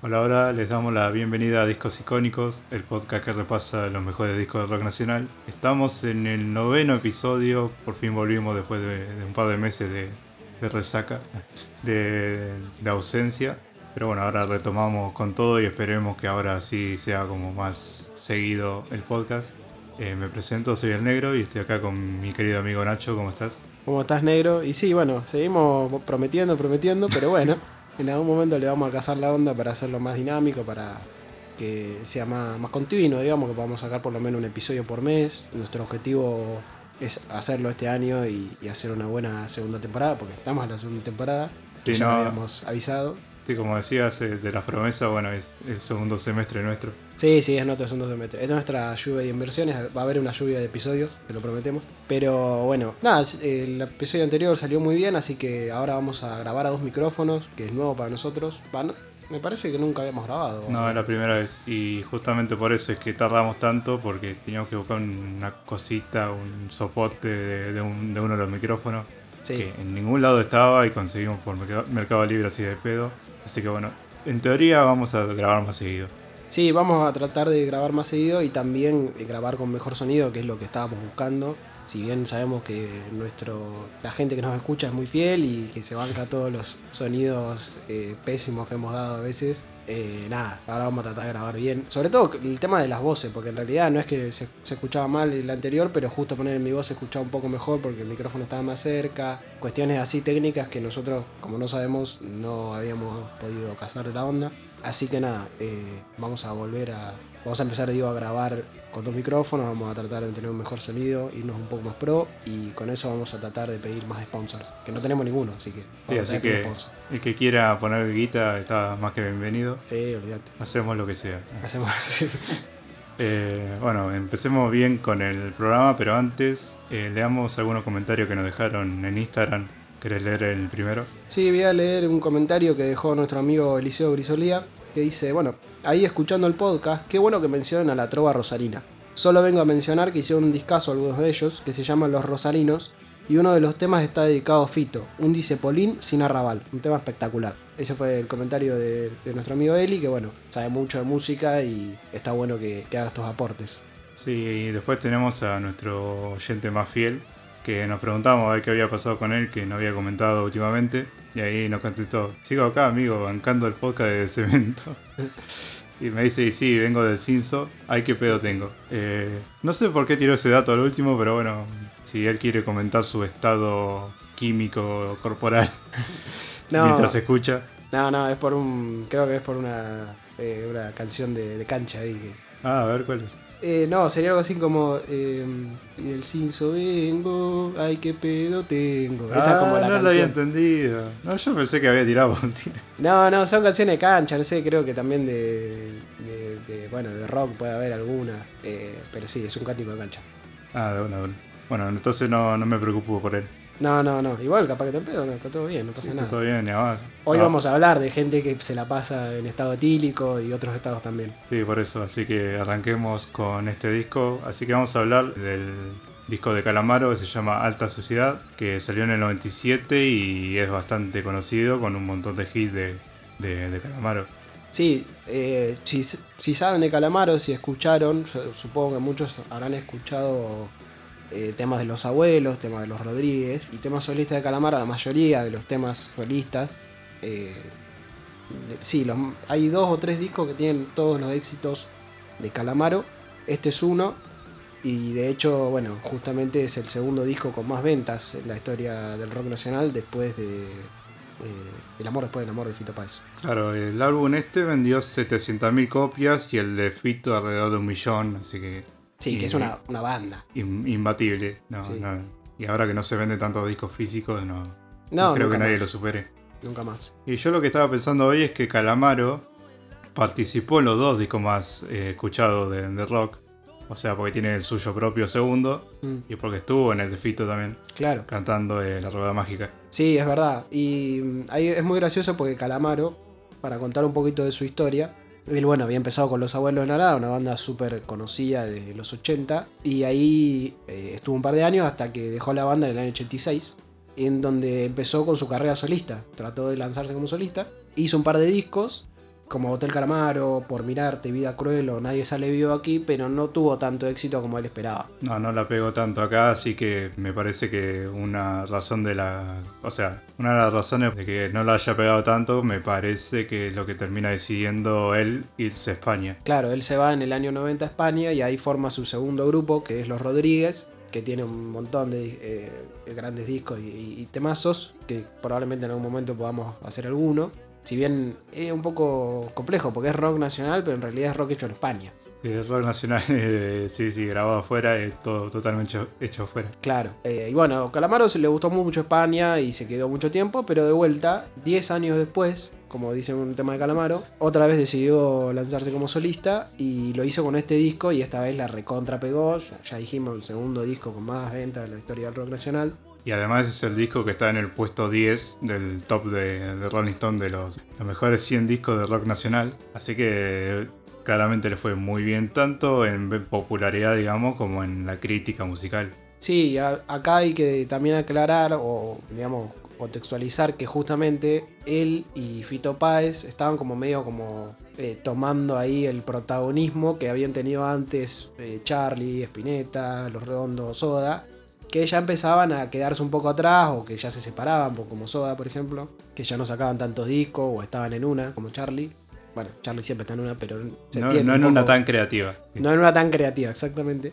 Hola, hola, les damos la bienvenida a Discos Icónicos, el podcast que repasa los mejores discos del rock nacional. Estamos en el noveno episodio, por fin volvimos después de, de un par de meses de, de resaca, de, de ausencia. Pero bueno, ahora retomamos con todo y esperemos que ahora sí sea como más seguido el podcast. Eh, me presento, soy el negro y estoy acá con mi querido amigo Nacho, ¿cómo estás? ¿Cómo estás, negro? Y sí, bueno, seguimos prometiendo, prometiendo, pero bueno, en algún momento le vamos a cazar la onda para hacerlo más dinámico, para que sea más, más continuo, digamos, que podamos sacar por lo menos un episodio por mes. Nuestro objetivo es hacerlo este año y, y hacer una buena segunda temporada, porque estamos en la segunda temporada, que Sí, ya no. habíamos avisado. Sí, como decías, eh, de las promesas, bueno, es el segundo semestre nuestro. Sí, sí, es nuestro segundo semestre. Es nuestra lluvia de inversiones. Va a haber una lluvia de episodios, te lo prometemos. Pero bueno, nada, el episodio anterior salió muy bien, así que ahora vamos a grabar a dos micrófonos, que es nuevo para nosotros. Me parece que nunca habíamos grabado. No, es la primera vez. Y justamente por eso es que tardamos tanto, porque teníamos que buscar una cosita, un soporte de, de un- de uno de los micrófonos, Sí, que en ningún lado estaba y conseguimos por Mercado Libre así de pedo. Así que bueno, en teoría vamos a grabar más seguido. sí, vamos a tratar de grabar más seguido y también eh, grabar con mejor sonido, que es lo que estábamos buscando. Si bien sabemos que nuestro la gente que nos escucha es muy fiel y que se banca todos los sonidos eh, pésimos que hemos dado a veces, eh, nada, ahora vamos a tratar de grabar bien. Sobre todo el tema de las voces, porque en realidad no es que se, escuchaba mal el anterior, pero justo poner mi voz se escuchaba un poco mejor porque el micrófono estaba más cerca. Cuestiones así técnicas que nosotros, como no sabemos, no habíamos podido cazar la onda. Así que nada, eh, vamos a volver a. Vamos a empezar, digo, a grabar con dos micrófonos. Vamos a tratar de tener un mejor sonido, irnos un poco más pro. Y con eso vamos a tratar de pedir más sponsors. Que no tenemos ninguno, así que. Sí, así que sponsor. el que quiera poner guita está más que bienvenido. Sí, olvídate. Hacemos lo que sea. Hacemos. Eh, bueno, empecemos bien con el programa, pero antes eh, leamos algunos comentarios que nos dejaron en Instagram. ¿Querés leer el primero? Sí, voy a leer un comentario que dejó nuestro amigo Eliseo Grisolía, que dice, bueno, ahí escuchando el podcast, qué bueno que mencionen a la trova rosarina. Solo vengo a mencionar que hicieron un discazo algunos de ellos, que se llaman Los Rosarinos, y uno de los temas está dedicado a Fito, un dice Polín sin arrabal, un tema espectacular. Ese fue el comentario de, de nuestro amigo Eli, que bueno, sabe mucho de música y está bueno que, que haga estos aportes. Sí, y después tenemos a nuestro oyente más fiel, que nos preguntamos a ver qué había pasado con él, que no había comentado últimamente. Y ahí nos contestó, sigo acá, amigo, bancando el podcast de Cemento. y me dice, y sí, vengo del Cinso, ay, qué pedo tengo. Eh, no sé por qué tiró ese dato al último, pero bueno, si él quiere comentar su estado químico corporal No, mientras escucha. no, no, es por un, creo que es por una, eh, una canción de, de cancha ahí que, Ah, a ver cuál es. Eh, no, sería algo así como eh, el cinzo vengo, ay qué pedo tengo. Esa ah, es como la no lo había canción. entendido. No, yo pensé que había tirado un. No, no, son canciones de cancha, no sé, creo que también de, de- de, bueno, de rock puede haber alguna, eh, pero sí, es un cántico de cancha. Ah, de una, de una. Bueno, entonces no, no me preocupo por él. No, no, no, igual capaz que te pedo, no, está todo bien, no pasa Sí, está nada. todo bien, y además- Hoy ah, vamos a hablar de gente que se la pasa en estado etílico y otros estados también. Sí, por eso, así que arranquemos con este disco. Así que vamos a hablar del disco de Calamaro que se llama Alta Sociedad, que salió en el 97 y es bastante conocido con un montón de hits de, de, de Calamaro. Sí, eh, si, si saben de Calamaro, si escucharon, supongo que muchos habrán escuchado eh, temas de los abuelos, temas de los Rodríguez y temas solistas de Calamaro, la mayoría de los temas solistas. eh, sí, los- hay dos o tres discos que tienen todos los éxitos de Calamaro. Este es uno. Y de hecho, bueno, justamente es el segundo disco con más ventas en la historia del rock nacional después de eh, El amor después del amor de Fito Páez. Claro, el álbum este vendió 700.000 copias y el de Fito alrededor de un millón, así que Sí, Y- que es una, una banda. im- imbatible. No, Sí. no. Y ahora que no se venden tantos discos físicos, no, No, no creo que nadie más. lo supere. Nunca más. Y yo lo que estaba pensando hoy es que Calamaro participó en los dos discos más eh, escuchados de, de rock. O sea, porque tiene el suyo propio segundo Mm, y porque estuvo en el de Fito también, claro. cantando eh, La Rueda Mágica. Sí, es verdad. Y mm, ahí es muy gracioso porque Calamaro, para contar un poquito de su historia, Él, bueno, había empezado con Los Abuelos de Nada, una banda súper conocida de los 80, y ahí eh, estuvo un par de años hasta que dejó la banda en el año 86, en donde empezó con su carrera solista. Trató de lanzarse como solista, hizo un par de discos, como Hotel Calamaro, Por Mirarte, Vida Cruel o Nadie Sale Vivo aquí, pero no tuvo tanto éxito como él esperaba. No, no la pegó tanto acá, así que me parece que una razón de la... O sea, una de las razones de que no la haya pegado tanto, me parece que es lo que termina decidiendo él irse a España. Claro, él se va en el año 90 a España y ahí forma su segundo grupo, que es Los Rodríguez, que tiene un montón de eh, grandes discos y, y temazos, que probablemente en algún momento podamos hacer alguno si bien es un poco complejo porque es rock nacional, pero en realidad es rock hecho en España. Es rock nacional, eh, sí, sí, grabado afuera, todo totalmente hecho, afuera. Claro, eh, y bueno, Calamaro se le gustó mucho España y se quedó mucho tiempo, pero de vuelta, 10 años después, como dice un tema de Calamaro, otra vez decidió lanzarse como solista y lo hizo con este disco y esta vez la recontra pegó, ya dijimos, el segundo disco con más ventas de la historia del rock nacional. Y además es el disco que está en el puesto 10 del top de, Rolling Stone de los, mejores 100 discos de rock nacional. Así que claramente le fue muy bien tanto en popularidad, digamos, como en la crítica musical. Sí, acá hay que también aclarar o, digamos, contextualizar que justamente él y Fito Páez estaban como medio como eh, tomando ahí el protagonismo que habían tenido antes eh, Charlie, Spinetta, Los Redondos, Soda que ya empezaban a quedarse un poco atrás o que ya se separaban, como Soda, por ejemplo, que ya no sacaban tantos discos o estaban en una, como Charlie. Bueno, Charlie siempre está en una, pero no, en una tan creativa. No en una tan creativa, exactamente.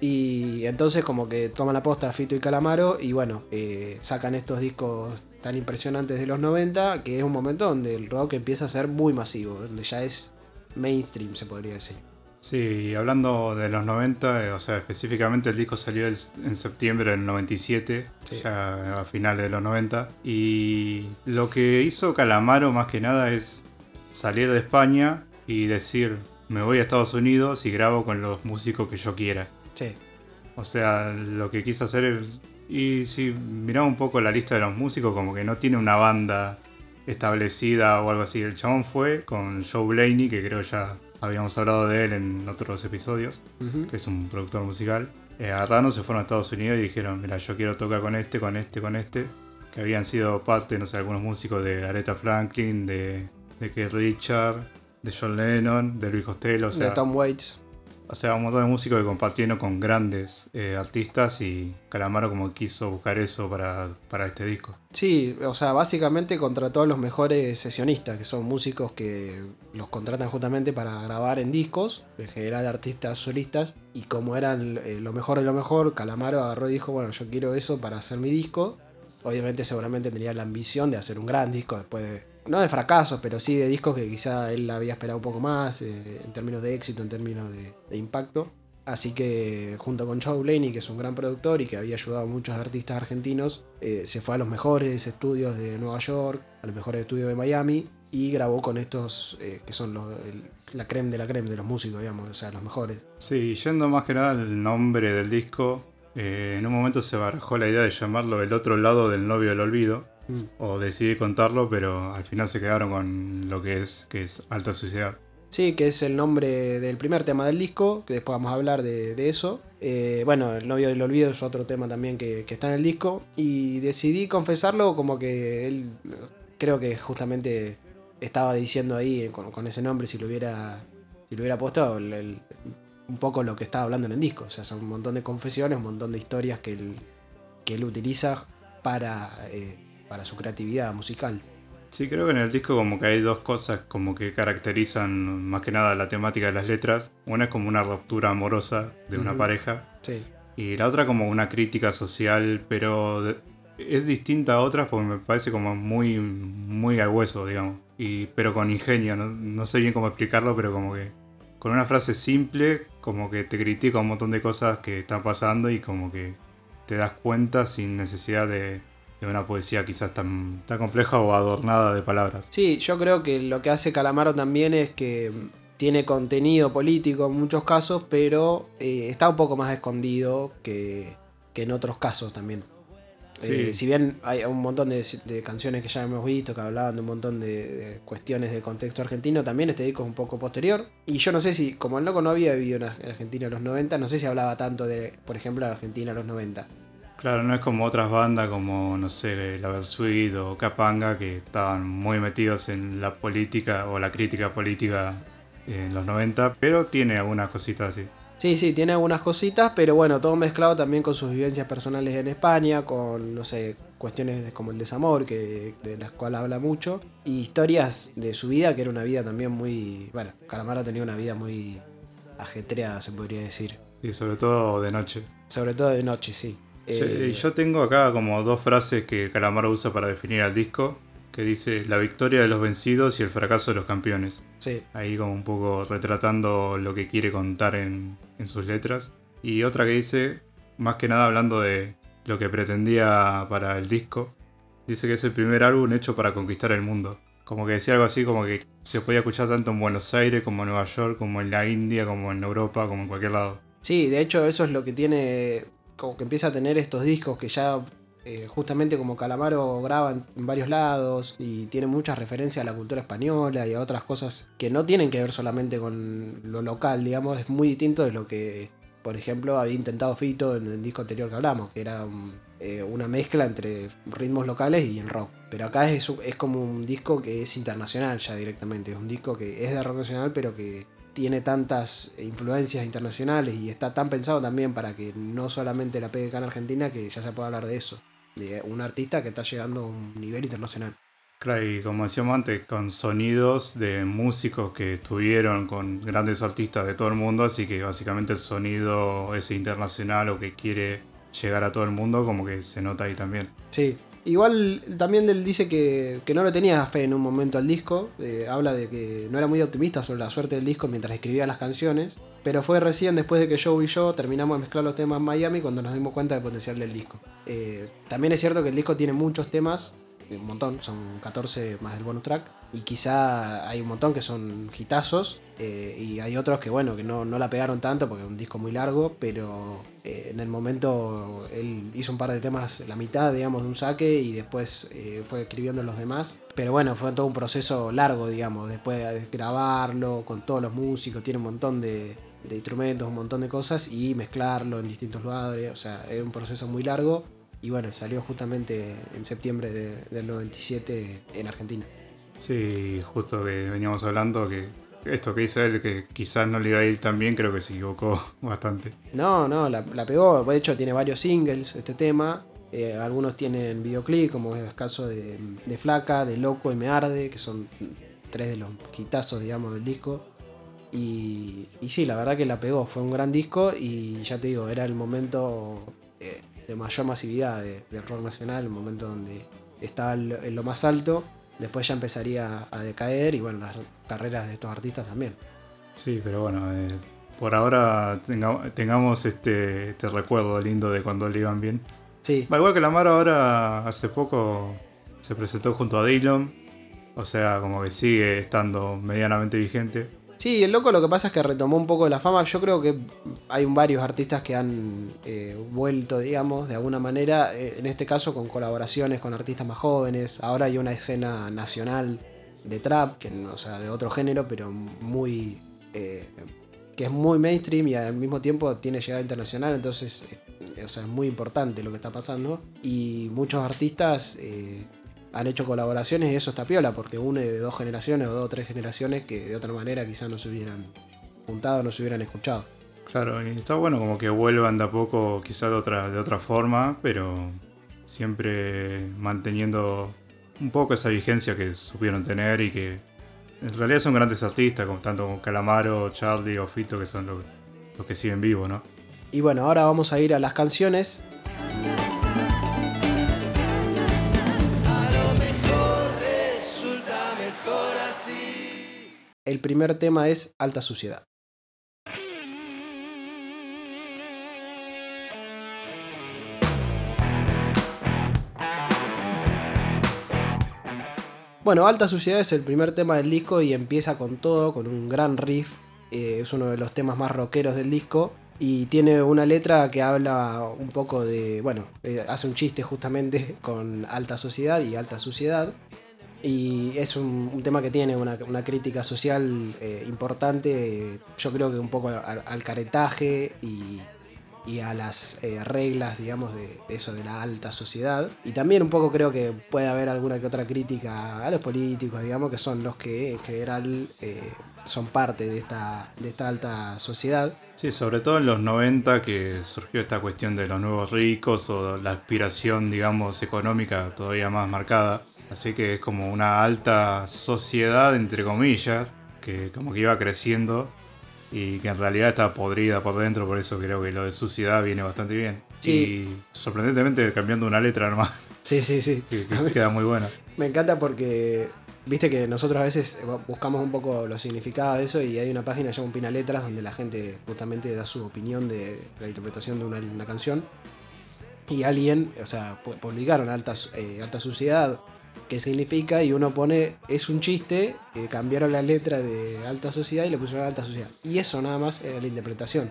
Y entonces como que toman la posta Fito y Calamaro y bueno, eh, sacan estos discos tan impresionantes de los 90, que es un momento donde el rock empieza a ser muy masivo, donde ya es mainstream, se podría decir. Sí, hablando de los 90, eh, o sea, específicamente el disco salió en septiembre del 97, ya a finales de los 90. Y lo que hizo Calamaro más que nada es salir de España y decir, me voy a Estados Unidos y grabo con los músicos que yo quiera. Sí. O sea, lo que quiso hacer es... Y si miramos un poco la lista de los músicos, como que no tiene una banda establecida o algo así. El chabón fue con Joe Blaney, que creo ya habíamos hablado de él en otros episodios, que es un productor musical. Eh, agarraron, se fueron a Estados Unidos y dijeron, mira, yo quiero tocar con este, con este, con este. Que habían sido parte, no sé, algunos músicos de Aretha Franklin, de, de Keith Richard, de John Lennon, de Luis Costello, o sea, de Tom Waits. O sea, un montón de músicos que compartieron con grandes eh, artistas y Calamaro como quiso buscar eso para, para, este disco. Sí, o sea, básicamente contrató a los mejores sesionistas, que son músicos que los contratan justamente para grabar en discos, en general artistas solistas, y como eran eh, lo mejor de lo mejor, Calamaro agarró y dijo, bueno, yo quiero eso para hacer mi disco. Obviamente seguramente tenía la ambición de hacer un gran disco después de no de fracasos, pero sí de discos que quizá él había esperado un poco más eh, en términos de éxito, en términos de, impacto. Así que junto con Joe Blaney, que es un gran productor y que había ayudado a muchos artistas argentinos, eh, se fue a los mejores estudios de Nueva York, a los mejores estudios de Miami y grabó con estos eh, que son la creme de la creme de los músicos, digamos, o sea, los mejores. Sí, yendo más que nada al nombre del disco, en un momento se barajó la idea de llamarlo El otro lado del novio del olvido, o decidí contarlo, pero al final se quedaron con lo que es, que es Alta Sociedad. Sí, que es el nombre del primer tema del disco, que después vamos a hablar de, eso. Eh, bueno, El novio del olvido es otro tema también que, está en el disco. Y decidí confesarlo como que él, creo que justamente estaba diciendo ahí con, ese nombre, si lo hubiera, si lo hubiera puesto, un poco lo que estaba hablando en el disco. O sea, son un montón de confesiones, un montón de historias que él, que él utiliza para... Eh, para su creatividad musical. Sí, creo que en el disco como que hay dos cosas como que caracterizan más que nada la temática de las letras. Una es como una ruptura amorosa de una pareja. Sí. Y la otra como una crítica social, pero es distinta a otras porque me parece como muy, muy al hueso, digamos. Y, pero con ingenio, no, no sé bien cómo explicarlo, pero como que con una frase simple, como que te critica un montón de cosas que están pasando y como que te das cuenta sin necesidad de, de una poesía quizás tan, tan compleja o adornada de palabras. Sí, yo creo que lo que hace Calamaro también es que tiene contenido político en muchos casos, pero eh, está un poco más escondido que, en otros casos también. Sí. Eh, si bien hay un montón de, de canciones que ya hemos visto que hablaban de un montón de, de cuestiones del contexto argentino, también este disco es un poco posterior. Y yo no sé si, como el loco no había vivido en Argentina en los 90, no sé si hablaba tanto de, por ejemplo, la Argentina en los 90. Claro, no es como otras bandas como, no sé, La Versuit o Capanga que estaban muy metidos en la política o la crítica política en los 90, pero tiene algunas cositas así. Sí, sí, tiene algunas cositas, pero bueno, todo mezclado también con sus vivencias personales en España, con, no sé, cuestiones como el desamor, que, de las cuales habla mucho, y historias de su vida, que era una vida también muy... Bueno, Calamaro tenía una vida muy ajetreada, se podría decir. Y sobre todo de noche. Sobre todo de noche, sí. Eh, yo tengo acá como dos frases que Calamaro usa para definir al disco, que dice la victoria de los vencidos y el fracaso de los campeones. sí, Ahí como un poco retratando lo que quiere contar en, en sus letras. Y otra que dice, más que nada hablando de lo que pretendía para el disco, dice que es el primer álbum hecho para conquistar el mundo. Como que decía algo así como que se podía escuchar tanto en Buenos Aires como en Nueva York, como en la India, como en Europa, como en cualquier lado. Sí, de hecho eso es lo que tiene, como que empieza a tener estos discos que ya eh, justamente como Calamaro graba en, varios lados y tiene muchas referencias a la cultura española y a otras cosas que no tienen que ver solamente con lo local, digamos, es muy distinto de lo que, por ejemplo, había intentado Fito en el disco anterior que hablamos, que era eh, una mezcla entre ritmos locales y en rock. Pero acá es, es como un disco que es internacional ya directamente, es un disco que es de rock nacional pero que tiene tantas influencias internacionales y está tan pensado también para que no solamente la pegue acá en Argentina que ya se puede hablar de eso. De un artista que está llegando a un nivel internacional. Claro, y como decíamos antes, con sonidos de músicos que estuvieron con grandes artistas de todo el mundo, así que básicamente el sonido ese internacional o que quiere llegar a todo el mundo, como que se nota ahí también. Sí. Igual también él dice que, que no le tenía fe en un momento al disco. eh, habla de que no era muy optimista sobre la suerte del disco mientras escribía las canciones. Pero fue recién después de que Joe y yo terminamos de mezclar los temas en Miami cuando nos dimos cuenta del potencial del disco. Eh, también es cierto que el disco tiene muchos temas, un montón, son 14 más el bonus track. Y quizá hay un montón que son hitazos. eh, y hay otros que bueno, que no, no la pegaron tanto porque es un disco muy largo. Pero eh, en el momento él hizo un par de temas, la mitad digamos de un saque. Y después eh, fue escribiendo los demás. Pero bueno, fue todo un proceso largo, digamos. Después de grabarlo con todos los músicos, tiene un montón de, de instrumentos, un montón de cosas. Y mezclarlo en distintos lugares. O sea, es un proceso muy largo. Y bueno, salió justamente en septiembre de- del 97 en Argentina. Sí, justo que veníamos hablando que esto que dice él, que quizás no le iba a ir tan bien, creo que se equivocó bastante. No, no, la, la pegó. De hecho, tiene varios singles este tema. Eh, algunos tienen videoclip, como es el caso de, de Flaca, de Loco y Me Arde, que son tres de los quitazos, digamos, del disco. Y, y sí, la verdad que la pegó. Fue un gran disco y ya te digo, era el momento eh, de mayor masividad de- del rock nacional, el momento donde estaba en lo- más alto. Después ya empezaría a decaer y bueno, las carreras de estos artistas también. Sí, pero bueno, eh, por ahora tenga- tengamos este, este recuerdo lindo de cuando le iban bien. Sí, Va, igual que Lamar ahora hace poco se presentó junto a Dylan, o sea, como que sigue estando medianamente vigente. Sí, el loco lo que pasa es que retomó un poco la fama. Yo creo que hay varios artistas que han eh, vuelto, digamos, de alguna manera, eh, en este caso con colaboraciones con artistas más jóvenes. Ahora hay una escena nacional de trap, que o sea, de otro género, pero muy... eh, que es muy mainstream y al mismo tiempo tiene llegada internacional, entonces o sea, es muy importante lo que está pasando. Y muchos artistas han hecho colaboraciones y eso está piola, porque une de dos generaciones o dos o tres generaciones que de otra manera quizás no se hubieran juntado, no se hubieran escuchado. Claro, y está bueno como que vuelvan de a poco, quizás de otra, de otra forma, pero siempre manteniendo un poco esa vigencia que supieron tener y que en realidad son grandes artistas, como tanto como Calamaro, Charlie o Fito, que son los, los que siguen vivos, ¿no? Y bueno, ahora vamos a ir a las canciones. El primer tema es Alta Suciedad. Bueno, Alta Suciedad es el primer tema del disco y empieza con todo, con un gran riff. Eh, es uno de los temas más rockeros del disco. Y tiene una letra que habla un poco de, bueno, eh, hace un chiste justamente con alta sociedad y alta suciedad. Y es un, tema que tiene una, una crítica social eh, importante, yo creo que un poco al, al caretaje y, y a las eh, reglas, digamos, de eso de la alta sociedad. Y también un poco creo que puede haber alguna que otra crítica a los políticos, digamos, que son los que en general eh, son parte de esta, de esta alta sociedad. Sí, sobre todo en los 90 que surgió esta cuestión de los nuevos ricos o la aspiración, digamos, económica todavía más marcada. Así que es como una alta sociedad, entre comillas, que como que iba creciendo y que en realidad está podrida por dentro, por eso creo que lo de suciedad viene bastante bien. Sí. Y sorprendentemente cambiando una letra nomás, Sí, sí, sí. que, que queda muy buena. Me encanta porque viste que nosotros a veces buscamos un poco los significados de eso y hay una página llamada Pina Letras donde la gente justamente da su opinión de la interpretación de una, una canción. Y alguien, o sea, pu- publicaron alta, eh, alta suciedad, qué significa, y uno pone, es un chiste, cambiaron la letra de alta sociedad y le pusieron alta sociedad. Y eso nada más era la interpretación.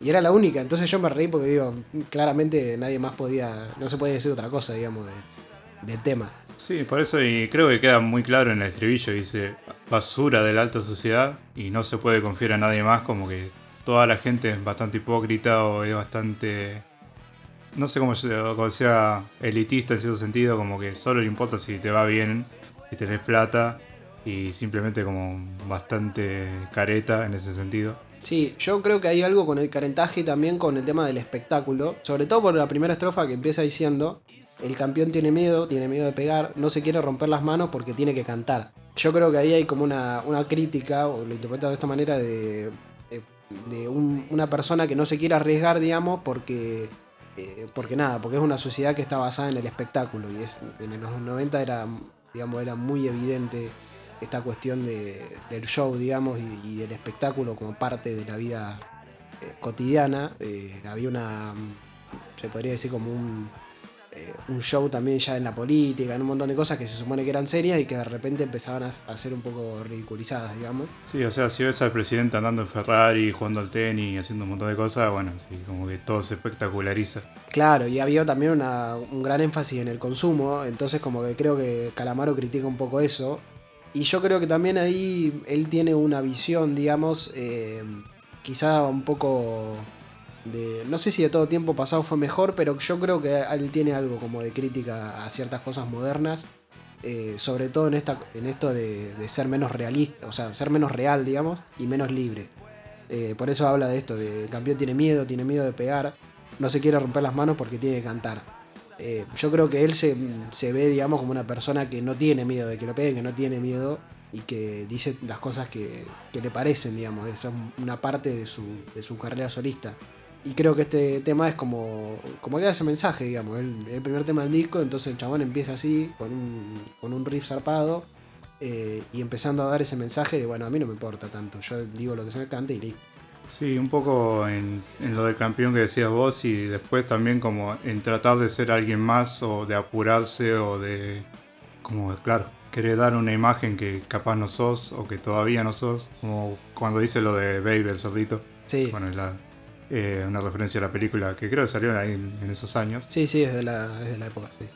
Y era la única, entonces yo me reí porque digo, claramente nadie más podía, no se puede decir otra cosa, digamos, de- del tema. Sí, por eso y creo que queda muy claro en el estribillo, dice basura de la alta sociedad y no se puede confiar a nadie más, como que toda la gente es bastante hipócrita o es bastante, no sé cómo sea, elitista en cierto sentido, como que solo le importa si te va bien, si tenés plata y simplemente como bastante careta en ese sentido. Sí, yo creo que hay algo con el carentaje y también con el tema del espectáculo. Sobre todo por la primera estrofa que empieza diciendo: El campeón tiene miedo, tiene miedo de pegar, no se quiere romper las manos porque tiene que cantar. Yo creo que ahí hay como una, una crítica, o lo interpreto de esta manera, de, de, de un- una persona que no se quiere arriesgar, digamos, porque. Eh, porque nada, porque es una sociedad que está basada en el espectáculo. Y es, en los 90 era, digamos, era muy evidente esta cuestión de- del show, digamos, y, y del espectáculo como parte de la vida eh, cotidiana. Eh, había una, se podría decir como un, eh, un show también ya en la política, en un montón de cosas que se supone que eran serias y que de repente empezaban a, a ser un poco ridiculizadas, digamos. Sí, o sea, si ves al presidente andando en Ferrari, jugando al tenis, haciendo un montón de cosas, bueno, sí, como que todo se espectaculariza. Claro, y había también una- un gran énfasis en el consumo, entonces como que creo que Calamaro critica un poco eso. Y yo creo que también ahí él tiene una visión, digamos, eh, quizá un poco No sé si de todo tiempo pasado fue mejor, pero yo creo que él tiene algo como de crítica a ciertas cosas modernas. eh, sobre todo en, esta, en esto de, de ser menos realista, o sea, ser menos real, digamos, y menos libre. Eh, por eso habla de esto, de el campeón tiene miedo, tiene miedo de pegar, no se quiere romper las manos porque tiene que cantar. Eh, yo creo que él se, se ve, digamos, como una persona que no tiene miedo de que lo peguen, que no tiene miedo y que dice las cosas que, que le parecen, digamos. Esa es una parte de su, de su carrera solista. Y creo que este tema es como, como que da ese mensaje, digamos. El, el primer tema del disco, entonces el chabón empieza así, con un, con un riff zarpado, eh, y empezando a dar ese mensaje de, bueno, a mí no me importa tanto, yo digo lo que se me cante y listo. Sí, un poco en, en lo del campeón que decías vos y después también como en tratar de ser alguien más o de apurarse o de, como claro, querer dar una imagen que capaz no sos o que todavía no sos, como cuando dice lo de Baby el cerdito, Sí, bueno, es la, eh, una referencia a la película que creo que salió ahí en, en esos años, sí, sí, es de la, la época, sí.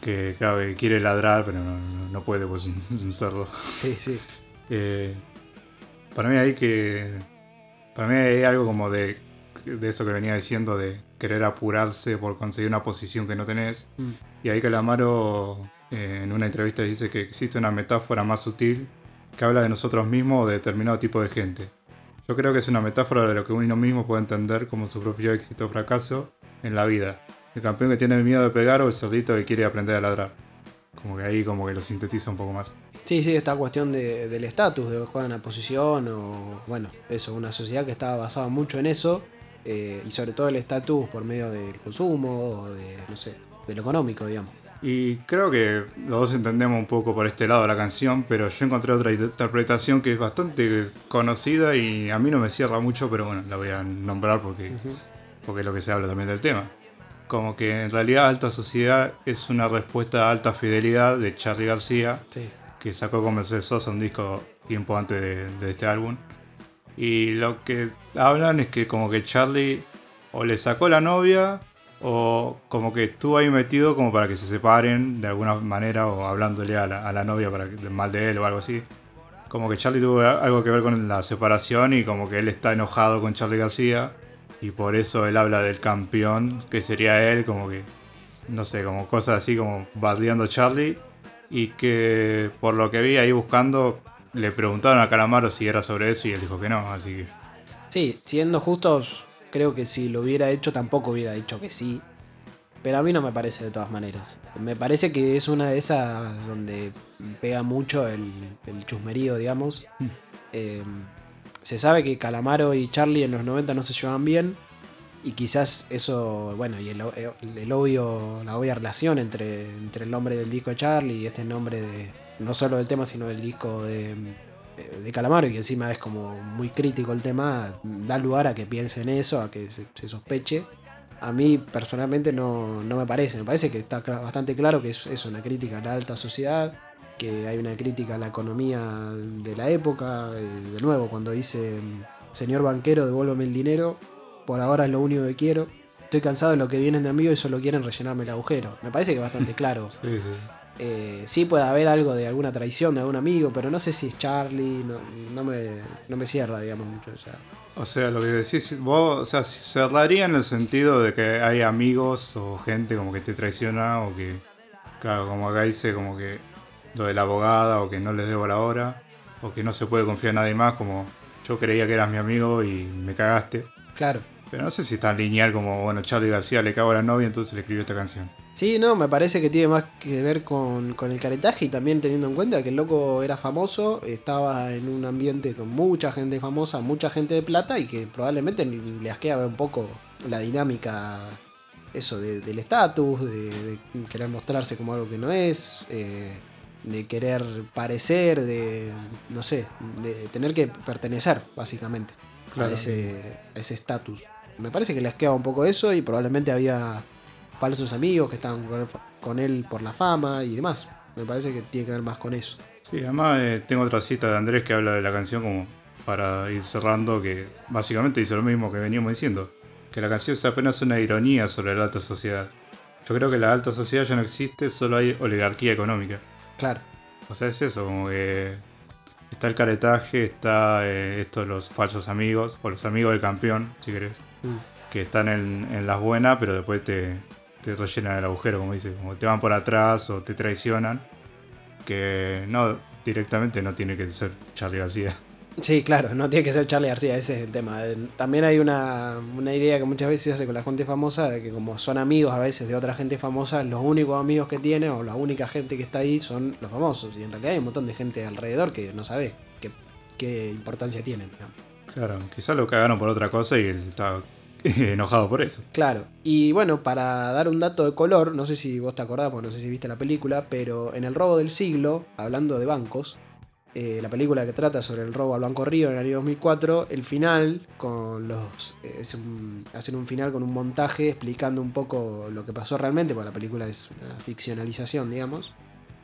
que claro, que quiere ladrar pero no, no- puede pues es un, es un cerdo. Sí, sí. Eh, para mí hay que. Para mí hay algo como de, de eso que venía diciendo, de querer apurarse por conseguir una posición que no tenés. Mm. Y ahí Calamaro eh, en una entrevista dice que existe una metáfora más sutil que habla de nosotros mismos o de determinado tipo de gente. Yo creo que es una metáfora de lo que uno mismo puede entender como su propio éxito o fracaso en la vida. El campeón que tiene miedo de pegar o el cerdito que quiere aprender a ladrar. Como que ahí como que lo sintetiza un poco más. Sí, sí, esta cuestión de- del estatus, de jugar en una posición o, bueno, eso, una sociedad que estaba basada mucho en eso eh, y sobre todo el estatus por medio del consumo o de, no sé, de lo económico, digamos. Y creo que los dos entendemos un poco por este lado la canción, pero yo encontré otra interpretación que es bastante conocida y a mí no me cierra mucho, pero bueno, la voy a nombrar porque, porque es lo que se habla también del tema. Como que en realidad Alta Sociedad es una respuesta a Alta Fidelidad de Charlie García, Sí, que sacó con Mercedes Sosa un disco tiempo antes de, de este álbum. Y lo que hablan es que como que Charlie o le sacó la novia o como que estuvo ahí metido como para que se separen de alguna manera o hablándole a la, novia para que mal de él o algo así. Como que Charlie tuvo algo que ver con la separación y como que él está enojado con Charlie García y por eso él habla del campeón que sería él, como que no sé, como cosas así como bardeando a Charlie y que por lo que vi ahí buscando le preguntaron a Calamaro si era sobre eso y él dijo que no, así que Sí, siendo justos, creo que si lo hubiera hecho tampoco hubiera dicho que sí. Pero a mí no me parece de todas maneras. Me parece que es una de esas donde pega mucho el, el chusmerío, digamos. Eh, se sabe que Calamaro y Charlie en los 90 no se llevaban bien. Y quizás eso, bueno, y el, el obvio, la obvia relación entre, entre el nombre del disco de Charlie y este nombre de, no solo del tema, sino del disco de, de Calamaro, y que encima es como muy crítico el tema, da lugar a que piense en eso, a que se, se sospeche. A mí personalmente no, no, me parece, me parece que está bastante claro que es, es, una crítica a la alta sociedad, que hay una crítica a la economía de la época, eh, de nuevo, cuando dice, señor banquero, devuélveme el dinero, por ahora es lo único que quiero, estoy cansado de lo que vienen de amigos y solo quieren rellenarme el agujero. Me parece que es bastante claro. sí, sí. Eh, sí puede haber algo de alguna traición de algún amigo, pero no sé si es Charlie, no, no, me, no me, cierra, digamos, mucho. O sea. o sea, lo que decís, vos, o sea, cerraría en el sentido de que hay amigos o gente como que te traiciona o que, claro, como acá dice, como que lo de la abogada o que no les debo la hora o que no se puede confiar en nadie más, como yo creía que eras mi amigo y me cagaste. Claro. Pero no sé si es tan lineal como, bueno, Charlie García le cago a la novia, entonces le escribió esta canción. Sí, no, me parece que tiene más que ver con, con, el caretaje y también teniendo en cuenta que el loco era famoso, estaba en un ambiente con mucha gente famosa, mucha gente de plata y que probablemente le asqueaba un poco la dinámica, eso, de, del estatus, de, de, querer mostrarse como algo que no es, eh, de querer parecer, de, no sé, de tener que pertenecer, básicamente, claro. a ese estatus. Me parece que le asqueaba un poco eso y probablemente había falsos amigos que estaban con él por la fama y demás. Me parece que tiene que ver más con eso. Sí, además eh, tengo otra cita de Andrés que habla de la canción como para ir cerrando, que básicamente dice lo mismo que veníamos diciendo, que la canción es apenas una ironía sobre la alta sociedad. Yo creo que la alta sociedad ya no existe, solo hay oligarquía económica. Claro. O sea, es eso, como que está el caretaje, está eh, esto los falsos amigos, o los amigos del campeón, si querés, mm. que están en, en las buenas, pero después te, te rellenan el agujero, como dice, como te van por atrás o te traicionan, que no, directamente no tiene que ser Charlie García. Sí, claro, no tiene que ser Charlie García, ese es el tema. También hay una, una idea que muchas veces se hace con la gente famosa, de que como son amigos a veces de otra gente famosa, los únicos amigos que tiene o la única gente que está ahí son los famosos. Y en realidad hay un montón de gente alrededor que no sabe qué, qué importancia tienen. Claro, quizás lo cagaron por otra cosa y él está enojado por eso. Claro. Y bueno, para dar un dato de color, no sé si vos te acordás, porque no sé si viste la película, pero en El robo del siglo, hablando de bancos, eh, la película que trata sobre el robo al Banco Río en el año 2004, el final, con los eh, un, hacen un final con un montaje explicando un poco lo que pasó realmente, porque la película es una ficcionalización, digamos.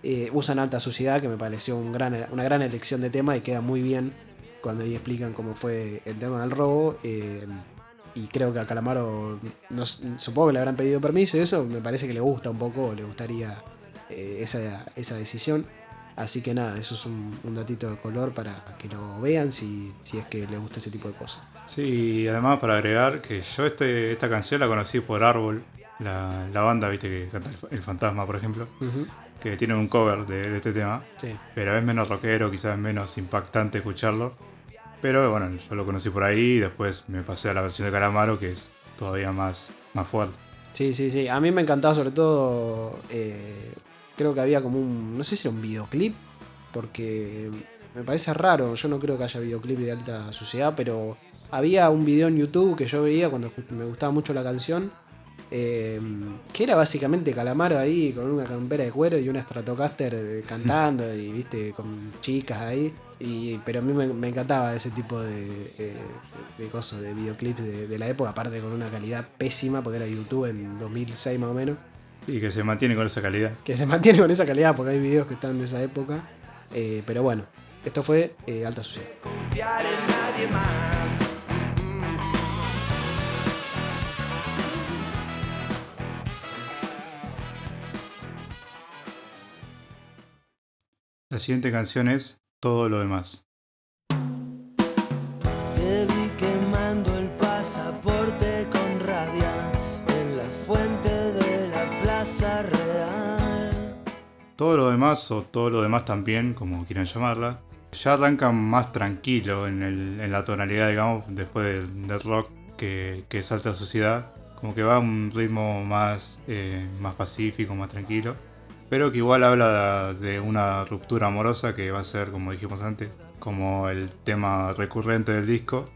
Eh, usan alta sociedad, que me pareció una gran elección de tema y queda muy bien cuando ahí explican cómo fue el tema del robo y creo que a Calamaro, no, supongo que le habrán pedido permiso y eso me parece que le gusta un poco, le gustaría eh, esa, esa, decisión. Así que nada, eso es un, un, datito de color para que lo vean si, si es que les gusta ese tipo de cosas. Sí, y además para agregar que yo este, esta canción la conocí por Árbol, la, la banda, viste, que canta El, Fantasma, por ejemplo, uh -huh. que tiene un cover de, de este tema, sí. pero es menos rockero, quizás es menos impactante escucharlo. Pero bueno, yo lo conocí por ahí y después me pasé a la versión de Calamaro, que es todavía más, más fuerte. Sí, sí, sí. A mí me encantaba sobre todo, eh, creo que había como un, no sé si era un videoclip, porque me parece raro, yo no creo que haya videoclip de alta sociedad, pero había un video en YouTube que yo veía cuando me gustaba mucho la canción, eh, que era básicamente Calamaro ahí con una campera de cuero y una Stratocaster cantando y viste con chicas ahí. Y, pero a mí me, me encantaba ese tipo de, eh, de cosas, de videoclips de, de, la época, aparte con una calidad pésima, porque era YouTube en 2006 más o menos. Y que se mantiene con esa calidad. Que se mantiene con esa calidad, porque hay videos que están de esa época. Eh, pero bueno, esto fue eh, Alta Sociedad. nadie más. La siguiente canción es Todo lo demás. Te vi quemando el pasaporte con rabia en la fuente de la Plaza Real. Todo lo demás, o todo lo demás también, como quieran llamarla, ya arranca más tranquilo en, el- en la tonalidad, digamos, después del, del rock que, que salta a sociedad. Como que va a un ritmo más, eh, más pacífico, más tranquilo. Pero que igual habla de una ruptura amorosa que va a ser, como dijimos antes, como el tema recurrente del disco.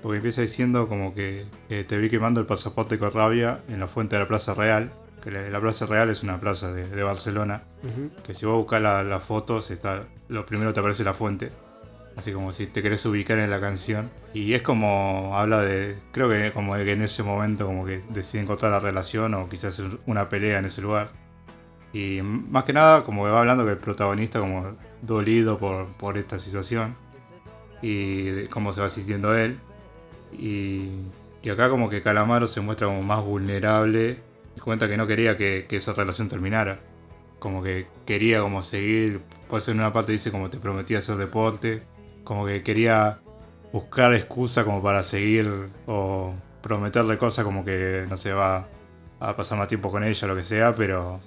Porque empieza diciendo como que eh, te vi quemando el pasaporte con rabia en la fuente de la Plaza Real. Que la, la Plaza Real es una plaza de- de Barcelona Ujú. que si vos buscas la- las fotos, está, lo primero te aparece la fuente. Así como si te querés ubicar en la canción. Y es como habla de. Creo que como de que en ese momento como que deciden cortar la relación o quizás una pelea en ese lugar. Y más que nada, como va hablando que el protagonista como dolido por, por esta situación. Y cómo se va sintiendo él. Y, y acá como que Calamaro se muestra como más vulnerable. Y cuenta que no quería que, esa relación terminara como que quería como seguir, puede ser en una parte dice como te prometí hacer deporte, como que quería buscar excusa como para seguir o prometerle cosas como que no se va a pasar más tiempo con ella, lo que sea, pero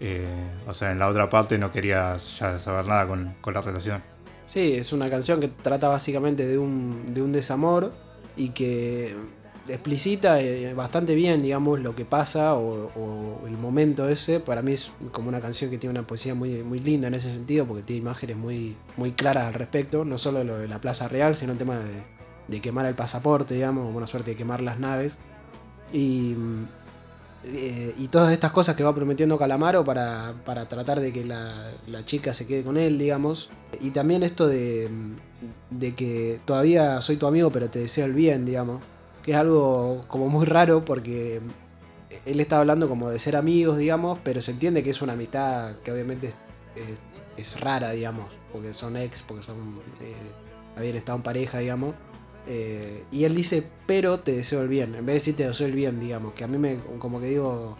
eh, o sea, en la otra parte no quería ya saber nada con, con la relación. Sí, es una canción que trata básicamente de un, de un desamor y que explicita eh, bastante bien, digamos, lo que pasa o, el momento ese. Para mí es como una canción que tiene una poesía muy, muy linda en ese sentido, porque tiene imágenes muy, muy claras al respecto, no solo lo de la Plaza Real, sino el tema de, de quemar el pasaporte, digamos, como una suerte de quemar las naves. Y, eh, y todas estas cosas que va prometiendo Calamaro para, para tratar de que la, la chica se quede con él, digamos. Y también esto de, de que todavía soy tu amigo, pero te deseo el bien, digamos. Que es algo como muy raro porque él está hablando como de ser amigos, digamos, pero se entiende que es una amistad que obviamente es, rara, digamos, porque son ex, porque son eh, habían estado en pareja, digamos. Eh, y él dice, pero te deseo el bien, en vez de decir te deseo el bien, digamos, que a mí me, como que digo,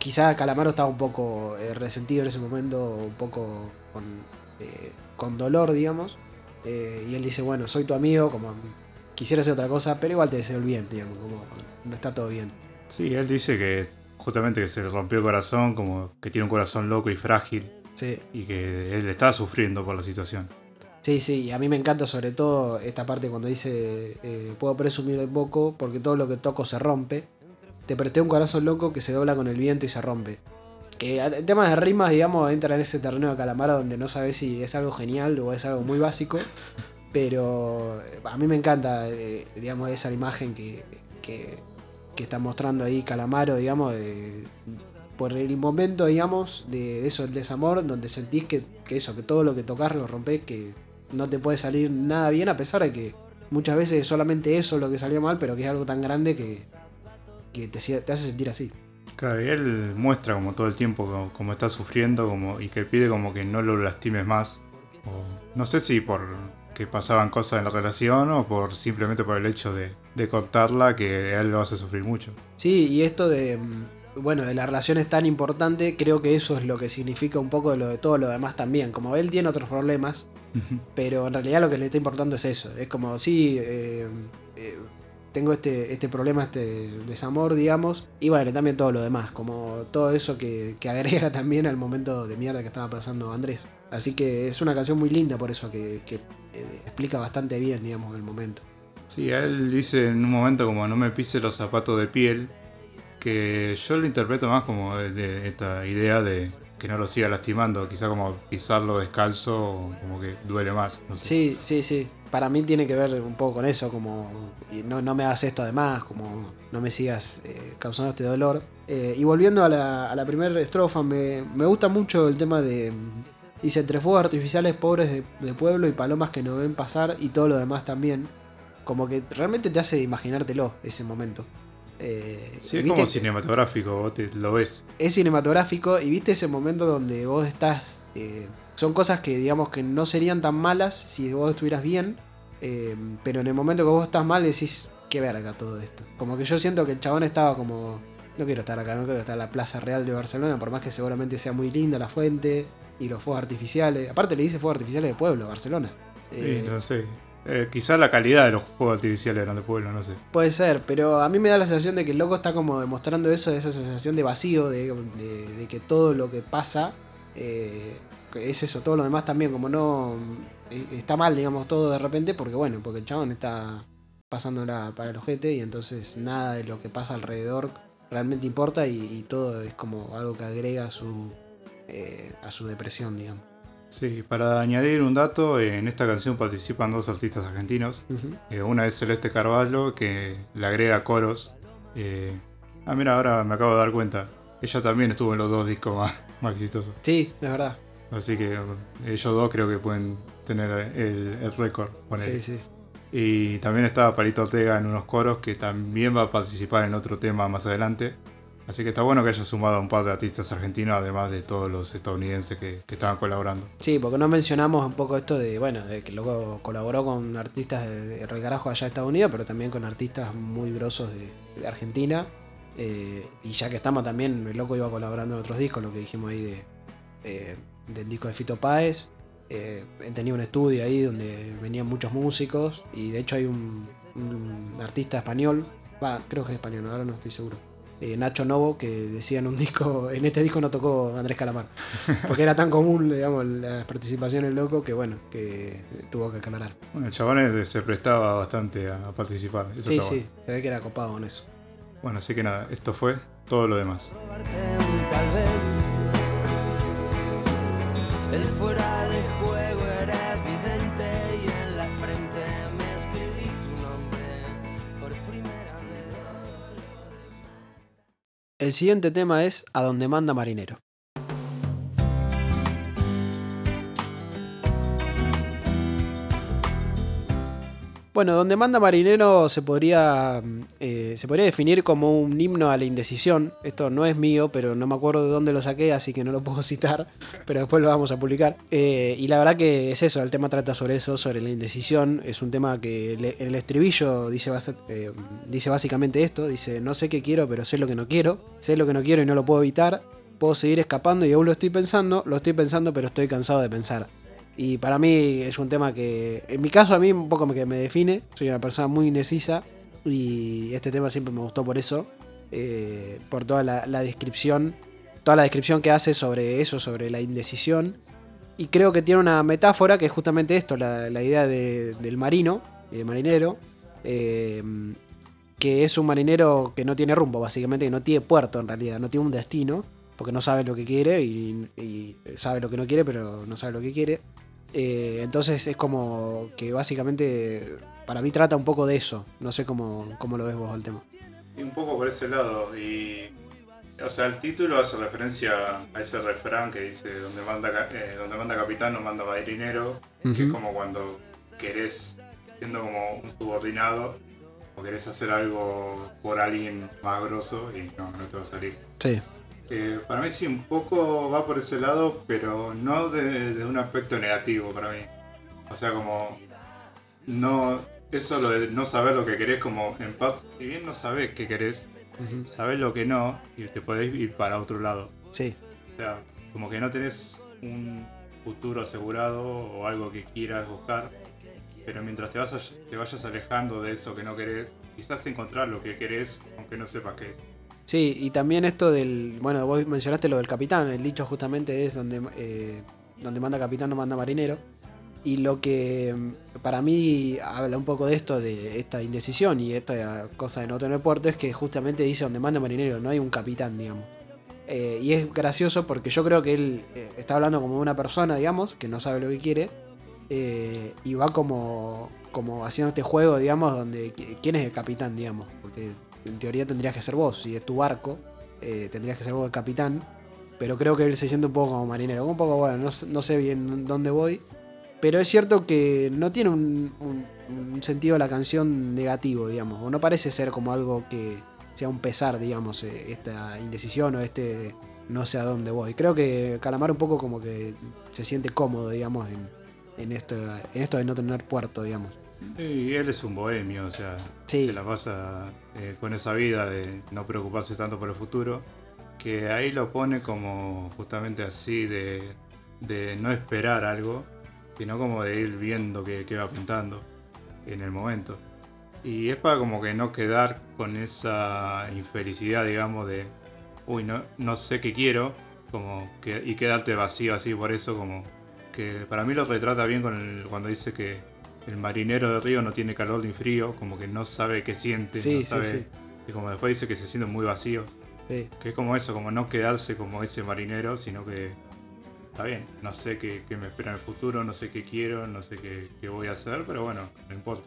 quizá Calamaro estaba un poco eh, resentido en ese momento, un poco con, eh, con dolor, digamos. Eh, y él dice, bueno, soy tu amigo, como quisiera hacer otra cosa, pero igual te deseo el bien, digamos, como no está todo bien. Sí, él dice que justamente que se le rompió el corazón, como que tiene un corazón loco y frágil Sí, y que él está sufriendo por la situación. Sí, sí, y a mí me encanta sobre todo esta parte cuando dice, eh, puedo presumir de poco porque todo lo que toco se rompe. Te presté un corazón loco que se dobla con el viento y se rompe. Que el tema de rimas, digamos, entra en ese terreno de calamara donde no sabes si es algo genial o es algo muy básico. Pero eh, a mí me encanta, eh, digamos, esa imagen que, que, que está mostrando ahí Calamaro, digamos, de- por el momento, digamos, de eso, el desamor, donde sentís que, que eso, que todo lo que tocas lo rompes, que no te puede salir nada bien, a pesar de que muchas veces es solamente eso lo que salió mal, pero que es algo tan grande que, que te, hace sentir así. Claro, y él muestra como todo el tiempo como, como está sufriendo como, y que pide como que no lo lastimes más. O, no sé si por que pasaban cosas en la relación o por simplemente por el hecho de, de cortarla que a él lo hace sufrir mucho. Sí, y esto de, bueno, de la relación es tan importante, creo que eso es lo que significa un poco de lo de todo lo demás también. Como él tiene otros problemas, pero en realidad lo que le está importando es eso. Es como, sí, eh, eh, tengo este, este problema, este desamor, digamos, y bueno, también todo lo demás, como todo eso que, que agrega también al momento de mierda que estaba pasando Andrés. Así que es una canción muy linda por eso, que, que, eh, explica bastante bien, digamos, el momento. Sí, a él dice en un momento como no me pise los zapatos de piel, que yo lo interpreto más como esta idea de que no lo siga lastimando, quizá como pisarlo descalzo como que duele más. Sí, sí, sí. Para mí tiene que ver un poco con eso, como no, no me hagas esto además, como no me sigas eh, causando este dolor. Eh, y volviendo a la, primera estrofa, me, me gusta mucho el tema de... Dice, entre fuegos artificiales pobres de, de pueblo y palomas que no ven pasar y todo lo demás también. Como que realmente te hace imaginártelo ese momento. Eh, Sí, es ¿viste? como cinematográfico, vos te- lo ves. es cinematográfico y viste ese momento donde vos estás... eh, son cosas que digamos que no serían tan malas si vos estuvieras bien, Eh, pero en el momento que vos estás mal decís, qué verga todo esto. Como que yo siento que el chabón estaba como, no quiero estar acá, no quiero estar en la Plaza Real de Barcelona, por más que seguramente sea muy linda la fuente y los fuegos artificiales. Aparte le dice fuegos artificiales de pueblo, Barcelona. Eh, Sí, no sé. Eh, quizás la calidad de los juegos artificiales eran de pueblo, no sé. Puede ser, pero a mí me da la sensación de que el loco está como demostrando eso, esa sensación de vacío, de, que todo lo que pasa eh, es eso, todo lo demás también, como no eh, está mal, digamos, todo de repente, porque bueno, porque el chabón está pasándola para el ojete y entonces nada de lo que pasa alrededor realmente importa y, y todo es como algo que agrega a su, eh, a su depresión, digamos. Sí, para añadir un dato, en esta canción participan dos artistas argentinos. Eh, una es Celeste Carvalho, que le agrega coros. Eh, ah, mira, ahora me acabo de dar cuenta. Ella también estuvo en los dos discos más, más exitosos. Sí, es verdad. Así que eh, ellos dos creo que pueden tener el, el récord. Sí, sí. Y también estaba Palito Ortega en unos coros que también va a participar en otro tema más adelante. Así que está bueno que haya sumado a un par de artistas argentinos, además de todos los estadounidenses que, que estaban colaborando. Sí, porque no mencionamos un poco esto de, bueno, de que luego colaboró con artistas de, recarajo allá de Estados Unidos, pero también con artistas muy grosos de, de Argentina. Eh, y ya que estamos también, el loco iba colaborando en otros discos, lo que dijimos ahí de, eh, del disco de Fito Páez. Eh, tenía un estudio ahí donde venían muchos músicos y de hecho hay un, un artista español, va, creo que es español, ahora no estoy seguro. Eh, Nacho Novo, que decía en un disco, en este disco no tocó Andrés Calamar, porque era tan común, digamos, la participación del loco que bueno, que tuvo que aclarar. Bueno, el chabón se prestaba bastante a, participar. Eso Sí, sí, bueno. se ve que era copado con eso. Bueno, así que nada, esto fue todo lo demás. robarte un tal vez. El fuera de juego El siguiente tema es A donde manda marinero. Bueno, donde manda marinero se podría, eh, se podría definir como un himno a la indecisión. Esto no es mío, pero no me acuerdo de dónde lo saqué, así que no lo puedo citar, pero después lo vamos a publicar. Eh, y la verdad que es eso, el tema trata sobre eso, sobre la indecisión. Es un tema que en el estribillo dice, eh, dice básicamente esto, dice, no sé qué quiero, pero sé lo que no quiero. Sé lo que no quiero y no lo puedo evitar. Puedo seguir escapando y aún lo estoy pensando, lo estoy pensando, pero estoy cansado de pensar. Y para mí es un tema que, en mi caso, a mí un poco que me define. Soy una persona muy indecisa y este tema siempre me gustó por eso. eh, por toda la, descripción, toda la descripción que hace sobre eso, sobre la indecisión. Y creo que tiene una metáfora que es justamente esto, la, idea de- del marino, del marinero. eh, que es un marinero que no tiene rumbo, básicamente, que no tiene puerto en realidad, no tiene un destino, porque no sabe lo que quiere y sabe lo que no quiere, pero no sabe lo que quiere. Eh, entonces es como que básicamente para mí trata un poco de eso. No sé cómo, cómo lo ves vos el tema. Y un poco por ese lado. Y. O sea, el título hace referencia a ese refrán que dice: donde manda, eh, donde manda capitán no manda marinero. Que es como cuando querés, siendo como un subordinado, o querés hacer algo por alguien más grosso y no, no te va a salir. Sí, Eh, para mí sí, un poco va por ese lado, pero no de, de un aspecto negativo para mí. O sea, como no eso lo de no saber lo que querés, como en paz, si bien no sabés qué querés, Ujú. sabés lo que no y te podés ir para otro lado. sí, O sea, como que no tenés un futuro asegurado o algo que quieras buscar, pero mientras te, vas a- te vayas alejando de eso que no querés, quizás encontrar lo que querés, aunque no sepas qué es. Sí, y también esto del. Bueno, vos mencionaste lo del capitán. El dicho justamente es donde, eh, donde manda capitán no manda marinero. Y lo que mm, para mí habla un poco de esto, de esta indecisión y esta cosa de no tener puerto, es que justamente dice donde manda marinero, no hay un capitán, digamos. Eh, y es gracioso porque yo creo que él eh, está hablando como una persona, digamos, que no sabe lo que quiere. y va como, como haciendo este juego, digamos, donde qui- quién es el capitán, digamos. Porque en teoría tendrías que ser vos, si es tu barco, eh, tendrías que ser vos el capitán. Pero creo que él se siente un poco como marinero, un poco, bueno, no, sé- no sé bien dónde voy. Pero es cierto que no tiene un, un- un sentido la canción negativo, digamos. O no parece ser como algo que sea un pesar, digamos, eh, esta indecisión o este no sé a dónde voy. Creo que Calamar un poco como que se siente cómodo, digamos, en, en esto, en esto de no tener puerto, digamos. Y él es un bohemio, o sea, Sí. se la pasa eh, con esa vida de no preocuparse tanto por el futuro, que ahí lo pone como justamente así de, de no esperar algo, sino como de ir viendo qué, va pintando en el momento. Y es para como que no quedar con esa infelicidad, digamos, de, uy, no, no sé qué quiero, como y quedarte vacío así por eso, como que para mí lo retrata bien cuando dice que el marinero del río no tiene calor ni frío, como que no sabe qué siente, Sí, no sabe, sí. y como después dice que se siente muy vacío, que es como eso, como no quedarse como ese marinero, sino que está bien, no sé qué, qué me espera en el futuro, no sé qué quiero, no sé qué, qué voy a hacer, pero bueno, no importa.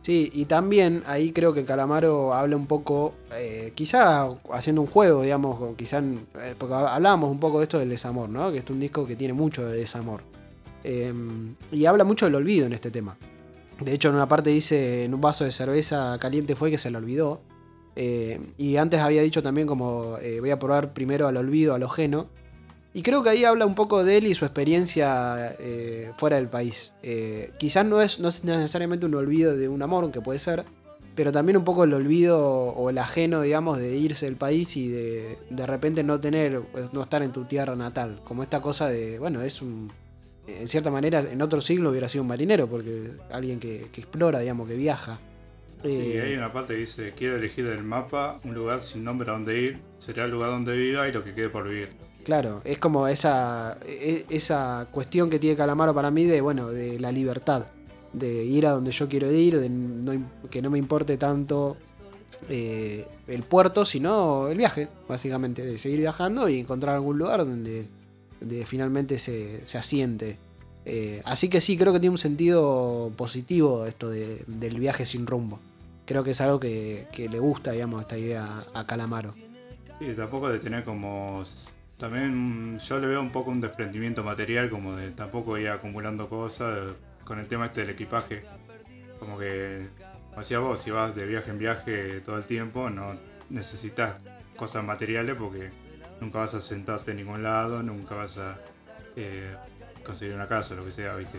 Sí, y también ahí creo que Calamaro habla un poco, eh, quizá haciendo un juego, digamos, quizá, eh, porque hablábamos un poco de esto del desamor, ¿no? Que es un disco que tiene mucho de desamor. Eh, y habla mucho del olvido en este tema. De hecho, en una parte dice, en un vaso de cerveza caliente fue que se le olvidó. Eh, y antes había dicho también como, eh, voy a probar primero al olvido, al ajeno. Y creo que ahí habla un poco de él y su experiencia eh, fuera del país. Eh, quizás no es, no es necesariamente un olvido de un amor, aunque puede ser, pero también un poco el olvido o el ajeno, digamos, de irse del país y de de repente no tener, no estar en tu tierra natal. Como esta cosa de, bueno, es un. En cierta manera, en otro siglo hubiera sido un marinero, porque alguien que, que explora, digamos, que viaja. Sí, Eh, hay una parte que dice, quiero elegir del mapa un lugar sin nombre a donde ir, será el lugar donde viva y lo que quede por vivir. Claro, es como esa, e- esa cuestión que tiene Calamaro para mí de, bueno, de la libertad, de ir a donde yo quiero ir, de no que no me importe tanto eh, el puerto, sino el viaje, básicamente, de seguir viajando y encontrar algún lugar donde, donde finalmente se, se asiente. Eh, así que sí, creo que tiene un sentido positivo esto de- del viaje sin rumbo. Creo que es algo que, que le gusta, digamos, esta idea a Calamaro. Sí, tampoco de tener como... También yo le veo un poco un desprendimiento material, como de tampoco ir acumulando cosas con el tema este del equipaje. Como que, como decía vos, si vas de viaje en viaje todo el tiempo, no necesitas cosas materiales porque nunca vas a sentarte en ningún lado, nunca vas a eh, conseguir una casa, lo que sea, ¿viste?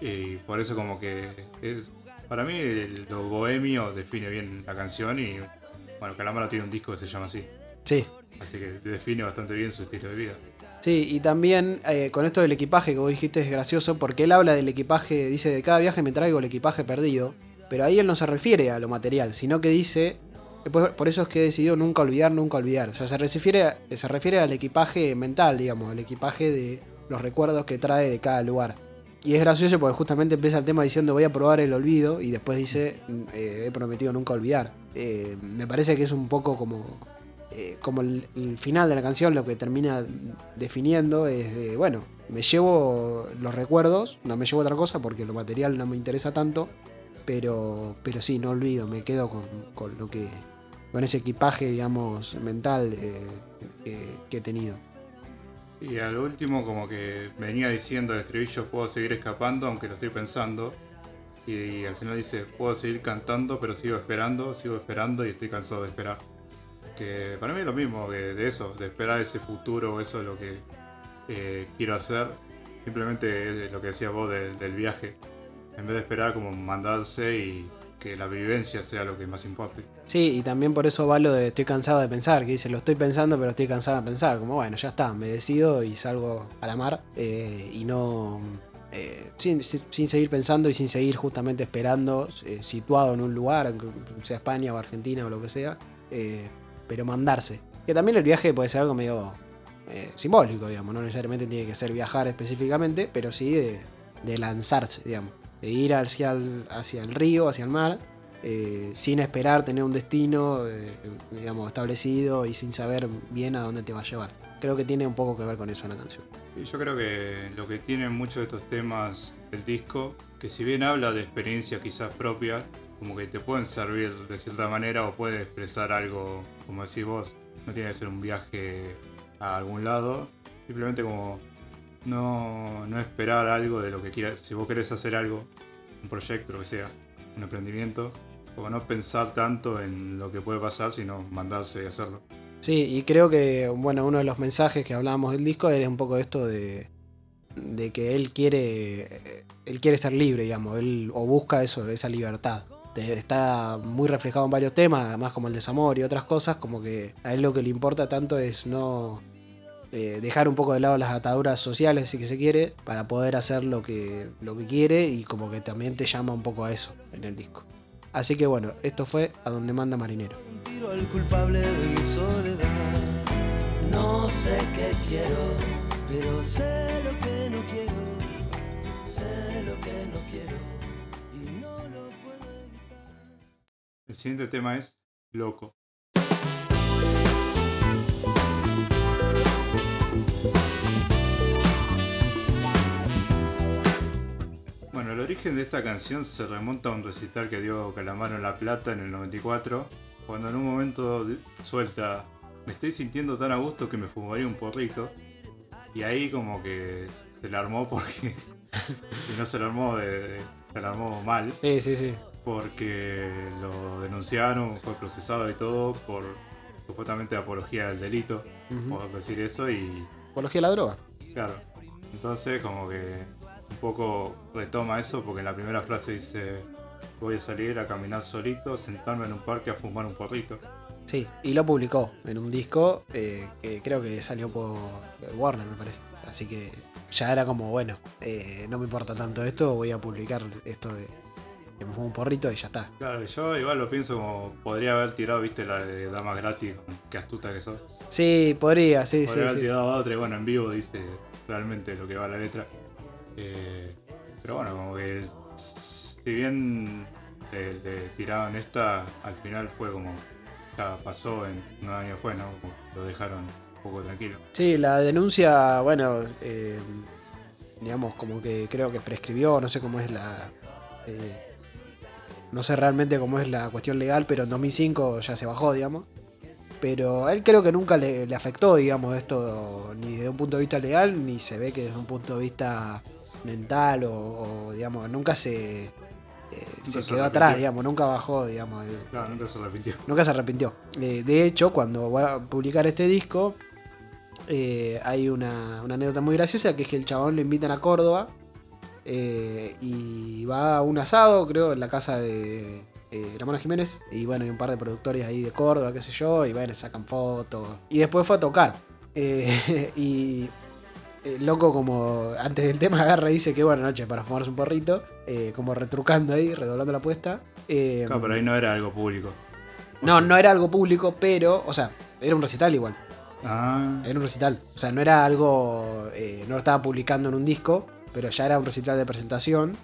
Y por eso como que es- para mí el- lo bohemio define bien la canción y bueno, Calamaro tiene un disco que se llama así, Sí, así que define bastante bien su estilo de vida. Sí, y también eh, con esto del equipaje que vos dijiste es gracioso porque él habla del equipaje, dice de cada viaje me traigo el equipaje perdido, pero ahí él no se refiere a lo material, sino que dice, por, eso es que he decidido nunca olvidar, nunca olvidar. O sea, se refiere, se refiere al equipaje mental, digamos, al equipaje de los recuerdos que trae de cada lugar. Y es gracioso porque justamente empieza el tema diciendo voy a probar el olvido y después dice eh, he prometido nunca olvidar. Eh, me parece que es un poco como eh, como el, el final de la canción lo que termina definiendo es de, bueno, me llevo los recuerdos, no me llevo otra cosa porque lo material no me interesa tanto, pero, pero sí, no olvido, me quedo con, con lo que, con ese equipaje, digamos, mental eh, que- he tenido. Y al último como que venía diciendo el estribillo puedo seguir escapando aunque lo estoy pensando. Y, al final dice puedo seguir cantando pero sigo esperando, sigo esperando y estoy cansado de esperar. Que para mí es lo mismo que de eso, de esperar ese futuro, eso es lo que eh, quiero hacer. Simplemente es lo que decías vos de- del viaje. En vez de esperar como mandarse y que la vivencia sea lo que más importe. Sí, y también por eso va lo de estoy cansado de pensar, que dice lo estoy pensando pero estoy cansado de pensar, como bueno, ya está, me decido y salgo a la mar eh, y no... eh, sin, sin- seguir pensando y sin seguir justamente esperando, eh, situado en un lugar, sea España o Argentina o lo que sea, pero mandarse. Que también el viaje puede ser algo medio simbólico, digamos, no necesariamente tiene que ser viajar específicamente, pero sí de lanzarse, digamos, de ir hacia el, hacia el río, hacia el mar, eh, sin esperar tener un destino, eh, digamos, establecido y sin saber bien a dónde te va a llevar. Creo que tiene un poco que ver con eso la canción. Yo creo que lo que tienen muchos de estos temas del disco, que si bien habla de experiencias quizás propias, como que te pueden servir de cierta manera o puede expresar algo, como decís vos, no tiene que ser un viaje a algún lado, simplemente como no, no esperar algo de lo que quieras, si vos querés hacer algo, un proyecto, lo que sea, un emprendimiento, como no pensar tanto en lo que puede pasar, sino mandarse y hacerlo. Sí, y creo que, bueno, uno de los mensajes que hablábamos del disco era un poco esto de, de que él quiere, él quiere ser libre, digamos, él o busca eso, esa libertad. Está muy reflejado en varios temas, además como el desamor y otras cosas, como que a él lo que le importa tanto es no eh, dejar un poco de lado las ataduras sociales, si que se quiere, para poder hacer lo que, lo que quiere y como que también te llama un poco a eso en el disco. Así que bueno, esto fue A donde manda marinero. Un tiro al culpable de mi soledad. No sé qué quiero, pero sé lo que no quiero. Sé lo que no quiero y no lo puedo evitar. El siguiente tema es Loco. Bueno, el origen de esta canción se remonta a un recital que dio Calamaro en La Plata en el 94, cuando en un momento suelta, me estoy sintiendo tan a gusto que me fumaría un porrito, y ahí como que se la armó porque... y no se la armó de- de- se la armó mal Sí, sí, sí. porque lo denunciaron, fue procesado y todo por supuestamente apología del delito, Ujú. por decir eso, y Apología a la droga. claro, entonces como que un poco retoma eso porque en la primera frase dice voy a salir a caminar solito, sentarme en un parque a fumar un porrito. Sí, y lo publicó en un disco eh, que creo que salió por Warner, me parece. Así que ya era como, bueno, eh, no me importa tanto esto, voy a publicar esto de que me fumo un porrito y ya está. Claro, yo igual lo pienso como podría haber tirado, viste, la de Damas Gratis, qué astuta que sos. Sí, podría, sí, sí, Podría haber sí. tirado otra y bueno, en vivo dice realmente lo que va la letra. Eh, pero bueno, como que si bien le, le tiraron esta, al final fue como ya pasó en un año fue, ¿no? Lo dejaron un poco tranquilo. Sí, la denuncia, bueno, eh, digamos, como que creo que prescribió, no sé cómo es la... eh, no sé realmente cómo es la cuestión legal, pero en 2005 ya se bajó, digamos. Pero a él creo que nunca le, le afectó, digamos, esto, ni desde un punto de vista legal, ni se ve que desde un punto de vista mental, o, o, digamos, nunca se, eh, se se quedó atrás, digamos, nunca bajó, digamos. el- Claro, nunca se arrepintió. Nunca se arrepintió. Eh, de hecho, cuando voy a publicar este disco, eh, hay una, una anécdota muy graciosa, que es que el chabón lo invitan a Córdoba y va a un asado, creo, en la casa de eh, Ramona Jiménez. Y bueno, hay un par de productores ahí de Córdoba, qué sé yo, y bueno, sacan fotos. Y después fue a tocar. Eh, y el loco como antes del tema agarra y dice que buena noche para fumarse un porrito, eh, como retrucando ahí, redoblando la apuesta. Eh, Claro, pero ahí no era algo público. No, sea- no era algo público, pero, o sea, era un recital igual. Ah, Era un recital. O sea, no era algo. eh, no lo estaba publicando en un disco, pero ya era un recital de presentación.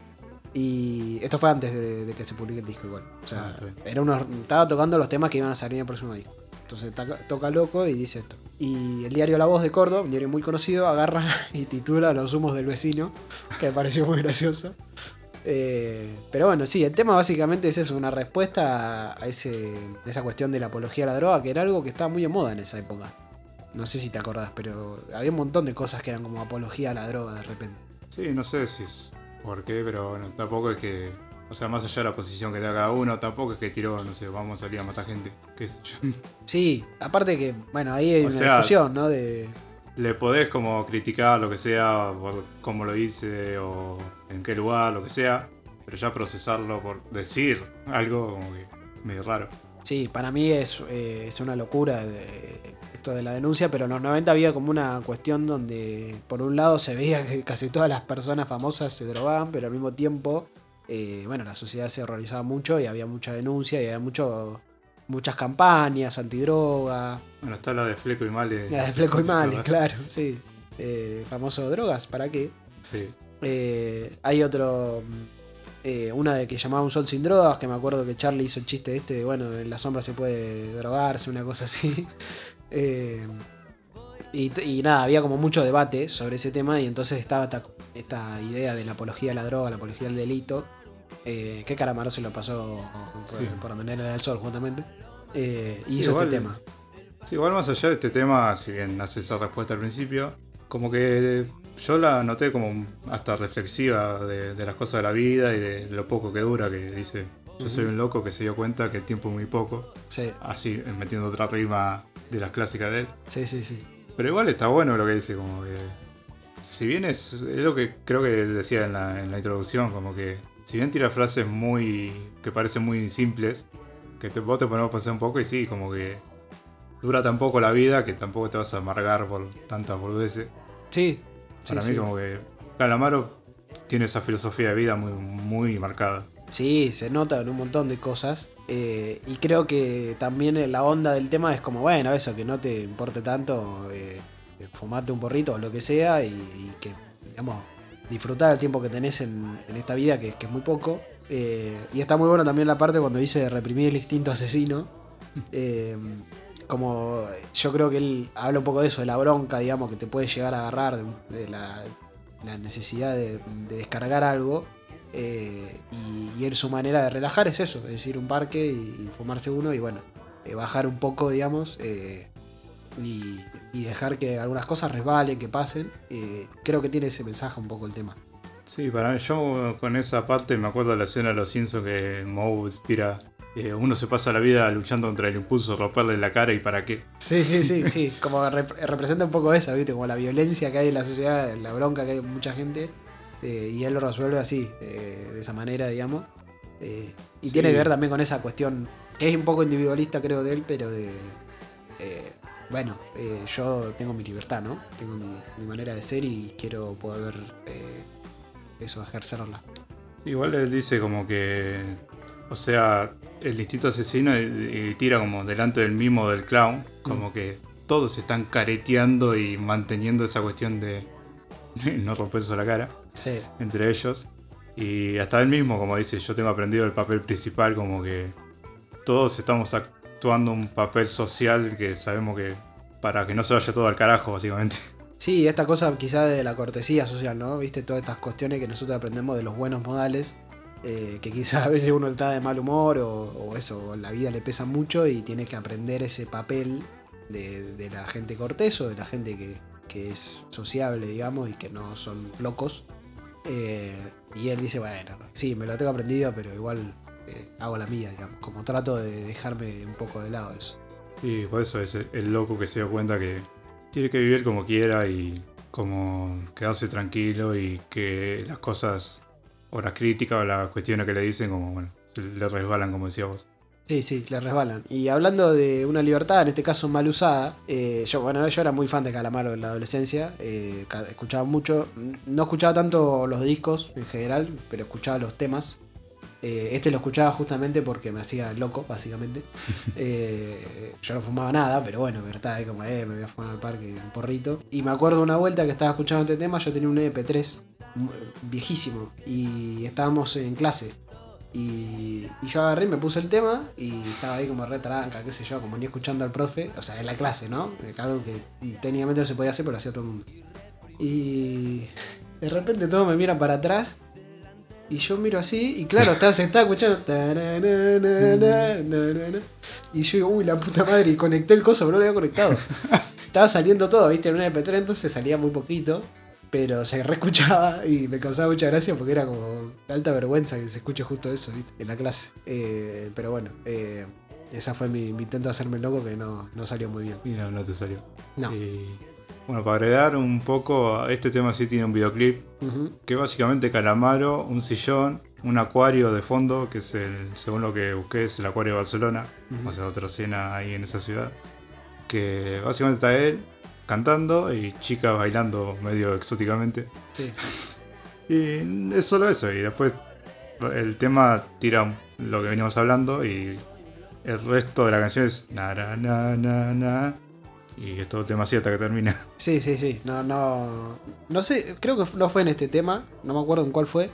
Y esto fue antes de, de que se publique el disco igual. O Ah, sea, bien. era unos, estaba tocando los temas que iban a salir en el próximo disco. Entonces toca loco y dice esto. Y el diario La Voz de Córdoba, un diario muy conocido, agarra y titula Los humos del vecino, que me pareció muy gracioso. Eh, pero bueno, sí, el tema básicamente es eso, una respuesta a ese, esa cuestión de la apología a la droga, que era algo que estaba muy de moda en esa época. No sé si te acordás, pero había un montón de cosas que eran como apología a la droga de repente. sí, no sé si es por qué, pero bueno, tampoco es que. O sea, más allá de la posición que tenga cada uno, tampoco es que tiró, no sé, vamos a salir a matar gente. Qué sé yo. Sí, aparte que, bueno, ahí hay O una sea- discusión, ¿no? De, Le podés como criticar lo que sea por cómo lo hice o en qué lugar, lo que sea, pero ya procesarlo por decir algo como que medio raro. Sí, para mí es, eh, es una locura de- esto de la denuncia, pero en los 90 había como una cuestión donde por un lado se veía que casi todas las personas famosas se drogaban, pero al mismo tiempo, eh, bueno, la sociedad se horrorizaba mucho y había mucha denuncia y había mucho, muchas campañas antidroga, Bueno, está la de Fleco y Male. la de Fleco y acordás. claro, sí. Eh, famoso drogas, ¿para qué? Sí. Eh, hay otro. eh, una de que llamaba Un Sol sin drogas, que me acuerdo que Charlie hizo el chiste este de, bueno, en la sombra se puede drogarse, una cosa así. Y nada, había como mucho debate sobre ese tema y entonces estaba esta, esta idea de la apología a la droga, la apología al delito, eh, que Calamaro se lo pasó por, Sí. por donde era el sol, justamente. eh, y Sí, hizo igual- este tema. Sí, igual más allá de este tema, si bien hace esa respuesta al principio, como que yo la noté como hasta reflexiva de, de las cosas de la vida y de lo poco que dura, que dice, yo soy un loco que se dio cuenta que el tiempo es muy poco, Sí, así metiendo otra rima de las clásicas de él. sí, sí, sí. Pero igual está bueno lo que dice, como que si bien es, es lo que creo que decía en la, en la introducción, como que si bien tira frases muy que parecen muy simples, que te, vos te ponemos a pensar un poco y sí, como que dura tan poco la vida que tampoco te vas a amargar por tantas boludeces. Sí. Para sí, mí sí. como que Calamaro tiene esa filosofía de vida muy, muy marcada. Sí, se nota en un montón de cosas. eh, y creo que también la onda del tema es como, bueno, eso, que no te importe tanto, eh, fumarte un porrito o lo que sea, y, y que, digamos, disfrutar el tiempo que tenés en, en esta vida, que, que es muy poco. Eh, y está muy bueno también la parte cuando dice reprimir el instinto asesino. Eh, como yo creo que él habla un poco de eso, de la bronca, digamos, que te puede llegar a agarrar, de, de la, la necesidad de, de descargar algo. eh, y, y él su manera de relajar es eso, es ir a un parque y, y fumarse uno y bueno, bajar un poco, digamos, y, y dejar que algunas cosas resbalen, que pasen. eh, creo que tiene ese mensaje un poco el tema. Sí, para mí, yo con esa parte me acuerdo de la escena de los Simpsons que Moe tira. eh, uno se pasa la vida luchando contra el impulso romperle la cara y para qué. Sí, sí, sí, sí. Como rep- representa un poco esa, ¿viste? Como la violencia que hay en la sociedad, la bronca que hay en mucha gente. eh, y él lo resuelve así, de esa manera, digamos. Y Sí. tiene que ver también con esa cuestión, que es un poco individualista, creo, de él, pero de. Bueno, eh, yo tengo mi libertad, ¿no? Tengo mi, mi manera de ser y quiero poder eh, eso, ejercerla. Igual él dice como que. O sea, el instinto asesino y, y tira como delante del mimo del clown. Como que todos están careteando y manteniendo esa cuestión de no romperse la cara Sí, entre ellos. Y hasta él mismo, como dice, yo tengo aprendido el papel principal, como que todos estamos actuando un papel social que sabemos que para que no se vaya todo al carajo, básicamente. Sí, esta cosa quizá de la cortesía social, ¿no? Viste, todas estas cuestiones que nosotros aprendemos de los buenos modales, eh, que quizá a veces uno está de mal humor o, o eso, la vida le pesa mucho y tiene que aprender ese papel de, de la gente cortés o de la gente que, que es sociable, digamos, y que no son locos. Eh, y él dice, bueno, sí, me lo tengo aprendido, pero igual eh, hago la mía, digamos, como trato de dejarme un poco de lado eso. Y por eso es el, loco que se dio cuenta que tiene que vivir como quiera y como quedarse tranquilo y que las cosas o las críticas o las cuestiones que le dicen como bueno, le resbalan como decía vos. Sí, sí, le resbalan. Y hablando de una libertad, en este caso mal usada, eh, yo, bueno, yo era muy fan de Calamaro en la adolescencia, eh, escuchaba mucho, no escuchaba tanto los discos en general, pero escuchaba los temas. Eh, este lo escuchaba justamente porque me hacía loco, básicamente. Eh, yo no fumaba nada, pero bueno, me estaba ahí como, eh, me voy a fumar al parque un porrito. Y me acuerdo una vuelta que estaba escuchando este tema, yo tenía un EP3 mu- viejísimo y estábamos en clase. Y, y yo agarré, me puse el tema y estaba ahí como re tranca, qué sé yo, como ni escuchando al profe, o sea, en la clase, ¿no? Algo que técnicamente no se podía hacer, pero lo hacía todo el mundo. Y de repente todos me miran para atrás y yo miro así y claro, estaba, se estaba escuchando. taranana, Y yo digo, uy, la puta madre, y conecté el coso, pero no lo había conectado. Estaba saliendo todo, viste, en una MP3, entonces salía muy poquito. Pero se reescuchaba y me causaba mucha gracia porque era como alta vergüenza que se escuche justo eso ¿viste? en la clase. Eh, pero bueno, eh, esa fue mi, mi intento de hacerme loco que no, no salió muy bien. Y no, no te salió. No. Y, bueno, para agregar un poco, este tema sí tiene un videoclip que básicamente Calamaro, un sillón, un acuario de fondo, que es el, según lo que busqué, es el acuario de Barcelona, o sea, otra escena ahí en esa ciudad, que básicamente está él cantando y chicas bailando medio exóticamente. Sí. Y es solo eso, y después el tema tira lo que veníamos hablando y el resto de la canción es na na na na y es todo tema así hasta que termina. Sí, sí, sí. No, no. No sé, creo que no fue en este tema, no me acuerdo en cuál fue.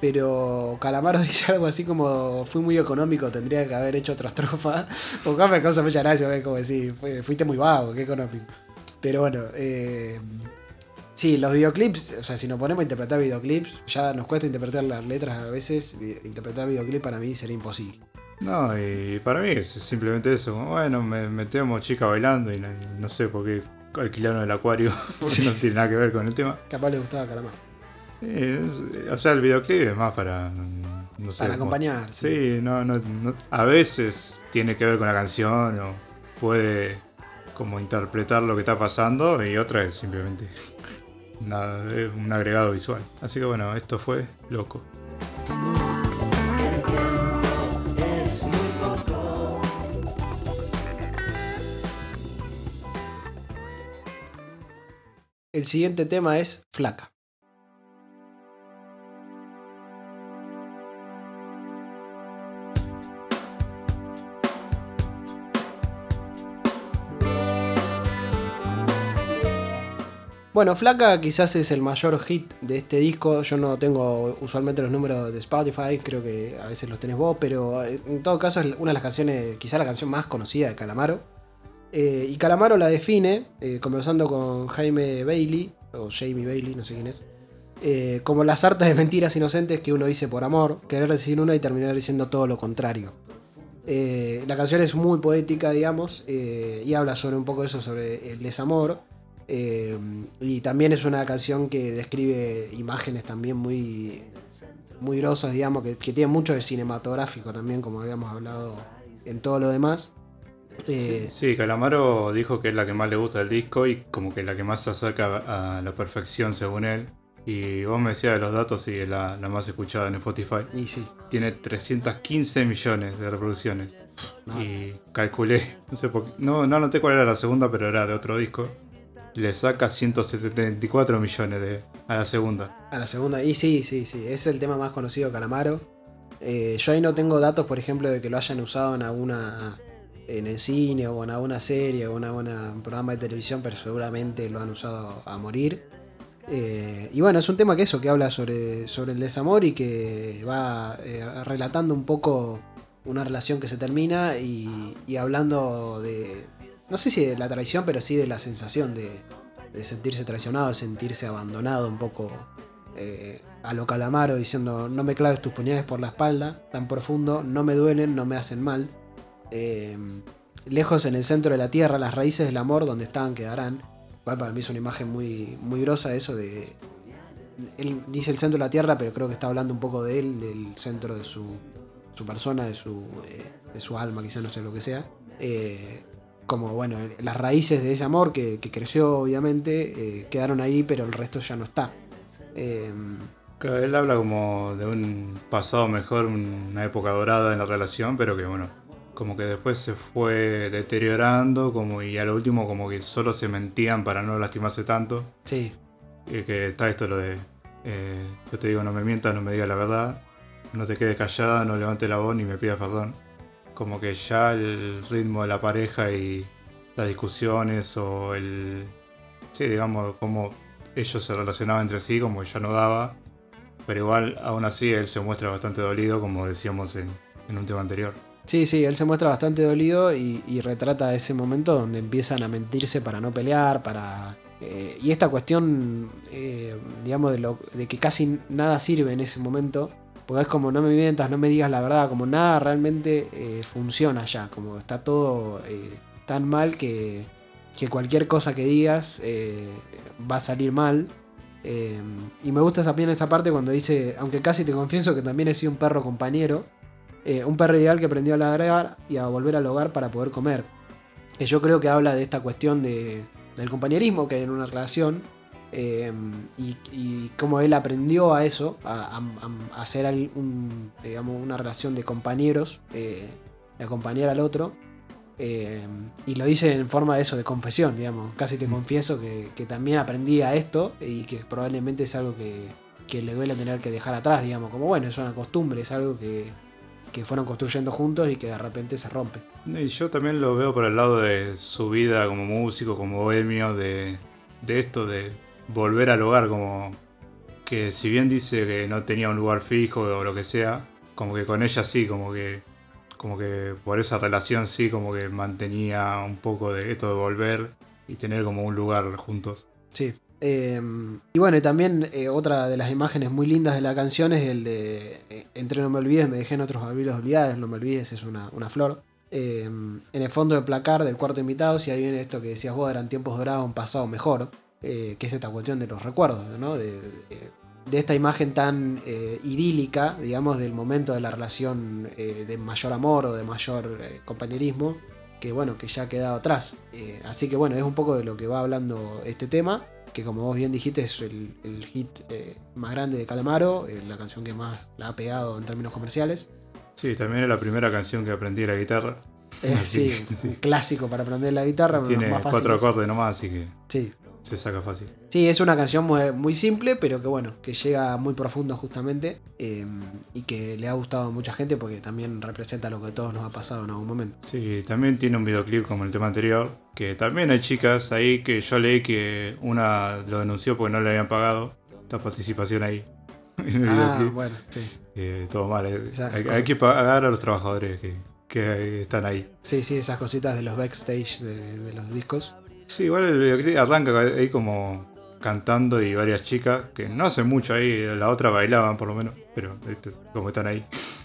Pero Calamaro dice algo así como: Fui muy económico, tendría que haber hecho otra estrofa. O me causa mucha gracia, ¿ves? como decir, "Fue- fuiste muy vago, qué económico. Pero bueno, eh, sí, los videoclips, o sea, si nos ponemos a interpretar videoclips, ya nos cuesta interpretar las letras a veces. Interpretar videoclips para mí sería imposible. No, y para mí es simplemente eso, bueno, me metemos chica bailando y no, sé por qué alquilaron el acuario, porque no tiene nada que ver con el tema. Capaz le gustaba Calamaro. Eh, o sea, el videoclip es más para, no sé, Para como- acompañar. Sí, no, no, no- a veces tiene que ver con la canción o puede como interpretar lo que está pasando y otra es simplemente nada, es un agregado visual. Así que bueno, esto fue loco. El siguiente tema es Flaca. Bueno, Flaca quizás es el mayor hit de este disco. Yo no tengo usualmente los números de Spotify, creo que a veces los tenés vos, pero eh, en todo caso es una de las canciones, quizás la canción más conocida de Calamaro. Eh, y Calamaro la define, eh, conversando con Jaime Bailey, o Jamie Bailey, no sé quién es, eh, como las hartas de mentiras inocentes que uno dice por amor, querer decir una y terminar diciendo todo lo contrario. La canción es muy poética, digamos, y habla sobre un poco eso, sobre el desamor. y también es una canción que describe imágenes también muy, muy grosas, digamos, que, que tiene mucho de cinematográfico también, como habíamos hablado en todo lo demás. Eh, Sí, Calamaro dijo que es la que más le gusta del disco y como que la que más se acerca a la perfección según él. Y vos me decías de los datos y es la, la más escuchada en Spotify. y sí, Tiene 315 millones de reproducciones. no, Y calculé, no sé por qué, no, no anoté cuál era la segunda, pero era de otro disco. Le saca 174 millones de, a la segunda. A la segunda, y sí, sí, sí, es el tema más conocido de Calamaro. Eh, yo ahí no tengo datos, por ejemplo, de que lo hayan usado en alguna. En el cine o en alguna serie o en algún programa de televisión, pero seguramente lo han usado a morir. Eh, y bueno, es un tema que eso, que habla sobre, sobre el desamor y que va eh, relatando un poco una relación que se termina y, hablando de. No sé si de la traición, pero sí de la sensación de, de sentirse traicionado, de sentirse abandonado un poco eh, a lo calamaro, diciendo no me claves tus puñales por la espalda, tan profundo, no me duelen, no me hacen mal. Eh, lejos en el centro de la tierra, las raíces del amor donde estaban quedarán. Igual para mí es una imagen muy, muy grosa eso de... Él dice el centro de la tierra, pero creo que está hablando un poco de él, del centro de su, su persona, de su, eh, de su alma, quizá no sé lo que sea. Eh, como bueno, las raíces de ese amor que, creció obviamente eh, quedaron ahí, pero el resto ya no está. Claro, él habla como de un pasado mejor, una época dorada en la relación, pero que bueno, como que después se fue deteriorando, como y a lo último como que solo se mentían para no lastimarse tanto. sí, Y que está esto lo de, eh, yo te digo no me mientas, no me digas la verdad, no te quedes callada, no levantes la voz ni me pidas perdón. Como que ya el ritmo de la pareja y las discusiones o el, sí, digamos, cómo ellos se relacionaban entre sí, como que ya no daba. Pero igual, aún así, él se muestra bastante dolido, como decíamos en, en un tema anterior. Sí, sí, él se muestra bastante dolido y, retrata ese momento donde empiezan a mentirse para no pelear, para... eh, y esta cuestión, eh, digamos, de, lo, de que casi nada sirve en ese momento, porque es como no me mientas, no me digas la verdad, como nada realmente eh, funciona ya, como está todo tan mal que, que cualquier cosa que digas va a salir mal. Y me gusta también esta parte cuando dice, aunque casi te confieso que también he sido un perro compañero, eh, un perro ideal que aprendió a ladrar y a volver al hogar para poder comer. Que yo creo que habla de esta cuestión de, del compañerismo que hay en una relación eh, y, y cómo él aprendió a eso, a, a- a hacer un, digamos, una relación de compañeros, eh, de acompañar al otro. eh, y lo dice en forma de eso, de confesión, digamos. Casi te confieso que, que también aprendí a esto y que probablemente es algo que, que le duele tener que dejar atrás, digamos. Como bueno, es una costumbre, es algo que, que fueron construyendo juntos y que de repente se rompe. Y yo también lo veo por el lado de su vida como músico, como bohemio, de, de esto de volver al hogar, como que si bien dice que no tenía un lugar fijo o lo que sea, como que con ella sí, como que como que por esa relación sí, como que mantenía un poco de esto de volver y tener como un lugar juntos. Sí. Eh, y bueno, y también eh, otra de las imágenes muy lindas de la canción es el de eh, Entre no me olvides, me dejé en otros olvidos olvidados, no me olvides, es una, una flor. Eh, en el fondo del placar del cuarto invitado, si ahí viene esto que decías vos, eran tiempos dorados, un pasado mejor, eh, que es esta cuestión de los recuerdos, ¿no? De, de- de esta imagen tan idílica, digamos, del momento de la relación de mayor amor o de mayor compañerismo, que bueno, que ya ha quedado atrás. Así que bueno, es un poco de lo que va hablando este tema que como vos bien dijiste es el, el hit eh, más grande de Calamaro, eh, la canción que más la ha pegado en términos comerciales. Sí, también es la primera canción que aprendí la guitarra. Eh, sí, sí. clásico para aprender la guitarra, Tiene más cuatro acordes nomás, así que Sí. Se saca fácil. Sí, es una canción muy, muy simple, pero que bueno, que llega muy profundo justamente eh, y que le ha gustado a mucha gente porque también representa lo que a todos nos ha pasado en algún momento. Sí, también tiene un videoclip como el tema anterior, que también hay chicas ahí que yo leí que una lo denunció porque no le habían pagado la participación ahí. En el Ah, videoclip. bueno, sí. Eh, todo mal. eh. Hay que pagar a los trabajadores que, que están ahí. Sí, sí, esas cositas de los backstage de, de los discos. Sí, igual el videoclip arranca ahí como cantando y varias chicas, que no hacen mucho ahí, la otra bailaban por lo menos, pero este, como están ahí,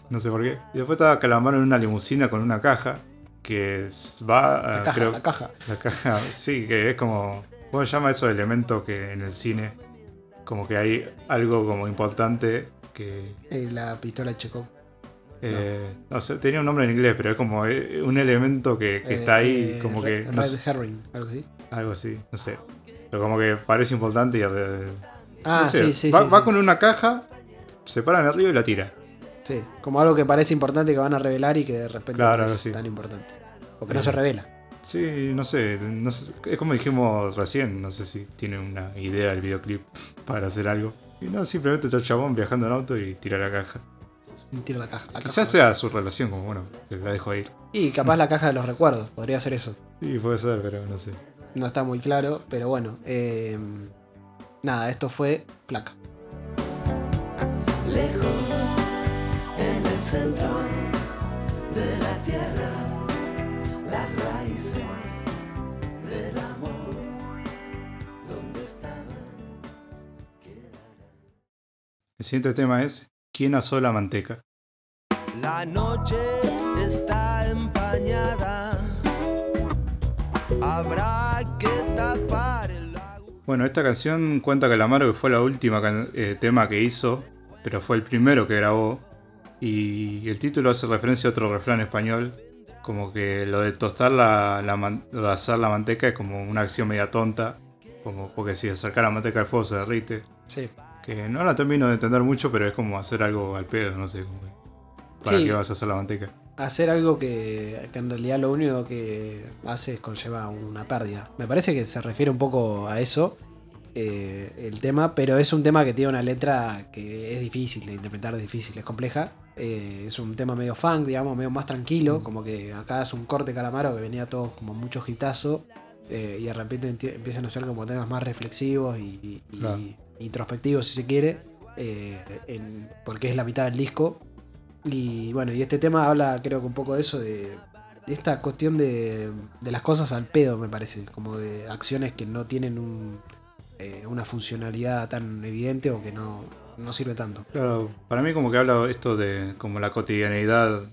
no sé por qué. Y después estaba Calamaro en una limusina con una caja que va a... La caja, creo- la caja. La caja, sí, que es como. ¿Cómo se llama esos elementos que en el cine? Como que hay algo como importante que. Eh, la pistola Chekhov. Eh, no. sé, tenía un nombre en inglés, pero es como eh, un elemento que, que Eh, está ahí, eh, como Red- que. no Red sé, Herring, algo así. algo así, no sé. Pero como que parece importante y. Ah, no sé, sí, sí. Va, sí, va sí. con una caja, se para en el río y la tira. Sí, como algo que parece importante que van a revelar y que de repente Claro, no es tan importante. O que no Eh. se revela. Sí, no sé, no sé, es como dijimos recién, no sé si tiene una idea el videoclip para hacer algo. Y no, simplemente está el chabón viajando en auto y tira la caja. Y tira la caja. la Quizás caja. sea su relación, como bueno, que la dejo ahí. Y capaz la caja de los recuerdos, podría ser eso. Sí, puede ser, pero no sé. No está muy claro, pero bueno. eh, nada, esto fue placa. lejos en el centro de la tierra, las raíces del amor, donde estaban. El siguiente tema es ¿Quién asó la manteca? La noche está empañada, habrá que tapar el lago. Bueno, esta canción cuenta Calamaro que fue la última eh, tema que hizo, pero fue el primero que grabó. Y el título hace referencia a otro refrán español, como que lo de tostar la, la man- lo de asar la manteca es como una acción media tonta, como porque si acercar la manteca al fuego se derrite. Sí. Que no la termino de entender mucho, pero es como hacer algo al pedo, no sé. Como que, ¿Para Sí. qué vas a hacer la manteca? Hacer algo que, que en realidad lo único que hace es conlleva una pérdida. Me parece que se refiere un poco a eso eh, el tema, pero es un tema que tiene una letra que es difícil de interpretar, es difícil, es compleja. Eh, es un tema medio funk, digamos, medio más tranquilo, como que acá es un corte calamaro que venía todo como mucho gitazo eh, y de repente empiezan a ser como temas más reflexivos y, y- Claro. y introspectivos si se quiere, eh, porque es la mitad del disco. Y bueno, y este tema habla creo que un poco de eso, de, de esta cuestión de, de las cosas al pedo, me parece, como de acciones que no tienen un, eh, una funcionalidad tan evidente o que no, no sirve tanto. Claro, para mí como que habla esto de como la cotidianeidad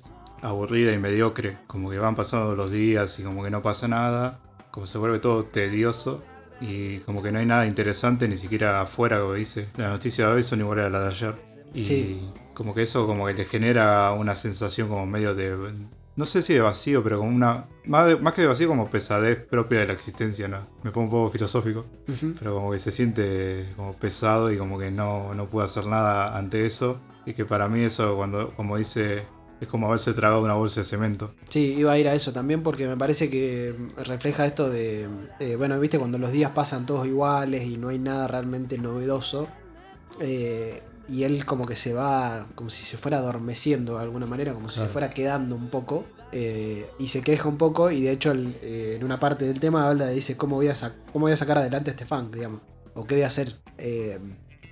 aburrida y mediocre, como que van pasando los días y como que no pasa nada, como se vuelve todo tedioso y como que no hay nada interesante ni siquiera afuera, como dice. Las noticias de hoy son iguales a las de ayer. Y Sí. como que eso como que le genera una sensación como medio de... No sé si de vacío, pero como una... Más, de- más que de vacío como pesadez propia de la existencia, ¿no? Me pongo un poco filosófico. Pero como que se siente como pesado y como que no, no puede hacer nada ante eso. Y que para mí eso, cuando como dice, es como haberse tragado una bolsa de cemento. Sí, iba a ir a eso también porque me parece que refleja esto de, eh, bueno, viste, cuando los días pasan todos iguales y no hay nada realmente novedoso, eh, y él como que se va, como si se fuera adormeciendo de alguna manera, como si Claro. se fuera quedando un poco, eh, y se queja un poco, y de hecho el- en una parte del tema habla de, dice, ¿cómo voy a, cómo voy a sacar adelante este funk, digamos? ¿O qué voy a hacer?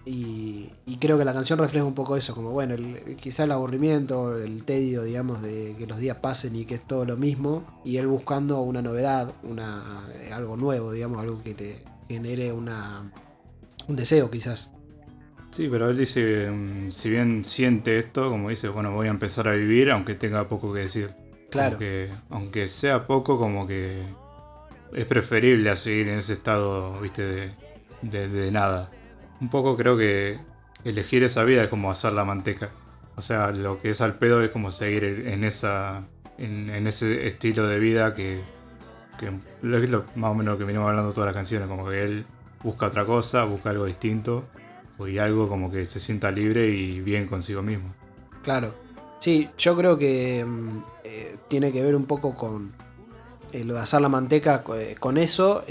Y, y creo que la canción refleja un poco eso, como bueno, el- quizá el aburrimiento, el tedio, digamos, de que los días pasen y que es todo lo mismo, y él buscando una novedad, una, eh, algo nuevo, digamos, algo que te genere una, un deseo quizás. Sí, pero él dice, mm, si bien siente esto, como dice, bueno, voy a empezar a vivir aunque tenga poco que decir. Claro. Aunque sea poco, como que es preferible a seguir en ese estado, viste, de, de- de nada. Un poco creo que elegir esa vida es como hacer la manteca. O sea, lo que es al pedo es como seguir en esa. en, en ese estilo de vida que. que es lo, más o menos lo que venimos hablando todas las canciones, como que él busca otra cosa, busca algo distinto y algo como que se sienta libre y bien consigo mismo. Claro. Sí, yo creo que mm, eh, tiene que ver un poco con eh, lo de hacer la manteca eh, con eso.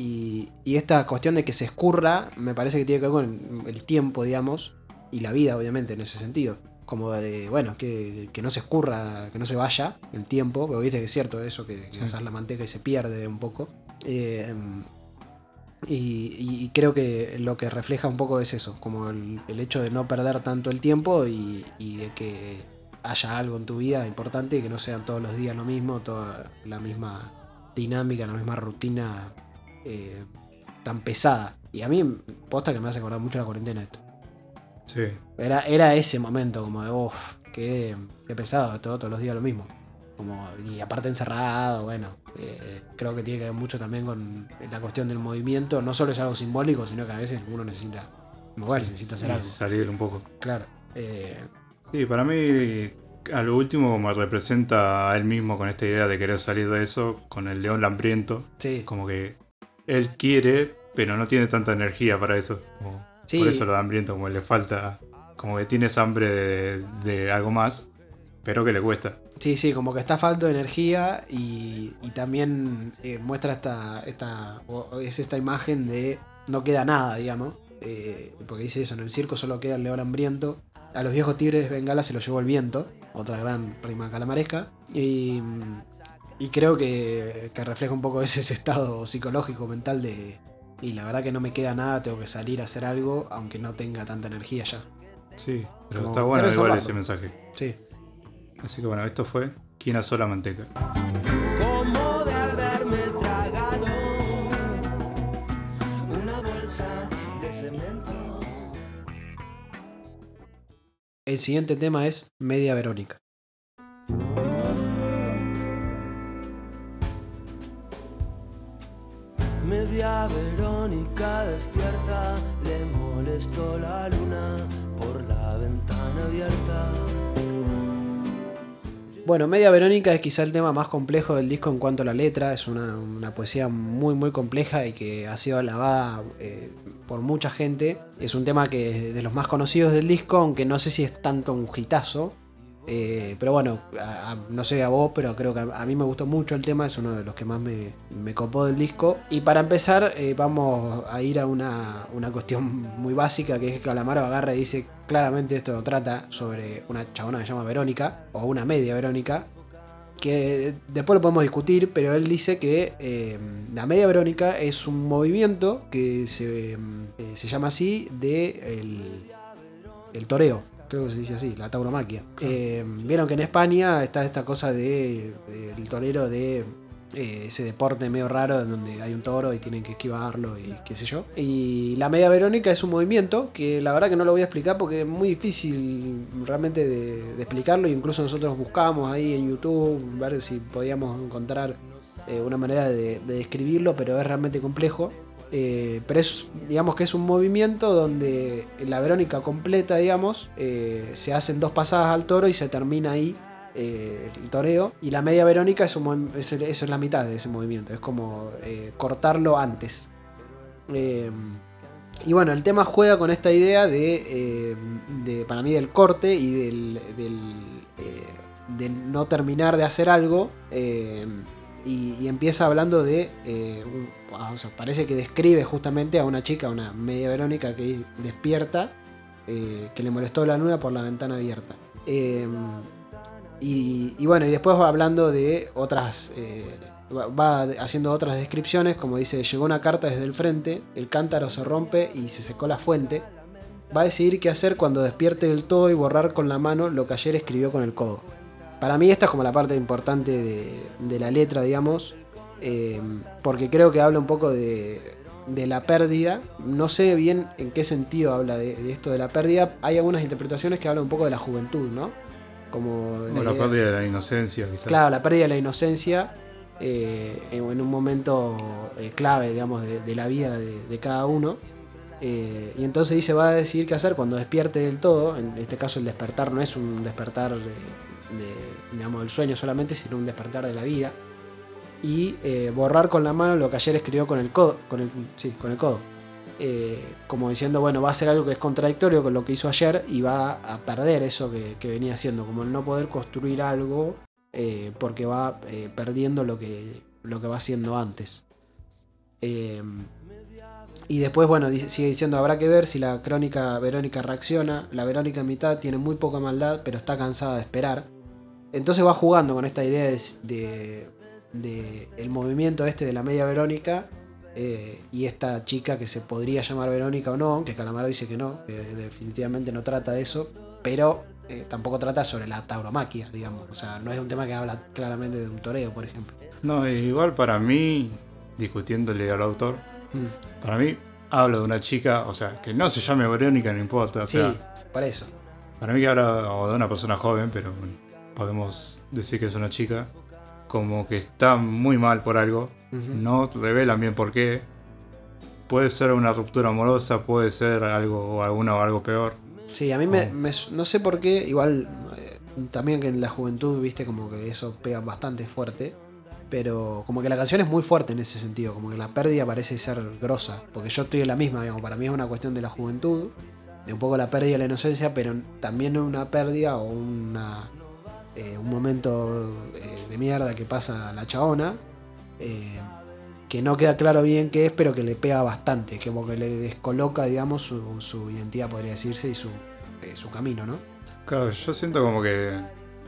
Y, y esta cuestión de que se escurra, me parece que tiene que ver con el tiempo, digamos, y la vida, obviamente, en ese sentido. Como de, bueno, que, que no se escurra, que no se vaya el tiempo, porque viste que es cierto eso, que, que Sí. haces la manteca y se pierde un poco. Eh, y, creo que lo que refleja un poco es eso, como el, el hecho de no perder tanto el tiempo y, y de que haya algo en tu vida importante y que no sean todos los días lo mismo, toda la misma dinámica, la misma rutina eh, tan pesada. Y a mí, posta que me hace acordar mucho la cuarentena esto. Sí, Era, era ese momento como de, uff, qué, qué pesado, todo, todos los días lo mismo. Como, y aparte encerrado, bueno, eh, creo que tiene que ver mucho también con la cuestión del movimiento. No solo es algo simbólico, sino que a veces uno necesita moverse, necesita hacer algo. salir un poco. Claro. Eh, Sí, para mí a lo último me representa a él mismo con esta idea de querer salir de eso, con el león hambriento. sí, Como que él quiere, pero no tiene tanta energía para eso. Como- Sí. Por eso lo da hambriento, como le falta, como que tienes hambre de, de algo más, pero que le cuesta. sí, sí, como que está falto de energía y, y también eh, muestra esta, esta, es esta imagen de no queda nada, digamos. eh, porque dice eso, en el circo solo queda el león hambriento. A los viejos tigres de Bengala se los llevó el viento, otra gran rima calamaresca. Y, y creo que, que refleja un poco ese, ese estado psicológico, mental de... Y la verdad que no me queda nada, tengo que salir a hacer algo, aunque no tenga tanta energía ya. Sí, pero Como está bueno igual salvarlo. ese mensaje. Sí. Así que bueno, esto fue ¿Quién asó la manteca? como de haberme tragado una bolsa de cemento. El siguiente tema es Media Verónica. Media Verónica despierta, le molestó la luna por la ventana abierta. Bueno, Media Verónica es quizá el tema más complejo del disco en cuanto a la letra. Es una, una poesía muy, muy compleja y que ha sido alabada eh, por mucha gente. Es un tema que es de los más conocidos del disco, aunque no sé si es tanto un hitazo. Eh, pero bueno, no sé a vos, pero creo que a, mí me gustó mucho el tema. Es uno de los que más me, me copó del disco. Y para empezar, eh, vamos a ir a una, una cuestión muy básica, que es que Calamaro agarra y dice claramente esto no trata sobre una chabona que se llama Verónica, o una media Verónica, que después lo podemos discutir, pero él dice que eh, la media Verónica es un movimiento que se, eh, se llama así de el, el toreo. Creo que se dice así, la tauromaquia. Eh, Vieron que en España está esta cosa de, del torero de eh, ese deporte medio raro donde hay un toro y tienen que esquivarlo y qué sé yo. Y la media verónica es un movimiento que la verdad que no lo voy a explicar porque es muy difícil realmente de, de explicarlo. Y incluso nosotros buscamos ahí en YouTube ver si podíamos encontrar eh, una manera de, de describirlo, pero es realmente complejo. Eh, pero es, digamos que es un movimiento donde la Verónica completa, digamos, eh, se hacen dos pasadas al toro y se termina ahí eh, el toreo. Y la media Verónica es, es la mitad de ese movimiento, es como cortarlo antes. Y bueno, el tema juega con esta idea de, para mí, del corte y del, de no terminar de hacer algo. y, empieza hablando de. Sea, parece que describe justamente a una chica, una media Verónica que despierta, eh, que le molestó la luna por la ventana abierta. Eh, y, bueno, y después va hablando de otras. eh, va- haciendo otras descripciones, como dice: Llegó una carta desde el frente, el cántaro se rompe y se secó la fuente. Va a decidir qué hacer cuando despierte del todo y borrar con la mano lo que ayer escribió con el codo. Para mí, esta es como la parte importante de la letra, digamos, eh, porque creo que habla un poco de, de la pérdida. No sé bien en qué sentido habla de, de esto de la pérdida. Hay algunas interpretaciones que hablan un poco de la juventud, ¿no? Como la pérdida de la inocencia, quizás. Claro, la pérdida de la inocencia eh, en un momento eh, clave, digamos, de, de la vida de, cada uno. Eh, y entonces dice, va a decidir qué hacer cuando despierte del todo. En este caso el despertar no es un despertar de, de, digamos, del sueño solamente, sino un despertar de la vida. Y eh, borrar con la mano lo que ayer escribió con el codo. Con el, sí, con el codo. Eh, como diciendo, bueno, va a ser algo que es contradictorio con lo que hizo ayer y va a perder eso que, venía haciendo, como el no poder construir algo eh, porque va perdiendo lo que, lo que va haciendo antes. Y después, bueno, sigue diciendo, habrá que ver si la crónica Verónica reacciona. La Verónica en mitad tiene muy poca maldad, pero está cansada de esperar. Entonces va jugando con esta idea de, de- de el movimiento este de la media Verónica eh, y esta chica que se podría llamar Verónica o no, que Calamaro dice que no, que definitivamente no trata de eso, pero eh, tampoco trata sobre la tauromaquia, digamos. O sea, no es un tema que habla claramente de un toreo, por ejemplo. No, igual para mí, discutiéndole al autor, Mm, para mí habla de una chica, o sea, que no se llame Verónica, no importa. O sí, para eso. para mí que habla o de una persona joven, pero bueno, podemos decir que es una chica, como que está muy mal por algo, no revelan bien por qué. Puede ser una ruptura amorosa, puede ser algo o alguna o algo peor. Sí, a mí me, Oh. me- no sé por qué, igual eh, también que en la juventud, viste, como que eso pega bastante fuerte, pero como que la canción es muy fuerte en ese sentido, como que la pérdida parece ser grosa, porque yo estoy en la misma, digamos, para mí es una cuestión de la juventud, de un poco la pérdida de la inocencia, pero también una pérdida o una, eh, un momento eh, de mierda que pasa a la chabona, eh, que no queda claro bien qué es, pero que le pega bastante, que como que le descoloca, digamos, su, su identidad, podría decirse, y su, su camino, ¿no? Claro, yo siento como que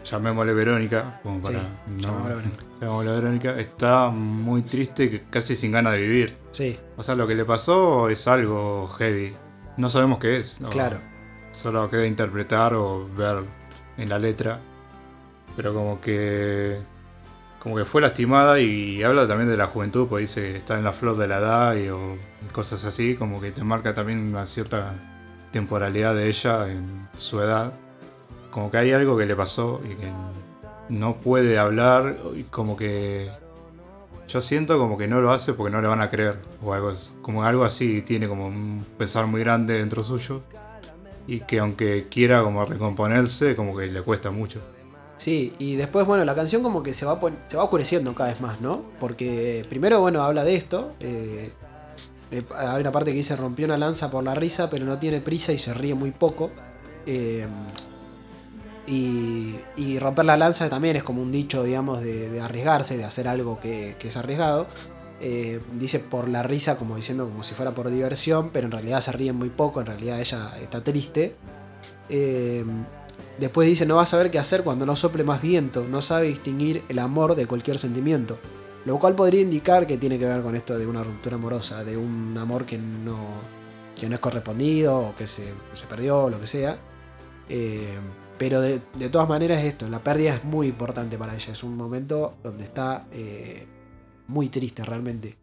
llamémosle Verónica, como para. Sí, no, llamémosle Verónica. llamémosle Verónica, está muy triste, casi sin ganas de vivir. Sí, O sea, lo que le pasó es algo heavy. No sabemos qué es. ¿no? claro. Solo queda interpretar o ver en la letra. Pero como que. Como que fue lastimada y habla también de la juventud, porque dice que está en la flor de la edad y, cosas así, como que te marca también una cierta temporalidad de ella en su edad. Como que hay algo que le pasó y que no puede hablar y como que yo siento como que no lo hace porque no le van a creer o algo como algo así tiene como un pesar muy grande dentro suyo y que aunque quiera como recomponerse como que le cuesta mucho. Sí, y después, bueno, la canción como que se va, se va oscureciendo cada vez más, ¿no? Porque primero, bueno, habla de esto. eh, eh, hay una parte que dice rompió una lanza por la risa, pero no tiene prisa y se ríe muy poco. eh, y, y romper la lanza también es como un dicho, digamos, de, arriesgarse, de hacer algo que, es arriesgado. Eh, dice por la risa, como diciendo como si fuera por diversión, pero en realidad se ríe muy poco, en realidad ella está triste. Eh, Después dice, no va a saber qué hacer cuando no sople más viento, no sabe distinguir el amor de cualquier sentimiento. Lo cual podría indicar que tiene que ver con esto de una ruptura amorosa, de un amor que no, que no es correspondido o que se, se perdió o lo que sea. Eh, pero de, de todas maneras esto, la pérdida es muy importante para ella, es un momento donde está eh, muy triste realmente.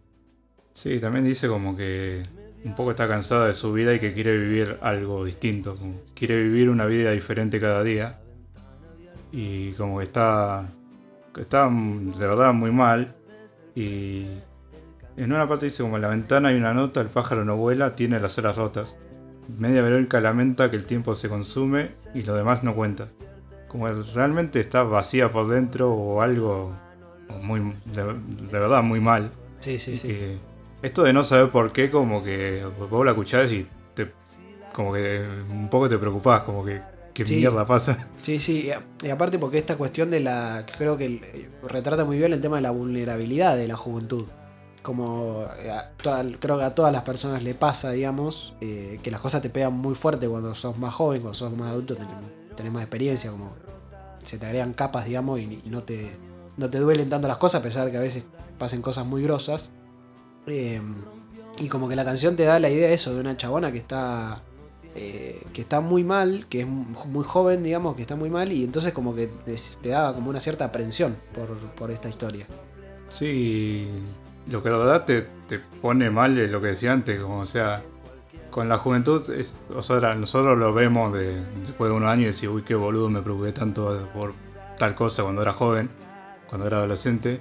Sí, también dice como que un poco está cansada de su vida y que quiere vivir algo distinto, como quiere vivir una vida diferente cada día y como que está está de verdad muy mal y en una parte dice como en la ventana hay una nota, el pájaro no vuela, tiene las alas rotas. Media Verónica lamenta que el tiempo se consume y lo demás no cuenta. Como que realmente está vacía por dentro o algo muy de, de verdad muy mal. Sí, sí, sí. Esto de no saber por qué, como que vos la escuchás y te, como que un poco te preocupás, como que qué Sí. mierda pasa. Sí, sí, y aparte porque esta cuestión de la. Creo que retrata muy bien el tema de la vulnerabilidad de la juventud. Como eh, a toda- creo que a todas las personas le pasa, digamos, eh, que las cosas te pegan muy fuerte cuando sos más joven, cuando sos más adulto, tenés, tenés más experiencia, como se te agregan capas, digamos, y, y no, te, no te duelen tanto las cosas, a pesar de que a veces pasen cosas muy grosas. Eh, y como que la canción te da la idea de eso, de una chabona que está eh, que está muy mal, que es muy joven, digamos, que está muy mal, y entonces como que te, daba como una cierta aprensión por, por esta historia. Sí, lo que de verdad te, te pone mal es lo que decía antes, como sea, con la juventud, es- o sea, nosotros lo vemos de, después de unos años y decimos, uy, qué boludo, me preocupé tanto por tal cosa cuando era joven, cuando era adolescente.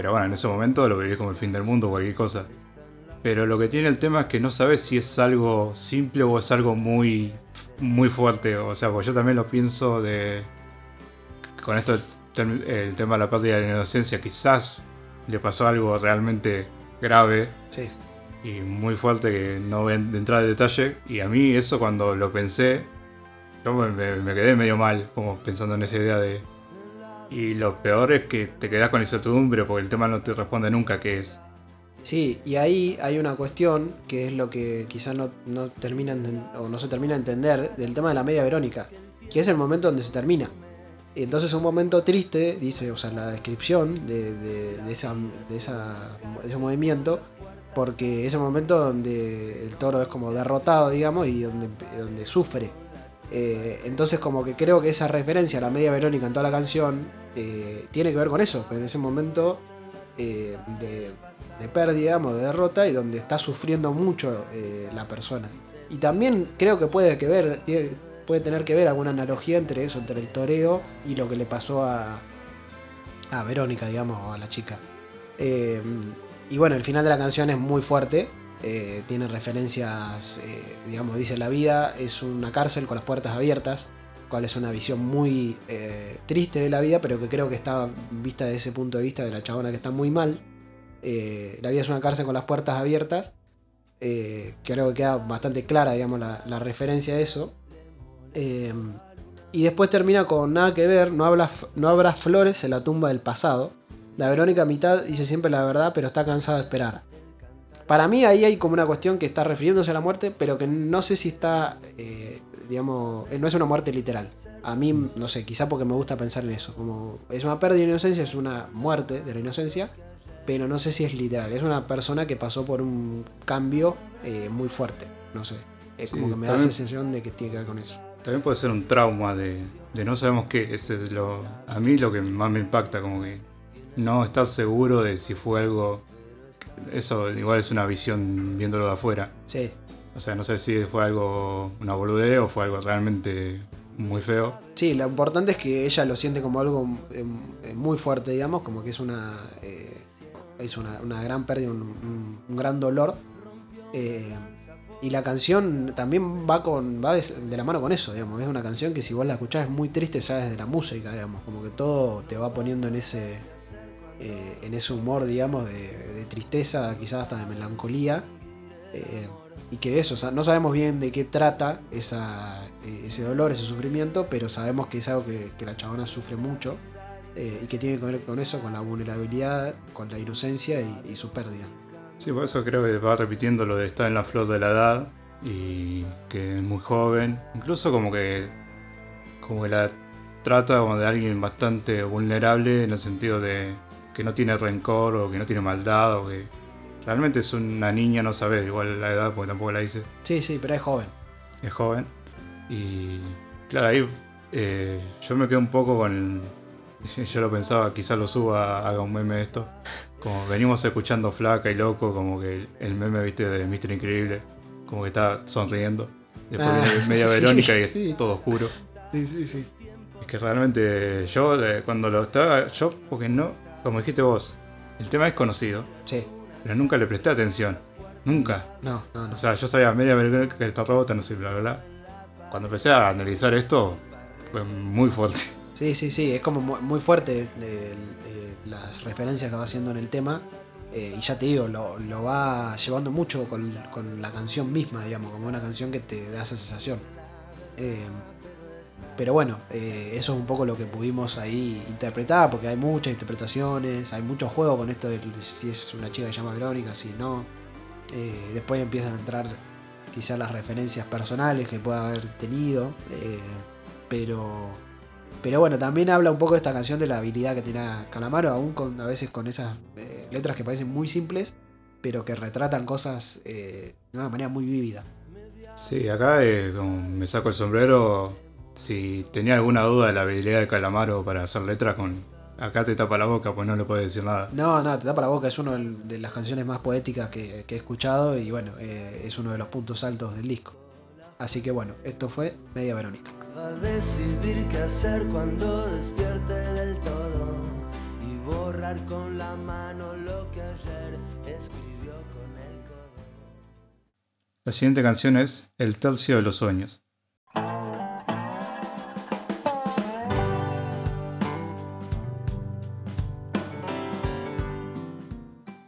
Pero bueno, en ese momento lo viví como el fin del mundo, cualquier cosa. Pero lo que tiene el tema es que no sabes si es algo simple o es algo muy, muy fuerte. O sea, porque yo también lo pienso de. Con esto, el, tem- el tema de la pérdida de la inocencia, quizás le pasó algo realmente grave Sí. y muy fuerte que no voy a entrar en detalle. Y a mí eso cuando lo pensé, yo me, me- me quedé medio mal, como pensando en esa idea de... Y lo peor es que te quedas con incertidumbre porque el tema no te responde nunca qué es. Sí, y ahí hay una cuestión que es lo que quizás no, no termina o no se termina de entender del tema de la media verónica, que es el momento donde se termina. Entonces un momento triste, dice, o sea, la descripción de, de- de de ese movimiento, porque es el momento donde el toro es como derrotado, digamos, y donde, donde sufre. Eh, entonces como que creo que esa referencia a la media verónica en toda la canción eh, tiene que ver con eso, en ese momento eh, de, pérdida, digamos, de derrota, y donde está sufriendo mucho la persona. Y también creo que puede que ver, puede tener que ver alguna analogía entre eso, entre el toreo y lo que le pasó a, a Verónica, digamos, a la chica. Y bueno, el final de la canción es muy fuerte. Eh, tiene referencias, eh, digamos, dice la vida es una cárcel con las puertas abiertas, cual es una visión muy eh, triste de la vida, pero que creo que está vista desde ese punto de vista de la chabona que está muy mal. Eh, la vida es una cárcel con las puertas abiertas. creo que queda bastante clara, digamos, la, referencia a eso. Y después termina con nada que ver, no, habla, no habrá flores en la tumba del pasado. La Verónica mitad dice siempre la verdad, pero está cansada de esperar. Para mí ahí hay como una cuestión que está refiriéndose a la muerte, pero que no sé si está, eh, digamos, eh, no es una muerte literal. A mí, no sé, quizá porque me gusta pensar en eso. Como es una pérdida de inocencia, es una muerte de la inocencia, pero no sé si es literal. Es una persona que pasó por un cambio eh, muy fuerte. No sé. Es Sí, como que me da la sensación de que tiene que ver con eso. También puede ser un trauma de, de no sabemos qué. Ese es lo, a mí lo que más me impacta, como que no estás seguro de si fue algo. Eso igual es una visión viéndolo de afuera. Sí, O sea, no sé si fue algo, una boludez o fue algo realmente muy feo. Sí, lo importante es que ella lo siente como algo eh, eh, muy fuerte, digamos, como que es una eh, es una, una gran pérdida, un, un- un gran dolor. Eh, y la canción también va con va de, de la mano con eso, digamos. Es una canción que si vos la escuchás es muy triste ya desde la música, digamos. Como que todo te va poniendo en ese eh, en ese humor, digamos, de, tristeza, quizás hasta de melancolía. Eh, y que eso, o sea, no sabemos bien de qué trata eh, ese dolor, ese sufrimiento, pero sabemos que es algo que, la chabona sufre mucho y que tiene que ver con eso, con la vulnerabilidad, con la inocencia y, y su pérdida. Sí, por eso creo que va repitiendo lo de estar en la flor de la edad y que es muy joven. Incluso como que, como que la trata como de alguien bastante vulnerable en el sentido de que no tiene rencor o que no tiene maldad o que realmente es una niña, no sabes igual la edad porque tampoco la dice. Sí, sí, pero es joven. es joven. Y claro, ahí eh, yo me quedé un poco con. Yo lo pensaba, quizás lo suba, haga un meme de esto. Como venimos escuchando Flaca y Loco, como que el, el meme, viste, de Mr. Increíble, como que está sonriendo. Después Ah, viene media sí, Verónica y sí. es todo oscuro. Sí, sí, sí. Es que realmente yo, eh, cuando lo estaba. Yo, porque no, como dijiste vos, el tema es conocido, Sí, pero nunca le presté atención. Nunca. no, no, no. O sea, yo sabía media Verónica que está rota, no sé, bla, bla, bla. Cuando empecé a analizar esto, fue muy fuerte. Sí, sí, sí, es como mu- muy fuerte de, de las referencias que va haciendo en el tema. eh, y ya te digo, lo, lo va llevando mucho con, con la canción misma, digamos, como una canción que te da esa sensación. Eh, pero bueno, eh, eso es un poco lo que pudimos ahí interpretar, porque hay muchas interpretaciones, hay mucho juego con esto de si es una chica que se llama Verónica, si no. Eh, después empiezan a entrar quizás las referencias personales que pueda haber tenido. eh, pero pero bueno, también habla un poco de esta canción de la habilidad que tiene Calamaro, aún a veces con esas letras que parecen muy simples, pero que retratan cosas de una manera muy vívida. Sí, acá me saco el sombrero. Si tenía alguna duda de la habilidad de Calamaro para hacer letras con. Acá te tapa la boca, pues no le puedes decir nada. No, no, te tapa la boca, es una de las canciones más poéticas que, que he escuchado y bueno, eh, es uno de los puntos altos del disco. Así que bueno, esto fue Media Verónica. Va a decidir qué hacer cuando despierte del todo y borrar con la mano lo que ayer escribió con el codo. La siguiente canción es El Tercio de los Sueños.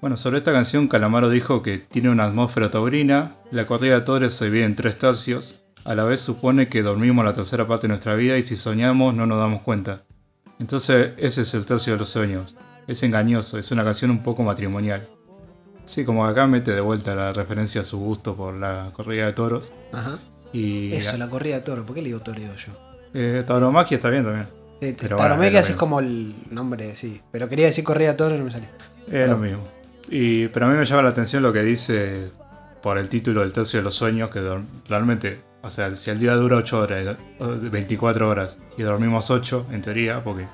Bueno, sobre esta canción, Calamaro dijo que tiene una atmósfera taurina, la corrida de toros se divide en tres tercios, a la vez supone que dormimos la tercera parte de nuestra vida y si soñamos no nos damos cuenta. Entonces ese es el tercio de los sueños. Es engañoso, es una canción un poco matrimonial. Sí, como acá mete de vuelta la referencia a su gusto por la corrida de toros. Ajá. Y Eso, la corrida de toro. ¿Por qué le digo Toredo yo? eh, tauromaquia está bien también. Sí, Pero bueno, es como el nombre, sí. Pero quería decir corrida de toro y no me salió. Es lo mismo. Y, pero a mí me llama la atención lo que dice por el título del tercio de los sueños, que realmente, o sea, si el día dura 8 horas, o 24 horas, y dormimos 8, en teoría, porque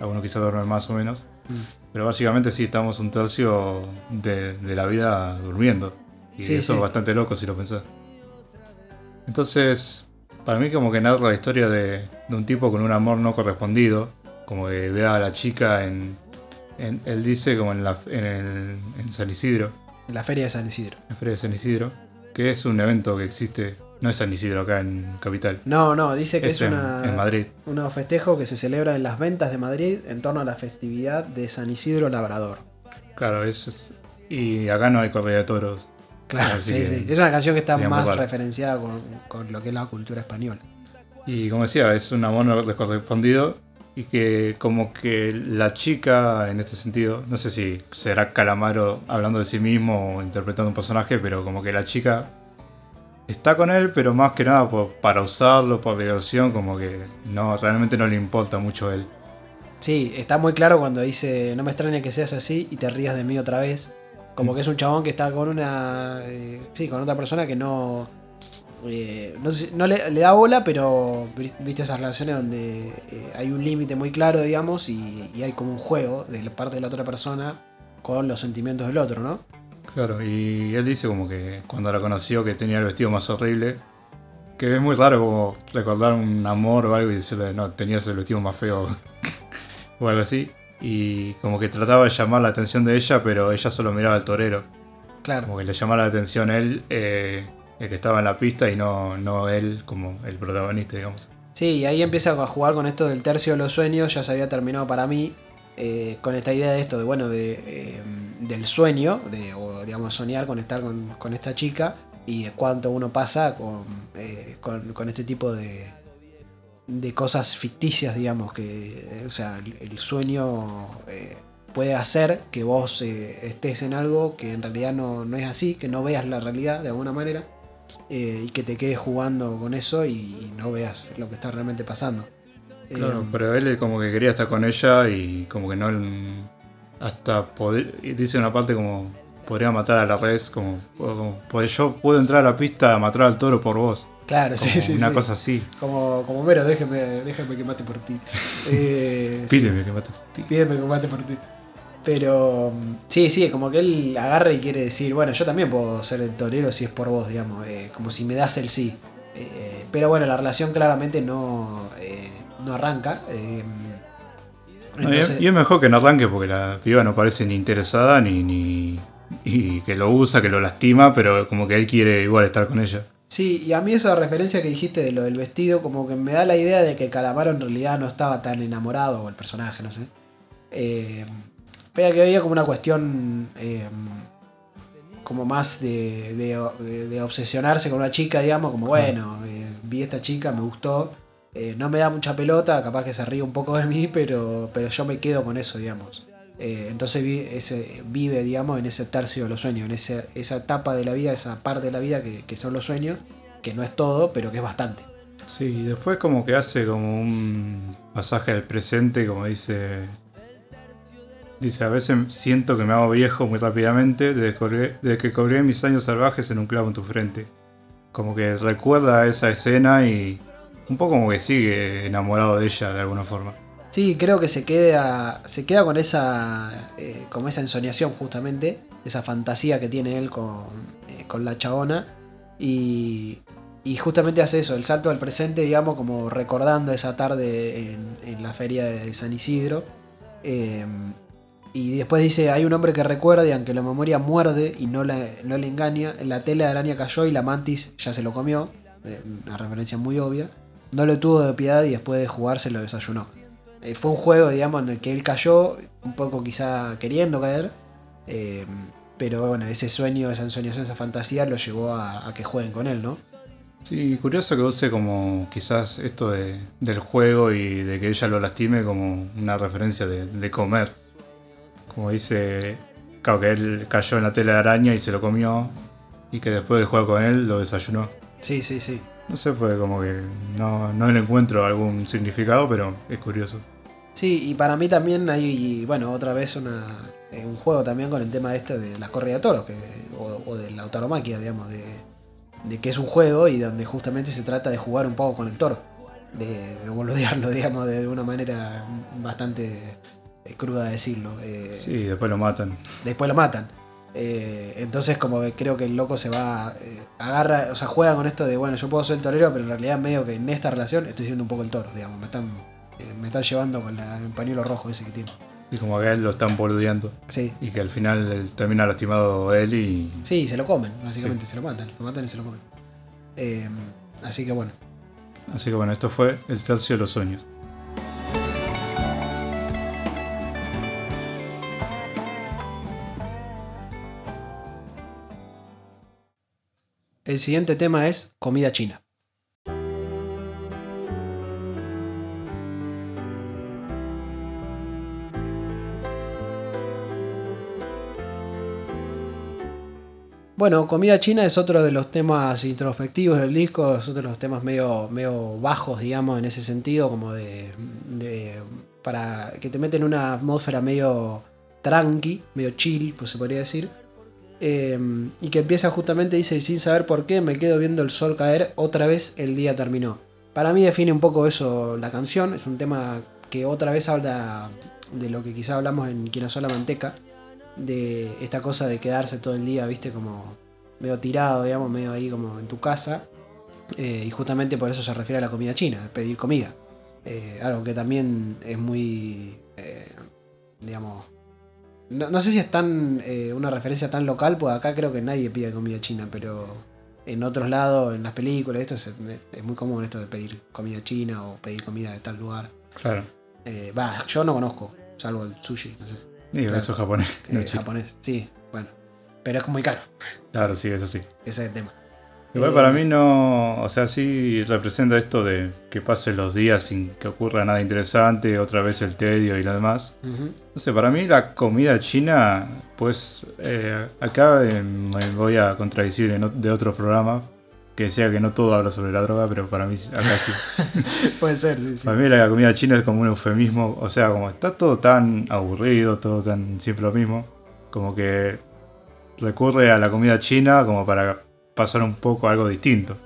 algunos quizás duermen más o menos, Mm. pero básicamente sí estamos un tercio de, de la vida durmiendo. Y Sí, eso sí. es bastante loco si lo pensás. Entonces, para mí como que narra la historia de, de un tipo con un amor no correspondido, como que ve a la chica en, en- él dice como en, la, en, el- en San Isidro, En la feria de San Isidro. la Feria de San Isidro, que es un evento que existe, no es San Isidro acá en Capital, No, no, dice que es, una, en Madrid. unos festejos que se celebran en las ventas de Madrid en torno a la festividad de San Isidro Labrador. Claro, es, es- y acá no hay corrida de toros. Claro, sí, sí. Es una canción que está más referenciada con, con lo que es la cultura española. Y como decía, es un amor correspondido y que como que la chica en este sentido, no sé si será Calamaro hablando de sí mismo o interpretando un personaje, pero como que la chica está con él, pero más que nada por- para usarlo, por diversión, como que no, realmente no le importa mucho a él. Sí, está muy claro cuando dice no me extraña que seas así y te rías de mí otra vez. Como que es un chabón que está con una. eh, sí, con otra persona que no. Eh, no, sé- no le, le da bola, pero viste esas relaciones donde eh, hay un límite muy claro, digamos, y, y hay como un juego de la parte de la otra persona con los sentimientos del otro, ¿no? Claro, y él dice como que cuando la conoció que tenía el vestido más horrible, que es muy raro como recordar un amor o algo y decirle, no, tenías el vestido más feo o algo así. Y como que trataba de llamar la atención de ella, pero ella solo miraba al torero. Claro. Como que le llamaba la atención él, eh, el que estaba en la pista, y no, no él como el protagonista, digamos. Sí, y ahí empieza a jugar con esto del tercio de los sueños, ya se había terminado para mí, eh, con esta idea de esto, de bueno, de, eh, del sueño, de, o digamos soñar con estar con, con esta chica, y de cuánto uno pasa con, eh, con, este tipo de, de cosas ficticias, digamos, que, eh, o sea, el, el sueño eh, puede hacer que vos eh, estés en algo que en realidad no, no es así, que no veas la realidad de alguna manera eh, y que te quedes jugando con eso y, y no veas lo que está realmente pasando. Claro, Eh, pero él como que quería estar con ella y como que no... Hasta Dice una parte como... Podría matar a la res, como, como, "Pues yo puedo entrar a la pista a matar al toro por vos. claro, Como sí, sí, una sí. cosa así. Como, como Mero, déjeme, déjeme que mate por ti. Eh, sí, Pídeme que mate por ti. pídeme que mate por ti. Pero sí, sí, como que él agarra y quiere decir, bueno, yo también puedo ser el torero si es por vos, digamos, eh, como si me das el sí. Eh, pero bueno, la relación claramente no, eh, no arranca. No, y, es mejor que no arranque porque la piba no parece ni interesada ni, ni. y que lo usa, que lo lastima, pero como que él quiere igual estar con ella. Sí, y a mí esa referencia que dijiste de lo del vestido, como que me da la idea de que Calamaro en realidad no estaba tan enamorado, o el personaje, no sé. Eh, pero que había como una cuestión eh, como más de, de- de- de obsesionarse con una chica, digamos, como bueno, eh, vi esta chica, me gustó, eh, no me da mucha pelota, capaz que se ríe un poco de mí, pero, pero yo me quedo con eso, digamos. Entonces vi- ese, vive, digamos, en ese tercio de los sueños, en ese- esa etapa de la vida, esa parte de la vida que, que son los sueños, que no es todo, pero que es bastante. Sí, y después como que hace como un pasaje al presente, como dice. Dice, a veces siento que me hago viejo muy rápidamente desde, que colgué mis años salvajes en un clavo en tu frente. Como que recuerda esa escena y un poco como que sigue enamorado de ella de alguna forma. Sí, creo que se queda, se queda con esa, eh, esa ensoñación justamente, esa fantasía que tiene él con, eh, con la chabona y, y justamente hace eso, el salto al presente, digamos, como recordando esa tarde en, en la feria de San Isidro. Eh, y después dice, hay un hombre que recuerda y aunque la memoria muerde y no, la- no le engaña, la tela de araña cayó y la mantis ya se lo comió, eh, una referencia muy obvia. No le tuvo de piedad y después de jugar se lo desayunó. Eh, fue un juego, digamos, en el que él cayó, un poco quizá queriendo caer, Eh, pero bueno, ese sueño, esa ensoñación, esa fantasía lo llevó a, que jueguen con él, ¿no? Sí, curioso que use como quizás esto de- del juego y de que ella lo lastime como una referencia de comer. Como dice, claro que él cayó en la tela de araña y se lo comió y que después de jugar con él lo desayunó. Sí, sí, sí. No sé, fue como que no, no le encuentro algún significado, pero es curioso. Sí, y para mí también hay, bueno, otra vez una, eh, un juego también con el tema este de las corridas de toros, que, o, o de la tauromaquia, digamos, de, de que es un juego y donde justamente se trata de jugar un poco con el toro, de, de boludearlo, digamos, de una manera bastante cruda de decirlo. Eh, Sí, después lo matan. después lo matan. Eh, entonces como que creo que el loco se va, eh, agarra, o sea, juega con esto de, bueno, yo puedo ser el torero, pero en realidad medio que en esta relación estoy siendo un poco el toro, digamos, me están, me están llevando con la- el pañuelo rojo ese que tiene. Y como que a él lo están boludeando. Sí, Y que al final termina lastimado él y. sí, se lo comen, básicamente, se lo matan, lo matan y se lo comen. Así que bueno, Así que bueno, esto fue el tercio de los sueños. El siguiente tema es comida china. Bueno, comida china es otro de los temas introspectivos del disco, es otro de los temas medio, medio bajos, digamos, en ese sentido, como de, de- para que te meten en una atmósfera medio tranqui, medio chill, pues se podría decir. Eh, y que empieza justamente, dice, "Y sin saber por qué, me quedo viendo el sol caer, otra vez el día terminó. Para mí define un poco eso la canción, es un tema que otra vez habla de lo que quizá hablamos en Quien la manteca, de esta cosa de quedarse todo el día, viste, como medio tirado, digamos, medio ahí como en tu casa. Eh, y justamente por eso se refiere a la comida china, pedir comida. Eh, algo que también es muy, eh, digamos, no, no sé si es tan eh, una referencia tan local, pues acá creo que nadie pide comida china, pero en otros lados, en las películas, esto es, es muy común esto de pedir comida china o pedir comida de tal lugar. Claro. Eh, Va, yo no conozco, salvo el sushi, no sé, Claro. eso es japonés. eh, no japonés. Sí, bueno, pero es muy caro, Claro, sí, eso sí. ese es el tema. Igual Eh, para mí no, o sea, sí representa esto de que pasen los días sin que ocurra nada interesante, otra vez el tedio y lo demás. No sé, para mí la comida china, pues eh, acá eh, me voy a contradecir en de otro programa que decía que no todo habla sobre la droga, pero para mí acá sí. Puede ser, sí, sí. Para mí la comida china es como un eufemismo, o sea, como está todo tan aburrido, todo tan siempre lo mismo, como que recurre a la comida china como para pasar un poco a algo distinto.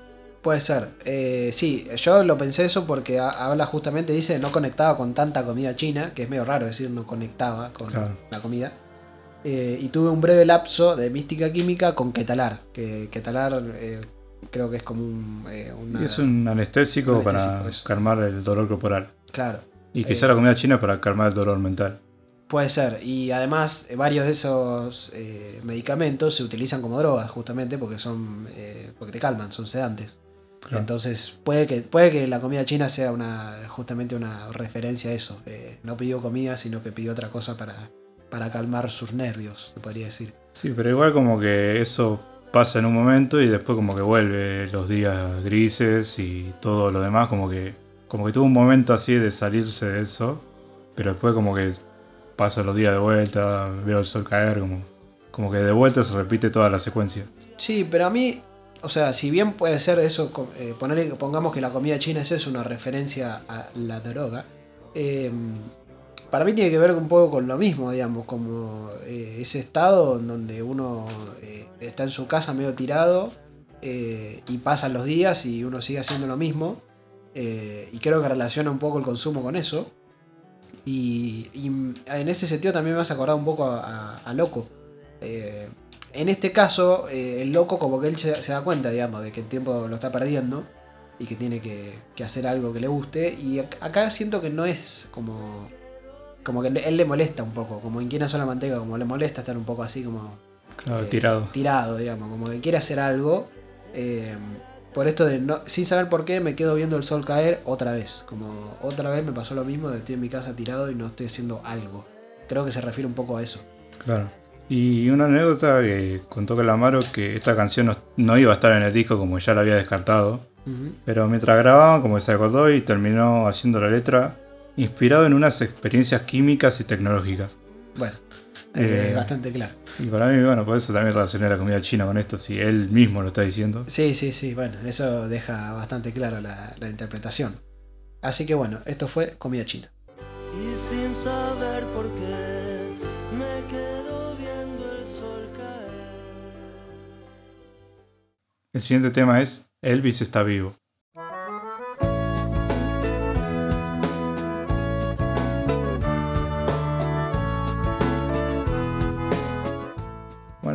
Puede ser. Eh, sí, yo lo pensé eso porque ha- habla justamente, dice, no conectaba con tanta comida china, que es medio raro decir no conectaba con Claro. la comida. Eh, y tuve un breve lapso de mística química con Ketalar, que Ketalar eh, creo que es como un... eh, una- Y es un anestésico, un para eso. calmar el dolor corporal. Claro, Y quizá la comida china es para calmar el dolor mental. Puede ser. Y además eh, varios de esos eh, medicamentos se utilizan como drogas justamente porque son... eh, porque te calman, son sedantes. Claro. Entonces puede que, puede que la comida china sea una justamente una referencia a eso. Eh, no pidió comida, sino que pidió otra cosa para, para calmar sus nervios, se podría decir. Sí, pero igual como que eso pasa en un momento y después como que vuelve los días grises y todo lo demás, como que como que tuvo un momento así de salirse de eso, pero después como que pasa los días de vuelta, veo el sol caer, como, como que de vuelta se repite toda la secuencia. Sí, pero a mí, o sea, si bien puede ser eso, eh, ponerle, pongamos que la comida china es una referencia a la droga, eh, para mí tiene que ver un poco con lo mismo, digamos, como eh, ese estado en donde uno eh, está en su casa medio tirado y pasan los días y uno sigue haciendo lo mismo. y creo que relaciona un poco el consumo con eso. Y, y en ese sentido también me has acordado un poco a, a- a Loco. Eh, en este caso, eh, el loco como que él se, se da cuenta, digamos, de que el tiempo lo está perdiendo y que tiene que, que hacer algo que le guste. Y ac- acá siento que no es como... Como que él le molesta un poco, como en Quien sola manteca, como le molesta estar un poco así como Claro, eh, tirado. tirado, digamos, como que quiere hacer algo. eh, por esto de no, sin saber por qué me quedo viendo el sol caer otra vez. Como otra vez me pasó lo mismo, de estoy en mi casa tirado y no estoy haciendo algo. Creo que se refiere un poco a eso. Claro. Y una anécdota que contó Calamaro que esta canción no, no iba a estar en el disco como ya la había descartado. Pero mientras grababan, como que se acordó y terminó haciendo la letra inspirado en unas experiencias químicas y tecnológicas. Bueno, Eh, eh, bastante claro. Y para mí, bueno, por eso también relacioné la comida china con esto, si él mismo lo está diciendo. Sí, sí, sí, bueno, eso deja bastante claro la, la interpretación. Así que bueno, esto fue comida china. Y sin saber por qué me quedo viendo el sol caer. El siguiente tema es Elvis está vivo.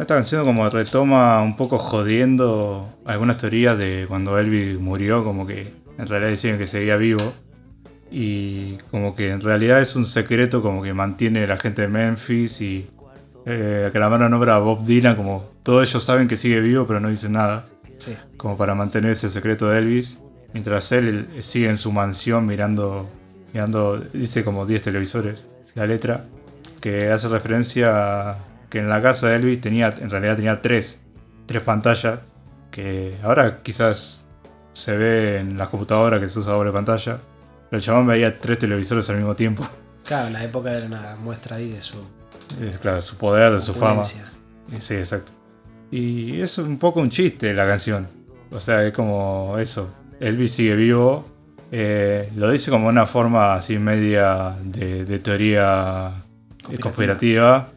Bueno, esta canción como retoma un poco jodiendo algunas teorías de cuando Elvis murió, como que en realidad decían que seguía vivo. Y como que en realidad es un secreto como que mantiene la gente de Memphis y eh, que la mano nombra a Bob Dylan como todos ellos saben que sigue vivo pero no dicen nada Sí, como para mantener ese secreto de Elvis, mientras él eh, sigue en su mansión mirando, mirando, dice como 10 televisores, la letra, que hace referencia a que en la casa de Elvis tenía, en realidad tenía tres, tres pantallas, que ahora quizás se ve en las computadoras que se usa doble pantalla, pero el chabón veía tres televisores al mismo tiempo. claro, en la época era una muestra ahí de su Es, claro, de su poder, de su fama. Sí, exacto. Y es un poco un chiste la canción. O sea, es como eso. Elvis sigue vivo. eh, lo dice como una forma así media de, de teoría Conspirativa. conspirativa.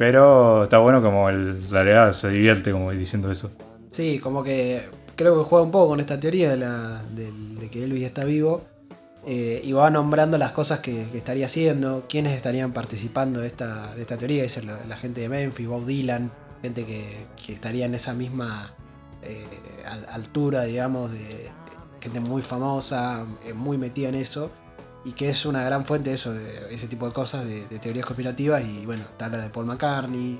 Pero está bueno como el, la realidad se divierte como diciendo eso. Sí, como que creo que juega un poco con esta teoría de, la, de que Elvis está vivo eh, y va nombrando las cosas que, estaría haciendo, quiénes estarían participando de esta, de esta teoría, dice la, gente de Memphis, Bob Dylan, gente que, que estaría en esa misma eh, al- altura, digamos, de gente muy famosa, eh, muy metida en eso. Y que es una gran fuente de eso, de ese tipo de cosas, de, de teorías conspirativas. Y bueno, está la de Paul McCartney,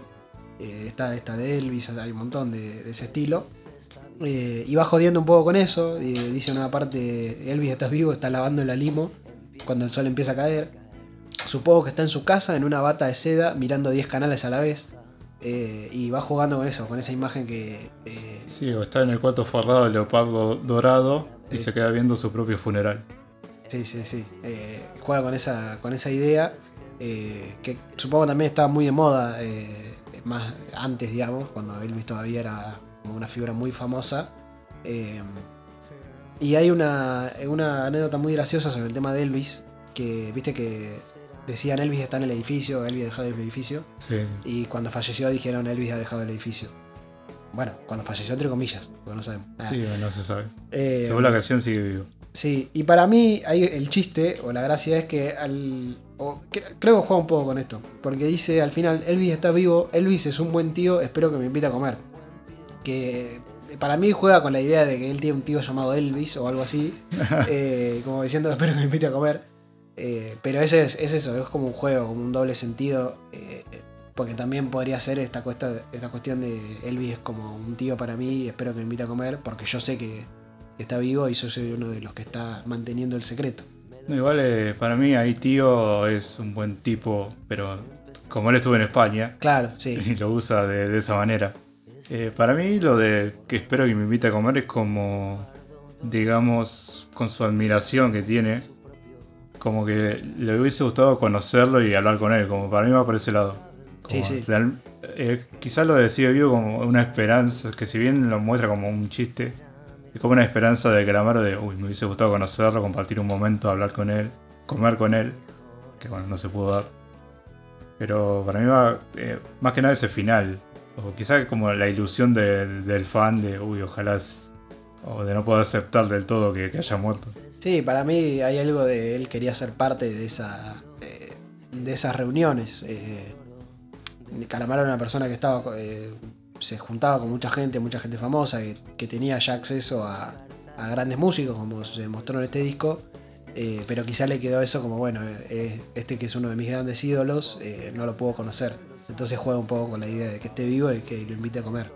eh, está esta de Elvis, hay un montón de, de ese estilo. Eh, y va jodiendo un poco con eso. dice una parte, Elvis estás vivo, está lavando la limo cuando el sol empieza a caer. Supongo que está en su casa en una bata de seda mirando 10 canales a la vez. eh, y va jugando con eso, con esa imagen que... Sí, o está en el cuarto forrado de leopardo dorado y se queda viendo su propio funeral. Sí, sí, sí. Eh, juega con esa, con esa idea eh, que supongo también estaba muy de moda eh, más antes, digamos, cuando Elvis todavía era como una figura muy famosa. Y hay una, una anécdota muy graciosa sobre el tema de Elvis, que viste que decían Elvis está en el edificio, Elvis ha dejado el edificio, Sí. y cuando falleció dijeron Elvis ha dejado el edificio. Bueno, cuando falleció entre comillas, porque no sabemos. Ah, Sí, no se sabe. Según la canción sigue vivo. Sí, y para mí hay el chiste o la gracia es que al. o cre- creo que juega un poco con esto. Porque dice al final, Elvis está vivo, Elvis es un buen tío, espero que me invite a comer. Que para mí juega con la idea de que él tiene un tío llamado Elvis o algo así. eh, como diciendo, espero que me invite a comer. Eh, pero ese es, es eso, es como un juego, como un doble sentido. eh, porque también podría ser esta, cuesta, esta cuestión de Elvis es como un tío para mí, espero que me invite a comer, porque yo sé que está vivo y yo soy uno de los que está manteniendo el secreto. No, igual eh, para mí ahí tío es un buen tipo, pero como él estuvo en España Claro, sí. y lo usa de, de esa manera. eh, para mí lo de que espero que me invite a comer es como, digamos, con su admiración que tiene, como que le hubiese gustado conocerlo y hablar con él, como para mí va por ese lado. Como Sí, sí. eh, quizás lo decía vivo como una esperanza, que si bien lo muestra como un chiste, es como una esperanza de Calamaro de, uy, me hubiese gustado conocerlo, compartir un momento, hablar con él, comer con él, que bueno, no se pudo dar. Pero para mí va eh, más que nada ese final, o quizás como la ilusión de- del fan de, uy, ojalá, o de no poder aceptar del todo que, que haya muerto. Sí, para mí hay algo de él quería ser parte de esa eh, de esas reuniones. Eh, Calamaro era una persona que estaba eh, se juntaba con mucha gente, mucha gente famosa, que, que tenía ya acceso a, a grandes músicos, como se demostró en este disco. eh, pero quizá le quedó eso como, bueno, eh, este que es uno de mis grandes ídolos, eh, no lo puedo conocer. Entonces juega un poco con la idea de que esté vivo y que lo invite a comer.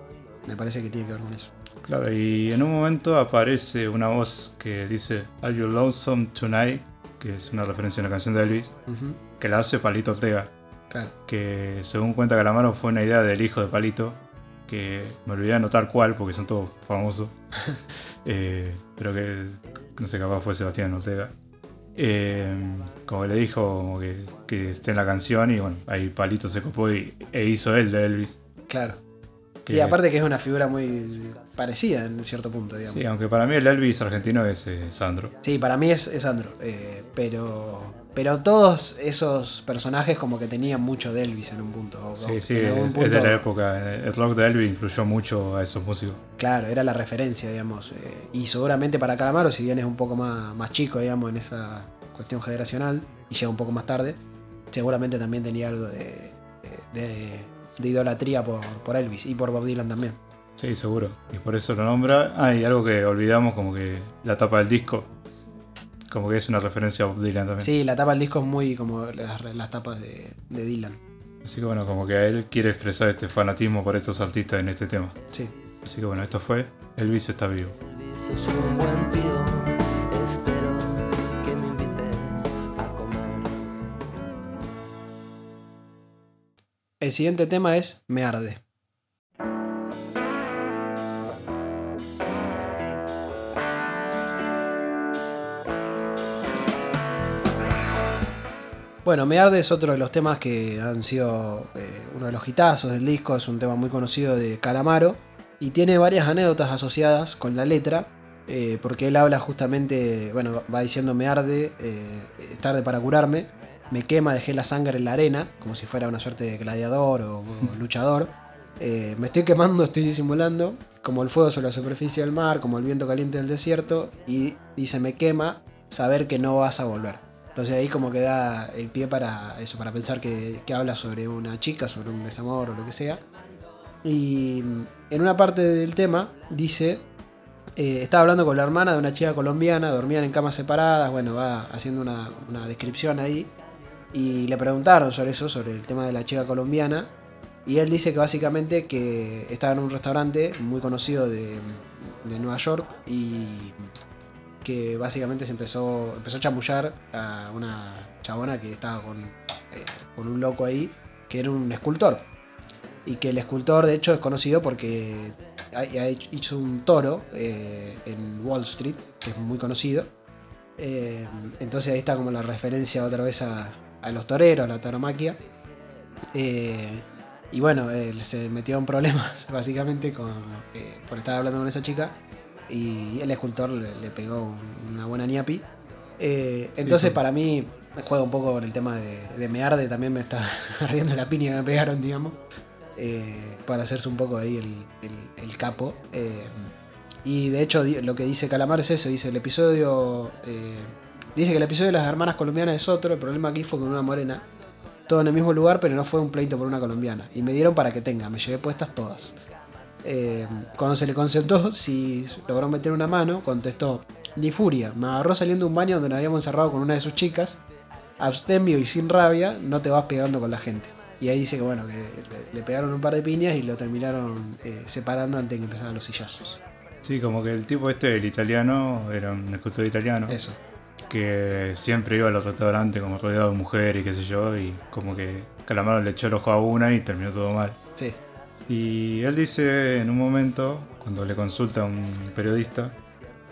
Me parece que tiene que ver con eso. Claro, y en un momento aparece una voz que dice, Are you lonesome tonight? Que es una referencia a una canción de Elvis, que la hace Palito Ortega. Claro. que según cuenta Calamaro fue una idea del hijo de Palito, que me olvidé de anotar cuál, porque son todos famosos, Eh, pero que no sé, capaz fue Sebastián Ortega. Eh, como le dijo como que, que esté en la canción y bueno, ahí Palito se copó y, e hizo él de Elvis. Claro. que- Y aparte que es una figura muy parecida en cierto punto, digamos. Sí, aunque para mí el Elvis argentino es eh, Sandro. Sí, para mí es, es Sandro. eh, pero, pero todos esos personajes como que tenían mucho de Elvis en un punto. Sí, sí, es, algún es de punto, la época. El rock de Elvis influyó mucho a esos músicos. Claro, era la referencia, digamos. eh, y seguramente para Calamaro, si bien es un poco más, más chico, digamos, en esa cuestión generacional, y llega un poco más tarde, seguramente también tenía algo de, de, de idolatría por, por Elvis y por Bob Dylan también. Sí, seguro. Y por eso lo nombra. Ah, y algo que olvidamos, como que la tapa del disco. Como que es una referencia a Bob Dylan también. Sí, la tapa del disco es muy como las, las tapas de, de Dylan. Así que bueno, como que él quiere expresar este fanatismo por estos artistas en este tema. Sí. Así que bueno, esto fue Elvis está vivo. Elvis es un buen tío, espero que me invite a comer. El siguiente tema es Me arde. Bueno, Me arde es otro de los temas que han sido eh, uno de los hitazos del disco, es un tema muy conocido de Calamaro y tiene varias anécdotas asociadas con la letra, eh, porque él habla justamente, bueno, va diciendo me arde, eh, es tarde para curarme, me quema, dejé la sangre en la arena, como si fuera una suerte de gladiador o, o luchador. Me estoy quemando, estoy disimulando, como el fuego sobre la superficie del mar, como el viento caliente del desierto, y dice me quema saber que no vas a volver. Entonces ahí como que da el pie para eso, para pensar que, habla sobre una chica, sobre un desamor o lo que sea. Y en una parte del tema dice, eh, estaba hablando con la hermana de una chica colombiana, dormían en camas separadas, bueno, va haciendo una, descripción ahí. Y le preguntaron sobre eso, sobre el tema de la chica colombiana. Y él dice que básicamente que estaba en un restaurante muy conocido de Nueva York y que básicamente se empezó, empezó a chamullar a una chabona que estaba con, eh, con un loco ahí, que era un escultor. Y que el escultor de hecho es conocido porque ha, hecho un toro eh, en Wall Street, que es muy conocido. Eh, entonces ahí está como la referencia otra vez a, a los toreros, a la tauromaquia. Y bueno, él se metió en problemas básicamente con, por estar hablando con esa chica. Y el escultor le, le pegó un- una buena ñapi. Eh, Sí, entonces sí. para mí juega un poco con el tema de, de me arde, también me está ardiendo la piña que me pegaron, digamos. eh, para hacerse un poco ahí el, el- el capo. eh, y de hecho lo que dice Calamar es eso, dice el episodio... dice que el episodio de las hermanas colombianas es otro, el problema aquí fue con una morena. Todo en el mismo lugar, pero no fue un pleito por una colombiana. Y me dieron para que tenga, me llevé puestas todas. Eh, cuando se le concentró si logró meter una mano, contestó, ni furia, me agarró saliendo de un baño donde nos habíamos encerrado con una de sus chicas, abstemio y sin rabia, no te vas pegando con la gente. Y ahí dice que bueno, que le, le pegaron un par de piñas y lo terminaron eh, separando antes de que empezaran los sillazos. Sí, como que el tipo este, el italiano, era un escultor italiano. Eso. que siempre iba a los restaurantes como rodeado de mujeres y qué sé yo, y como que Calamaro le echó el ojo a una y terminó todo mal. Sí, Y él dice en un momento, cuando le consulta a un periodista,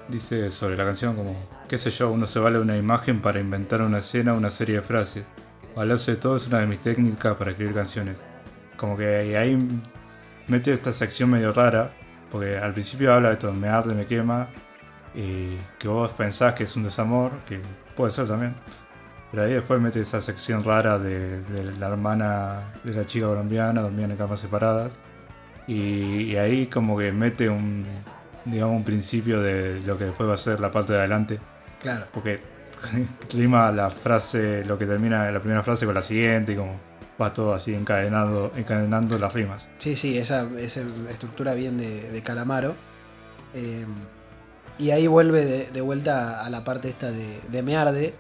dice sobre la canción como, qué sé yo, uno se vale una imagen para inventar una escena, una serie de frases. Valerse de todo es una de mis técnicas para escribir canciones. Como que ahí mete esta sección medio rara, porque al principio habla de esto, me arde, me quema, y que vos pensás que es un desamor, que puede ser también. Pero ahí después mete esa sección rara de, de la hermana de la chica colombiana, dormían en camas separadas. Y, y ahí como que mete un, digamos, un principio de lo que después va a ser la parte de adelante. claro. Porque rima la frase, lo que termina la primera frase con la siguiente y como va todo así encadenando, encadenando las rimas. Sí, sí, esa, esa estructura bien de, de Calamaro. Eh, y ahí vuelve de, de vuelta a la parte esta de, de me arde.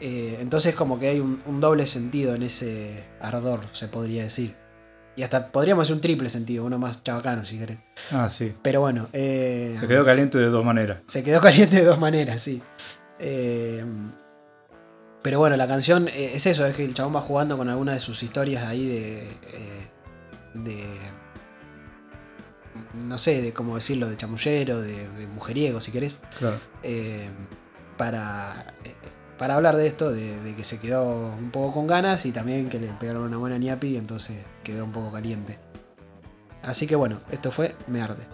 Eh, entonces como que hay un, un doble sentido en ese ardor, se podría decir. Y hasta podríamos hacer un triple sentido, uno más chabacano si querés. Ah, sí. Pero bueno, eh, Se quedó caliente de dos maneras. se quedó caliente de dos maneras, sí. Eh, Pero bueno, la canción es eso, es que el chabón va jugando con algunas de sus historias ahí de. de. No sé, de cómo decirlo, de chamullero, de, de mujeriego, si querés. Claro. para, para hablar de esto, de, que se quedó un poco con ganas y también que le pegaron una buena ñapi y entonces quedó un poco caliente. Así que bueno, esto fue Me Arde.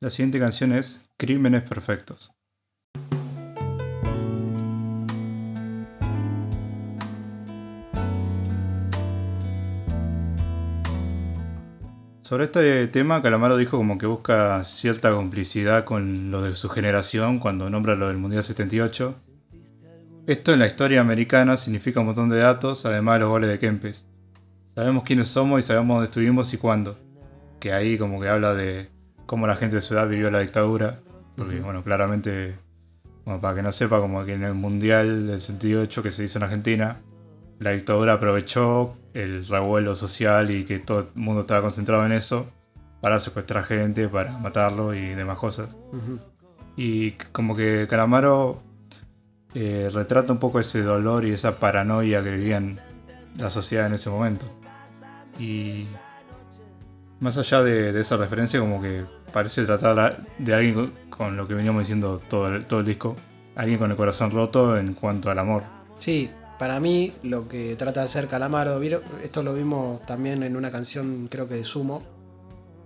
La siguiente canción es Crímenes Perfectos. Sobre este tema, Calamaro dijo como que busca cierta complicidad con lo de su generación cuando nombra lo del Mundial 78. Esto en la historia americana significa un montón de datos, además de los goles de Kempes. Sabemos quiénes somos y sabemos dónde estuvimos y cuándo. Que ahí como que habla de cómo la gente de su edad vivió la dictadura. Porque, bueno, claramente, bueno, para que no sepa, como que en el Mundial del 78 que se hizo en Argentina, la dictadura aprovechó el revuelo social y que todo el mundo estaba concentrado en eso para secuestrar gente, para matarlo y demás cosas. Y como que Calamaro eh, retrata un poco ese dolor y esa paranoia que vivían la sociedad en ese momento. Y más allá de, de esa referencia, como que parece tratar de alguien con, con lo que veníamos diciendo todo el, todo el disco. Alguien con el corazón roto en cuanto al amor. Sí, para mí lo que trata de hacer Calamaro, esto lo vimos también en una canción, creo que de Sumo,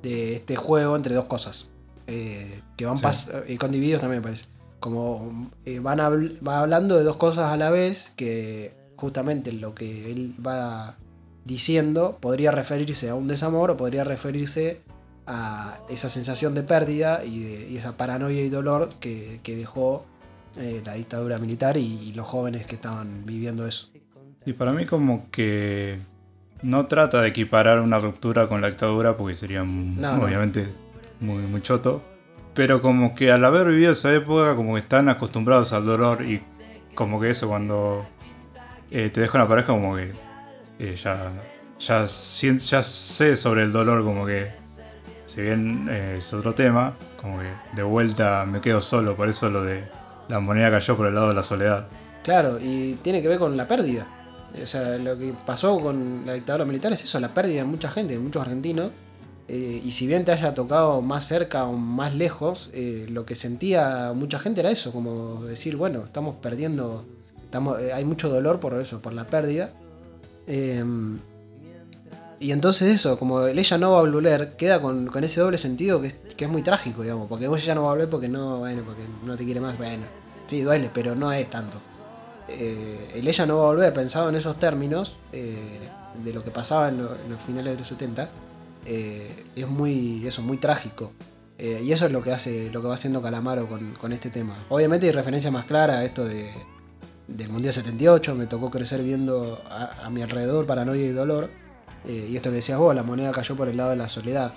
de este juego entre dos cosas. eh, que van Sí. pas- y con divididos también me parece. Como eh, van habl- va hablando de dos cosas a la vez, que justamente lo que él va diciendo podría referirse a un desamor o podría referirse a esa sensación de pérdida y, de- y esa paranoia y dolor que, que dejó eh, la dictadura militar y, y los jóvenes que estaban viviendo eso. Y para mí como que no trata de equiparar una ruptura con la dictadura porque sería no. obviamente muy, muy choto. Pero como que al haber vivido esa época como que están acostumbrados al dolor y como que eso cuando eh, te deja una pareja como que eh, ya, ya, sé sobre el dolor como que si bien eh, es otro tema, como que de vuelta me quedo solo, por eso lo de la moneda cayó por el lado de la soledad. Claro, y tiene que ver con la pérdida. O sea, lo que pasó con la dictadura militar es eso, la pérdida de mucha gente, de muchos argentinos. Eh, y si bien te haya tocado más cerca o más lejos, eh, lo que sentía mucha gente era eso, como decir, bueno, estamos perdiendo, estamos, eh, hay mucho dolor por eso, por la pérdida. Y entonces eso, como el ella no va a volver, queda con, con ese doble sentido que es, que es muy trágico, digamos, porque vos ella no va a volver porque no, bueno, porque no te quiere más, bueno, sí, duele, pero no es tanto. Eh, el ella no va a volver, pensado en esos términos, eh, de lo que pasaba en, lo- en los finales de los 70, eh, es muy, eso, muy trágico. Y eso es lo que hace, lo que va haciendo Calamaro con, con este tema. Obviamente hay referencia más clara a esto de, del Mundial 78, me tocó crecer viendo a mi alrededor paranoia y dolor. Eh, y esto que decías vos, la moneda cayó por el lado de la soledad.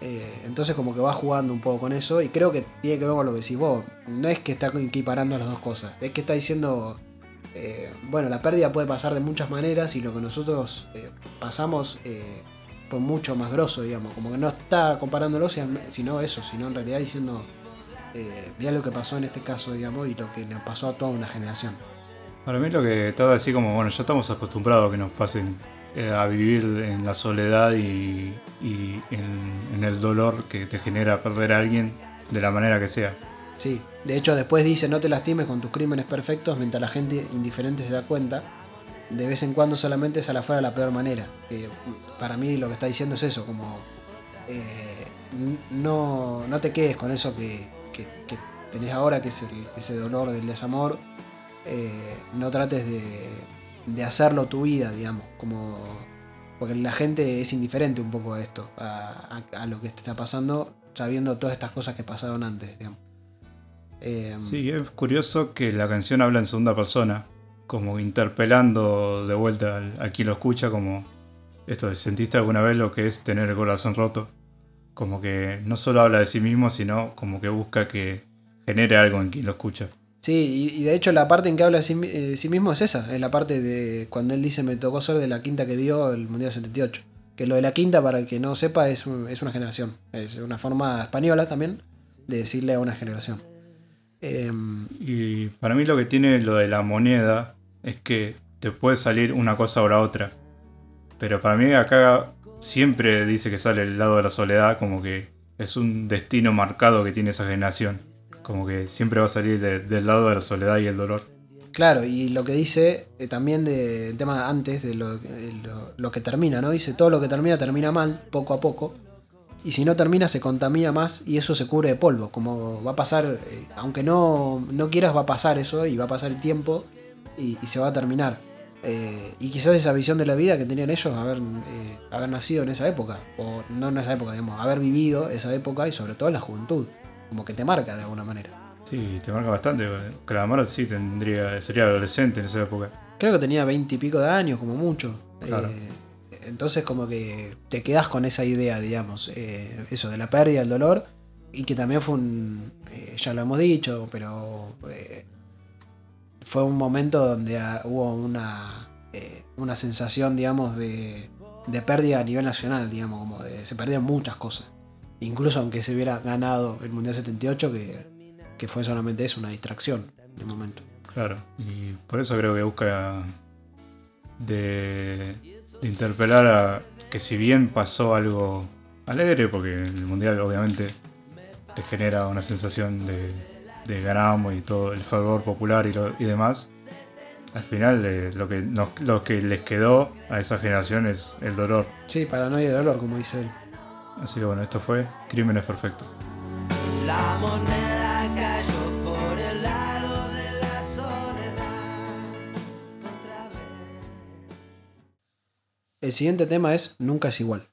Eh, entonces como que va jugando un poco con eso y creo que tiene que ver con lo que decís vos. No es que está equiparando las dos cosas, es que está diciendo, eh, bueno, la pérdida puede pasar de muchas maneras y lo que nosotros pasamos fue mucho más grosso, digamos. Como que no está comparándolo, sino eso, sino en realidad diciendo, mirá lo que pasó en este caso, digamos, y lo que le pasó a toda una generación. Para mí lo que de decir como, bueno, ya estamos acostumbrados a que nos pasen eh, a vivir en la soledad y, en, el dolor que te genera perder a alguien de la manera que sea. Sí, de hecho después dice no te lastimes con tus crímenes perfectos mientras la gente indiferente se da cuenta. De vez en cuando solamente es a la peor manera. Que, para mí lo que está diciendo es eso, como eh, no, no te quedes con eso que, que- tenés ahora, que es el- ese dolor del desamor. Eh, no trates de, de hacerlo tu vida, digamos, como porque la gente es indiferente un poco a esto, a, lo que te está pasando, sabiendo todas estas cosas que pasaron antes, digamos. Eh, Sí, es curioso que la canción habla en segunda persona, como interpelando de vuelta a quien lo escucha, como esto de sentiste alguna vez lo que es tener el corazón roto. Como que no solo habla de sí mismo, sino como que busca que genere algo en quien lo escucha. Sí, y, de hecho la parte en que habla de eh, sí mismo es esa, es la parte de cuando él dice me tocó ser de la quinta que dio el Mundial 78, que lo de la quinta, para el que no sepa, es, es una generación. Es una forma española también de decirle a una generación. Em, Y para mí lo que tiene lo de la moneda es que te puede salir una cosa o la otra. Pero para mí acá siempre dice que sale el lado de la soledad, como que es un destino marcado que tiene esa generación. Como que siempre va a salir de- del lado de la soledad y el dolor. Claro, y lo que dice eh, también del tema antes, de lo, de lo- que termina, ¿no? Dice, todo lo que termina termina mal, poco a poco. Y si no termina, se contamina más y eso se cubre de polvo. Como va a pasar, eh, aunque no, no quieras, va a pasar eso y va a pasar el tiempo y, se va a terminar. Eh, y quizás esa visión de la vida que tenían ellos, haber, haber nacido en esa época, o no en esa época, digamos, haber vivido esa época y sobre todo en la juventud, como que te marca de alguna manera. Sí, te marca bastante. Calamaro sí tendría, sería adolescente en esa época. Creo que tenía veinte y pico de años, como mucho. Claro. Eh, entonces, como que te quedas con esa idea, digamos, eh, eso de la pérdida, el dolor, y que también fue un. eh, ya lo hemos dicho, pero. fue un momento donde ah, hubo una. una sensación, digamos, de, de pérdida a nivel nacional, digamos, como de, se perdieron muchas cosas. Incluso aunque se hubiera ganado el Mundial 78, que, que fue solamente eso, una distracción en el momento. Claro. Y por eso creo que busca de, de interpelar a que si bien pasó algo alegre, porque el mundial obviamente te genera una sensación de, de ganamos y todo el fervor popular y, lo- y demás, al final eh, lo, que nos- lo que les quedó a esa generación es el dolor. Sí, paranoia de dolor, como dice él. Así que bueno, esto fue Crímenes Perfectos. La moneda cayó por el lado de la soledad. Otra vez. El siguiente tema es Nunca es igual.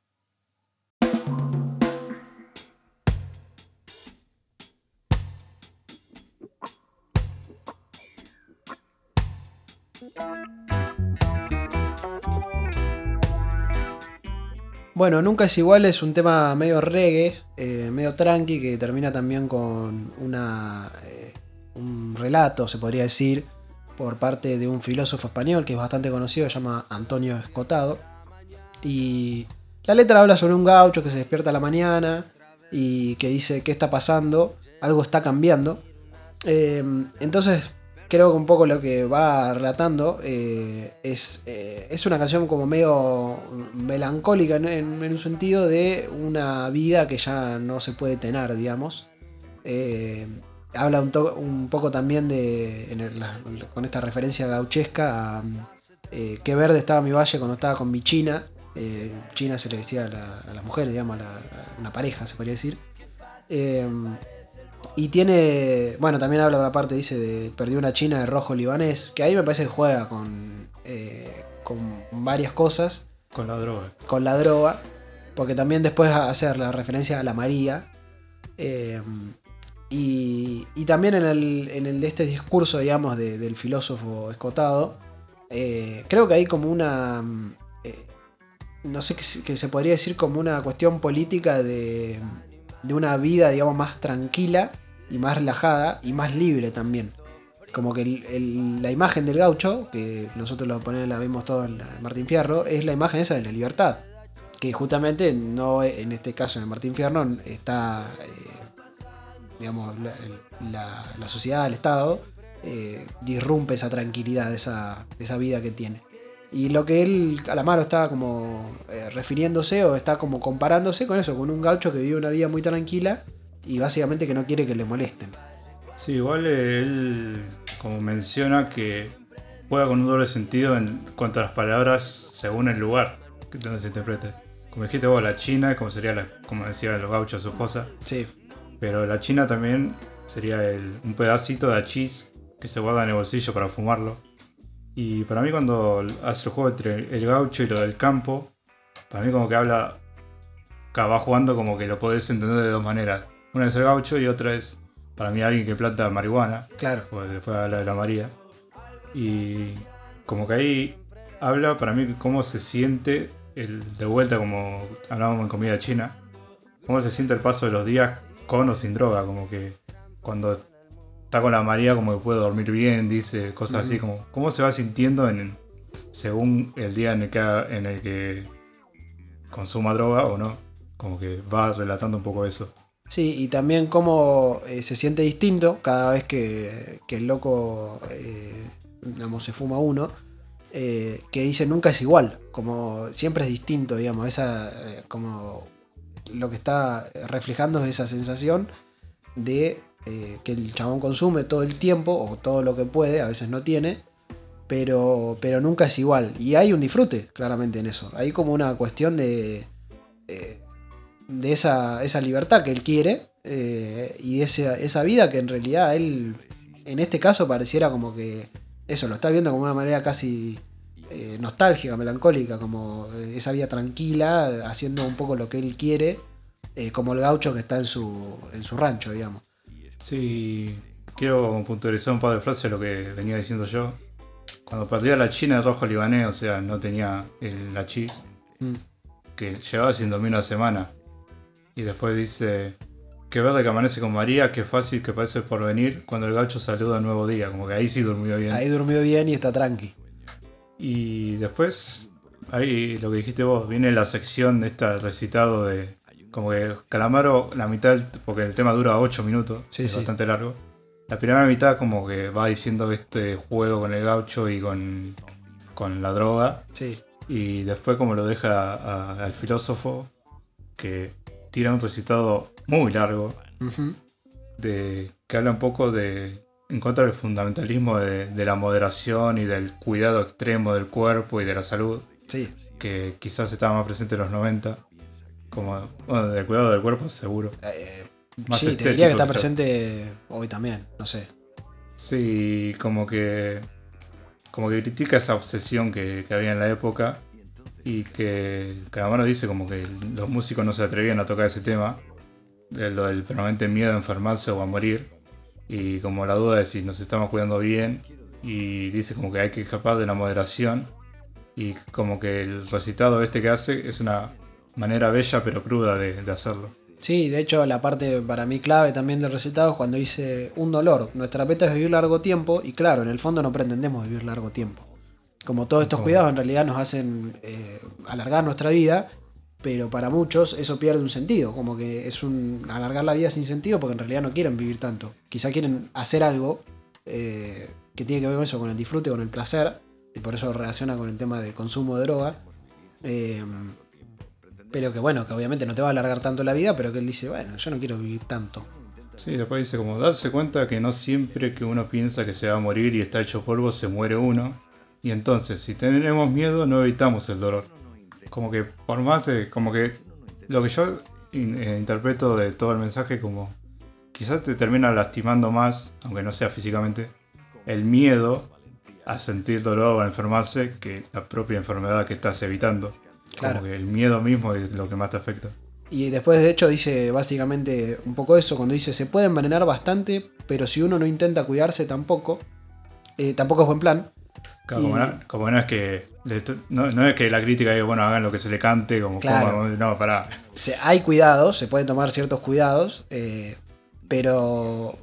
Bueno, Nunca es igual es un tema medio reggae, eh, medio tranqui, que termina también con una, eh, un relato, se podría decir, por parte de un filósofo español que es bastante conocido, se llama Antonio Escotado. Y la letra habla sobre un gaucho que se despierta a la mañana y que dice qué está pasando, algo está cambiando. Eh, entonces creo que un poco lo que va relatando eh, es, eh, es una canción como medio melancólica en, un sentido de una vida que ya no se puede tener, digamos. Eh, habla un, poco también de, con esta referencia gauchesca a qué verde estaba mi valle cuando estaba con mi china. China se le decía a, la- a las mujeres, digamos, a una pareja, se podría decir. Y tiene, bueno, también habla una parte, dice, de perdió una china de rojo libanés, que ahí me parece que juega con, eh, con varias cosas Con la droga. con la droga, porque también después hacer la referencia a la María. eh, y, y también en el, en el de este discurso, digamos, de- del filósofo escotado, eh, creo que hay como una, no sé que se podría decir como una cuestión política de, de una vida, digamos, más tranquila y más relajada y más libre también. Como que la imagen del gaucho, que nosotros lo ponemos, la vemos todos en la- Martín Fierro, es la imagen esa de la libertad. Que justamente no, en este caso en el Martín Fierro, está, eh, digamos, la, la- la sociedad, el Estado, eh, disrumpe esa tranquilidad, esa, esa vida que tiene. Y lo que él, Calamaro, está como eh, refiriéndose o está como comparándose con eso, con un gaucho que vive una vida muy tranquila y básicamente que no quiere que le molesten. Sí, igual él como menciona que juega con un doble sentido en cuanto a las palabras según el lugar donde se interprete. Como dijiste vos, la China, como sería la, como decía los gauchos su esposa, Sí, pero la China también sería el- un pedacito de achís que se guarda en el bolsillo para fumarlo. Y para mí cuando hace el juego entre el gaucho y lo del campo, para mí como que habla, va jugando como que lo podés entender de dos maneras. Una es el gaucho y otra es para mí alguien que planta marihuana claro. pues después habla de la María. Y como que ahí habla para mí cómo se siente el, de vuelta, como hablábamos en comida china, cómo se siente el paso de los días con o sin droga, como que cuando está con la María como que puede dormir bien, dice cosas así, como cómo se va sintiendo en, según el día en el que, en el que consuma droga o no. Como que va relatando un poco eso. Sí, y también cómo eh, se siente distinto cada vez que, que el loco, eh, digamos, se fuma uno, eh, que dice nunca es igual, como siempre es distinto, digamos, esa, como lo que está reflejando es esa sensación de eh, que el chabón consume todo el tiempo o todo lo que puede, a veces no tiene, pero, pero nunca es igual. Y hay un disfrute, claramente, en eso. Hay como una cuestión de, eh, de esa, esa libertad que él quiere eh, y esa, esa vida que en realidad él, en este caso, pareciera como que eso, lo está viendo como una manera casi nostálgica, melancólica, como esa vida tranquila, haciendo un poco lo que él quiere, como el gaucho que está en su, en su rancho, digamos. Sí, quiero puntualizar un par de frases lo que venía diciendo yo. Cuando perdía la China el rojo libanés, o sea, no tenía el, la chis, Mm. que llevaba sin dormir una semana. Y después dice, que verde que amanece con María, que fácil que parece por venir, cuando el gaucho saluda al nuevo día, como que ahí sí durmió bien. Ahí durmió bien y está tranqui. Y después, ahí lo que dijiste vos, viene la sección de esta recitado de. Como que Calamaro, la mitad, del- porque el tema dura 8 minutos, Sí, es sí. bastante largo. La primera mitad, como que va diciendo este juego con el gaucho y con, con la droga. Sí. Y después, como lo deja a- al filósofo, que tira un recitado muy largo, de, que habla un poco de en contra del fundamentalismo de, de la moderación y del cuidado extremo del cuerpo y de la salud, Sí. que quizás estaba más presente en los 90, como, bueno, del cuidado del cuerpo seguro. Eh, Más sí, te diría que está quizás. presente hoy también, no sé. Sí, como que, como que critica esa obsesión que, que había en la época y que Calamaro dice como que los músicos no se atrevían a tocar ese tema, de lo del permanente miedo a enfermarse o a morir, y como la duda de si nos estamos cuidando bien, y dice como que hay que escapar de la moderación, y como que el recitado este que hace es una manera bella pero cruda de, de hacerlo. Sí, de hecho la parte para mí clave también del recetado es cuando dice un dolor. Nuestra meta es vivir largo tiempo y claro, en el fondo no pretendemos vivir largo tiempo. Como todos estos cuidados en realidad nos hacen eh, alargar nuestra vida, pero para muchos eso pierde un sentido, como que es un alargar la vida sin sentido porque en realidad no quieren vivir tanto. Quizá quieren hacer algo eh, que tiene que ver con eso, con el disfrute, con el placer, y por eso relaciona con el tema del consumo de droga. Eh, pero que bueno, que obviamente no te va a alargar tanto la vida, pero que él dice, bueno, yo no quiero vivir tanto. Sí, después dice como darse cuenta que no siempre que uno piensa que se va a morir y está hecho polvo se muere uno. Y entonces, si tenemos miedo, no evitamos el dolor. Como que por más de, como que lo que yo eh, interpreto de todo el mensaje como quizás te termina lastimando más, aunque no sea físicamente, el miedo a sentir dolor o a enfermarse que la propia enfermedad que estás evitando. Claro. Como que el miedo mismo es lo que más te afecta. Y después, de hecho, dice básicamente un poco eso, cuando dice, se puede envenenar bastante, pero si uno no intenta cuidarse tampoco, eh, tampoco es buen plan. Claro, como, no, como no es que no, no es que la crítica diga, bueno, hagan lo que se le cante, como Claro. como- no, pará. Se- hay cuidados, se pueden tomar ciertos cuidados, eh, pero,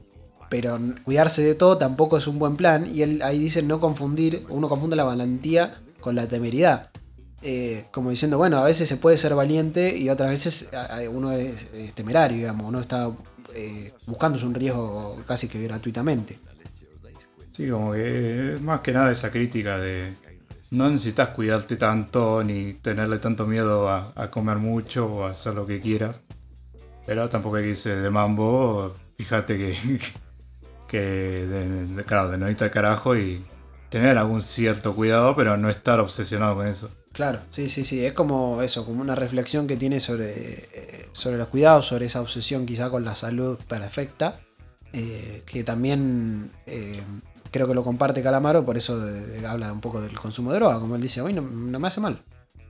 pero cuidarse de todo tampoco es un buen plan. Y él ahí dice no confundir, uno confunde la valentía con la temeridad. Eh, como diciendo, bueno, a veces se puede ser valiente y otras veces uno es, temerario, digamos, uno está eh, buscándose un riesgo casi que gratuitamente. Sí, como que es más que nada esa crítica de no necesitas cuidarte tanto ni tenerle tanto miedo a, comer mucho o a hacer lo que quieras. Pero tampoco hay que irse de mambo, fíjate que, que de- claro, de no irte al carajo y tener algún cierto cuidado, pero no estar obsesionado con eso. Claro, sí, sí, sí. Es como eso, como una reflexión que tiene sobre, eh, sobre los cuidados, sobre esa obsesión quizá con la salud perfecta, eh, que también eh, creo que lo comparte Calamaro, por eso habla un poco del consumo de droga, como él dice, hoy no, me hace mal,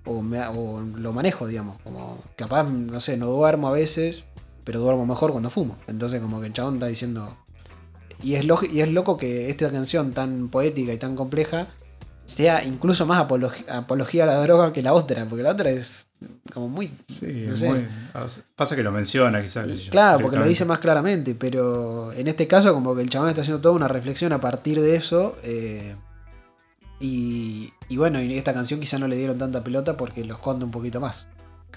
o, o lo manejo, digamos, como capaz, no sé, no duermo a veces, pero duermo mejor cuando fumo. Entonces como que el chabón está diciendo... Y es, y es loco que esta canción tan poética y tan compleja sea incluso más apolog- apología a la droga que la otra, porque la otra es como muy... Sí, No es sé. muy- pasa que lo menciona quizás. yo, Claro, porque lo dice más claramente, pero en este caso como que el chabón está haciendo toda una reflexión a partir de eso. eh, y, y bueno, y esta canción quizá no le dieron tanta pelota porque lo esconde un poquito más.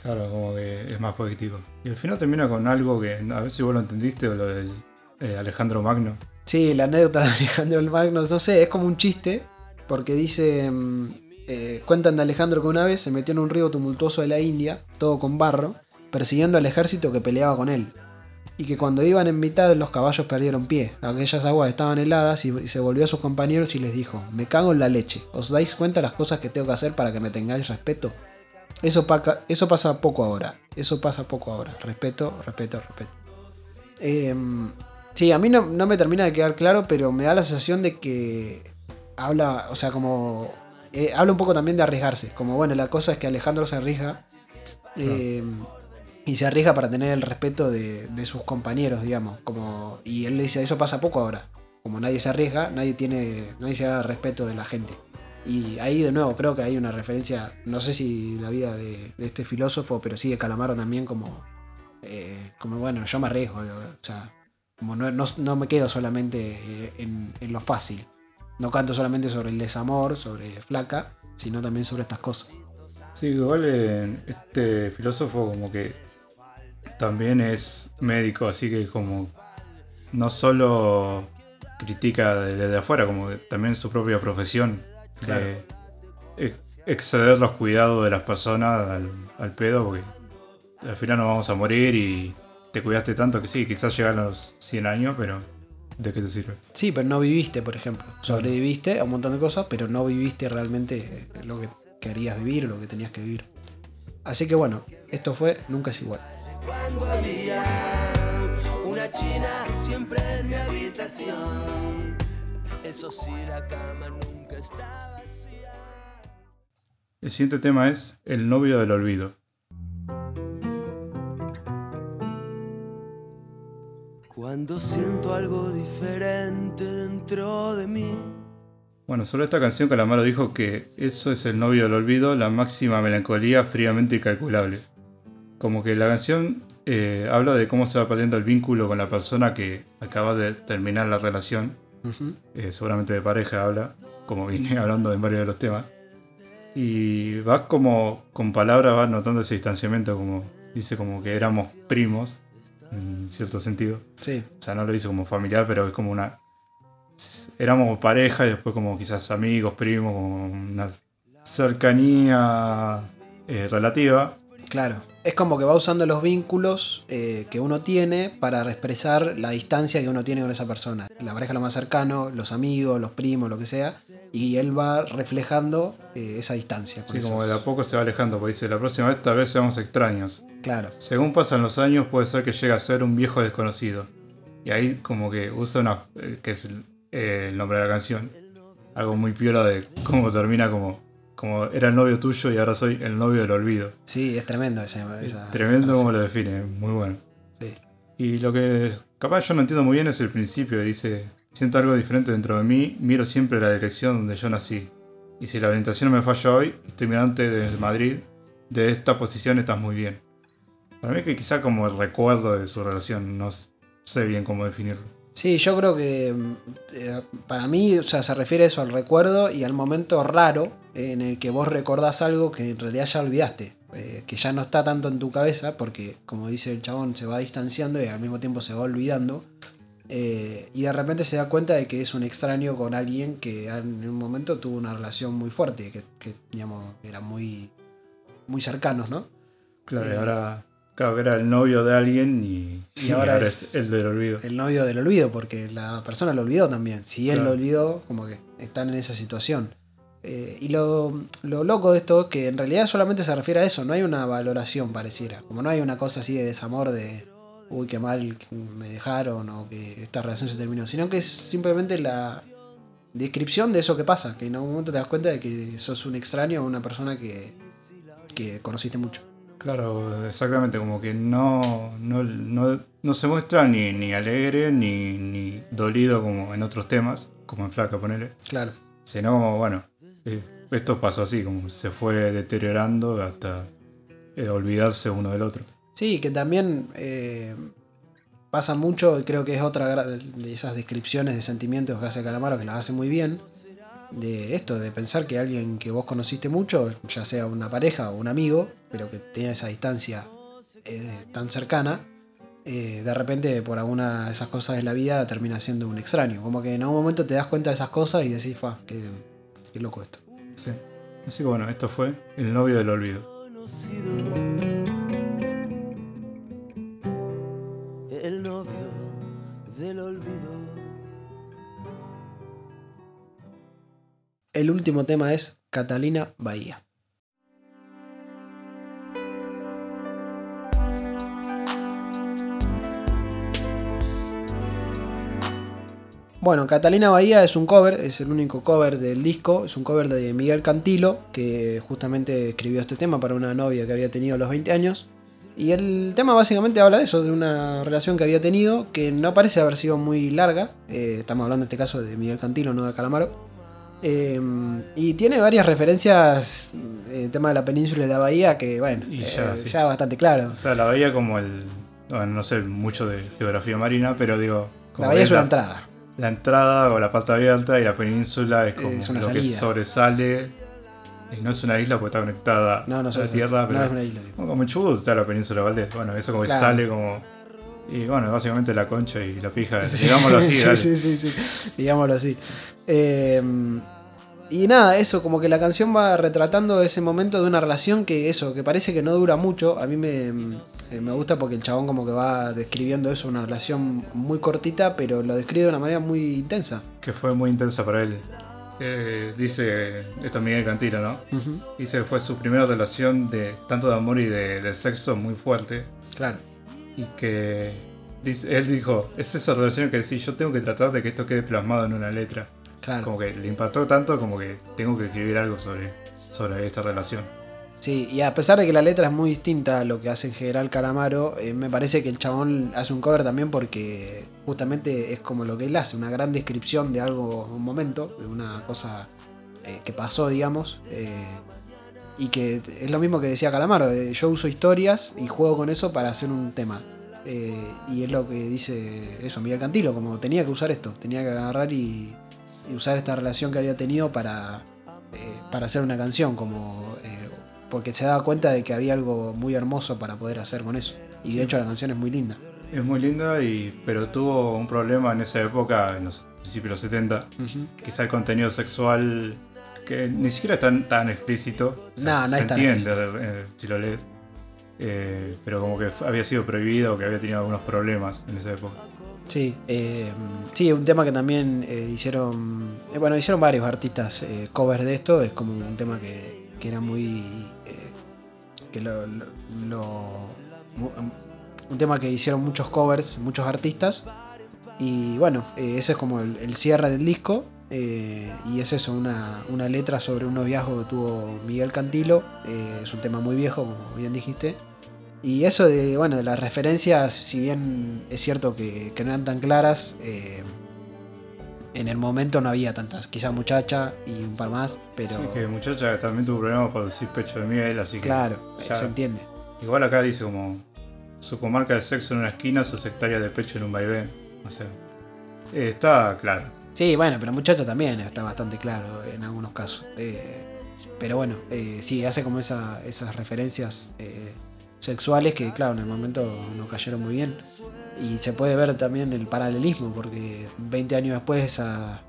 Claro, como que es más poético. Y al final termina con algo que, a ver si vos lo entendiste, o lo del eh, Alejandro Magno. Sí, la anécdota de Alejandro Magno, no sé, es como un chiste, porque dice, mm, eh, cuentan de Alejandro que una vez se metió en un río tumultuoso de la India, todo con barro, persiguiendo al ejército que peleaba con él. Y que cuando iban en mitad los caballos perdieron pie. Aquellas aguas estaban heladas y se volvió a sus compañeros y les dijo, me cago en la leche, ¿os dais cuenta las cosas que tengo que hacer para que me tengáis respeto? Eso, eso pasa poco ahora, eso pasa poco ahora. Respeto, respeto, respeto. Em, sí, a mí no, me termina de quedar claro, pero me da la sensación de que habla, o sea, como... eh, habla un poco también de arriesgarse. Como bueno, la cosa es que Alejandro se arriesga. em, y se arriesga para tener el respeto de, sus compañeros, digamos. Como, y él le dice, eso pasa poco ahora. Como nadie se arriesga, nadie tiene. nadie se da respeto de la gente. Y ahí de nuevo creo que hay una referencia, no sé si la vida de, de este filósofo, pero sí de Calamaro también como. eh, como bueno, yo me arriesgo. O sea, como no, no- no me quedo solamente eh, en, en lo fácil. No canto solamente sobre el desamor, sobre flaca, sino también sobre estas cosas. Sí, igual eh, este filósofo como que también es médico, así que como no solo critica de- desde afuera, como que también su propia profesión Claro. de ex- exceder los cuidados de las personas al, al pedo, porque al final nos vamos a morir y te cuidaste tanto que sí, quizás llegan los 100 años, pero ¿de qué te sirve? Sí, pero no viviste, por ejemplo. Sobreviviste a un montón de cosas, pero no viviste realmente eh, lo que querías vivir, lo que tenías que vivir. Así que bueno, esto fue Nunca es igual. Cuando había una china siempre en mi habitación. Eso sí, la cama nunca estaba vacía. El siguiente tema es El novio del olvido. Cuando siento algo diferente dentro de mí. Bueno, sobre esta canción Calamaro dijo que eso es el novio del olvido, la máxima melancolía fríamente incalculable. Como que la canción eh, habla de cómo se va perdiendo el vínculo con la persona que acaba de terminar la relación, Ujú. eh, seguramente de pareja habla, como vine hablando en varios de los temas. Y va como, con palabras, va notando ese distanciamiento, como dice como que éramos primos, en cierto sentido. Sí, O sea, no lo dice como familiar, pero es como una. Éramos pareja y después como quizás amigos, primos, como una cercanía eh, relativa. claro. Es como que va usando los vínculos eh, que uno tiene para expresar la distancia que uno tiene con esa persona. La pareja lo más cercano, los amigos, los primos, lo que sea. Y él va reflejando eh, esa distancia. con Así como de a poco se va alejando, porque dice, la próxima vez tal vez seamos extraños. Claro, Según pasan los años puede ser que llegue a ser un viejo desconocido. Y ahí como que usa una... eh, que es el, eh, el nombre de la canción. Algo muy piola de cómo termina como... Como era el novio tuyo y ahora soy el novio del olvido. sí, es tremendo ese, Es esa tremendo como lo define, muy bueno. Sí. Y lo que capaz yo no entiendo muy bien es el principio. Dice, siento algo diferente dentro de mí, miro siempre la dirección donde yo nací. Y si la orientación me falla hoy, estoy mirante desde Madrid, de esta posición estás muy bien. Para mí es que quizá como el recuerdo de su relación, no sé bien cómo definirlo. Sí, yo creo que eh, para mí o sea, se refiere eso al recuerdo y al momento raro en el que vos recordás algo que en realidad ya olvidaste, eh, que ya no está tanto en tu cabeza porque como dice el chabón se va distanciando y al mismo tiempo se va olvidando eh, y de repente se da cuenta de que es un extraño con alguien que en un momento tuvo una relación muy fuerte, que, que, digamos eran muy, muy cercanos, ¿no? Claro, y Eh. ahora, claro que era el novio de alguien y, Y y ahora ahora, es- es, el del olvido. el novio del olvido, porque la persona lo olvidó también. Si él Claro. lo olvidó, como que están en esa situación. Eh, y lo, lo loco de esto es que en realidad solamente se refiere a eso, no hay una valoración pareciera. Como no hay una cosa así de desamor de, uy, qué mal que me dejaron o que esta relación se terminó, sino que es simplemente la descripción de eso que pasa, que en algún momento te das cuenta de que sos un extraño o una persona que, que conociste mucho. Claro, exactamente, como que no, no, no, no se muestra ni, ni alegre ni, ni dolido como en otros temas, como en Flaca, ponele, Claro. sino como, bueno, eh, esto pasó así, como se fue deteriorando hasta eh, olvidarse uno del otro. Sí, que también eh, pasa mucho, creo que es otra de esas descripciones de sentimientos que hace Calamaro, que las hace muy bien, de esto, de pensar que alguien que vos conociste mucho, ya sea una pareja o un amigo, pero que tenía esa distancia eh, tan cercana, de repente por alguna de esas cosas de la vida termina siendo un extraño. Como que en algún momento te das cuenta de esas cosas y decís, fa, qué, qué loco esto. Sí. Así que bueno, esto fue El novio del olvido. El novio del olvido. El último tema es Catalina Bahía. Bueno, Catalina Bahía es un cover, es el único cover del disco, es un cover de Miguel Cantilo, que justamente escribió este tema para una novia que había tenido a los 20 años. Y el tema básicamente habla de eso, de una relación que había tenido, que no parece haber sido muy larga. Eh, estamos hablando en este caso de Miguel Cantilo, no de Calamaro. Eh, y tiene varias referencias, eh, el tema de la península y la bahía, que bueno, Y eh, ya, ya, sí. bastante claro. O sea, la bahía como el... bueno, no sé mucho de geografía marina, pero digo... como La bahía es una la, entrada. La entrada o la parte abierta y la península es como Es una lo que sobresale. Y no es una isla porque está conectada No, no a la tierra, no pero es una isla. tipo. Como Chubut está la península Valdés. Bueno, eso como que sale como. Y bueno, básicamente la concha y la pija, digámoslo así, sí, sí, sí, sí, digámoslo así. Eh, y nada, eso, como que la canción va retratando ese momento de una relación que eso, que parece que no dura mucho. A mí me, eh, me gusta porque el chabón como que va describiendo eso, una relación muy cortita, pero lo describe de una manera muy intensa. Que fue muy intensa para él. Eh, dice, esto es Miguel Cantilo, ¿no? Ujú, Dice que fue su primera relación de tanto de amor y de, de sexo muy fuerte. Claro. Y que dice, él dijo, es esa relación que decís, yo tengo que tratar de que esto quede plasmado en una letra. Claro. Como que le impactó tanto como que tengo que escribir algo sobre, sobre esta relación. Sí, y a pesar de que la letra es muy distinta a lo que hace en general Calamaro, eh, me parece que el chabón hace un cover también porque justamente es como lo que él hace, una gran descripción de algo, un momento, de una cosa eh, que pasó, digamos, eh, y que es lo mismo que decía Calamaro, yo uso historias y juego con eso para hacer un tema. Y es lo que dice eso, Miguel Cantilo, como tenía que usar esto, tenía que agarrar y, y usar esta relación que había tenido para, eh, para hacer una canción, como eh, porque se daba cuenta de que había algo muy hermoso para poder hacer con eso. Y de hecho la canción es muy linda. Es muy linda, y, pero tuvo un problema en esa época, en los principios de los 70. Ujú. Quizá el contenido sexual que ni siquiera es tan, tan explícito. O sea, No, no se es tan entiende eh, si lo lees. Eh, pero como que había sido prohibido, que había tenido algunos problemas en esa época. Sí, eh, sí, un tema que también eh, hicieron, eh, bueno, hicieron varios artistas eh, covers de esto, es como un tema que, que era muy, eh, que lo, lo- lo- un tema que hicieron muchos covers, muchos artistas, y bueno, ese es como el, cierre del disco, y es eso, una, una letra sobre un noviazgo que tuvo Miguel Cantilo, es un tema muy viejo, como bien dijiste, y eso de, bueno, de las referencias, si bien es cierto que, que no eran tan claras, eh, en el momento no había tantas. Quizá muchacha y un par más, pero Sí, que muchacha también tuvo problemas por decir pecho de miel, así que. claro, ya- se entiende. Igual acá dice como su comarca de sexo en una esquina, sus hectáreas de pecho en un vaivén. O sea, eh, está claro. Sí, bueno, pero muchacha también está bastante claro en algunos casos. Eh, pero bueno, eh, sí, hace como esa, esas referencias sexuales que, claro, en el momento no cayeron muy bien. Y se puede ver también el paralelismo, porque 20 años después esa-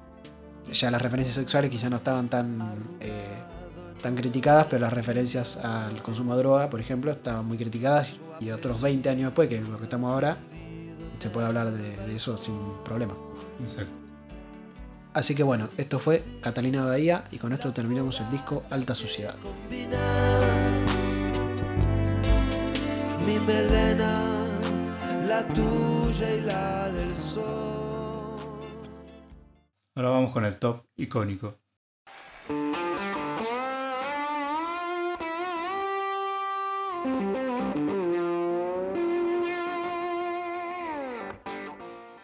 ya las referencias sexuales quizá no estaban tan, eh, tan criticadas, pero las referencias al consumo de droga, por ejemplo, estaban muy criticadas. Y otros 20 años después, que es lo que estamos ahora, se puede hablar de, de eso sin problema. Exacto. Así que bueno, esto fue Catalina Bahía y con esto terminamos el disco Alta Suciedad. Mi melena, la tuya y la del sol. Ahora vamos con el top icónico.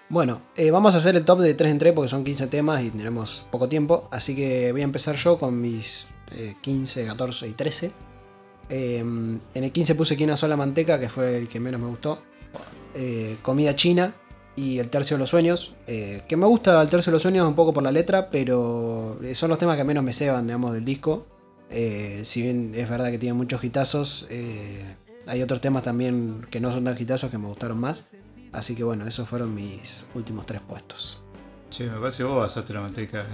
Bueno, eh, vamos a hacer el top de 3 en 3 porque son 15 temas y tenemos poco tiempo. Así que voy a empezar yo con mis eh, 15, 14 y 13. Eh, en el 15 puse Quien sola manteca, que fue el que menos me gustó. Eh, comida china, y El Tercio de los Sueños, eh, que me gusta El Tercio de los Sueños un poco por la letra, pero son los temas que menos me ceban, digamos, del disco. Eh, si bien es verdad que tiene muchos hitazos, eh, hay otros temas también que no son tan hitazos que me gustaron más. Así que bueno, esos fueron mis últimos tres puestos. Che, me parece que vos basaste la manteca.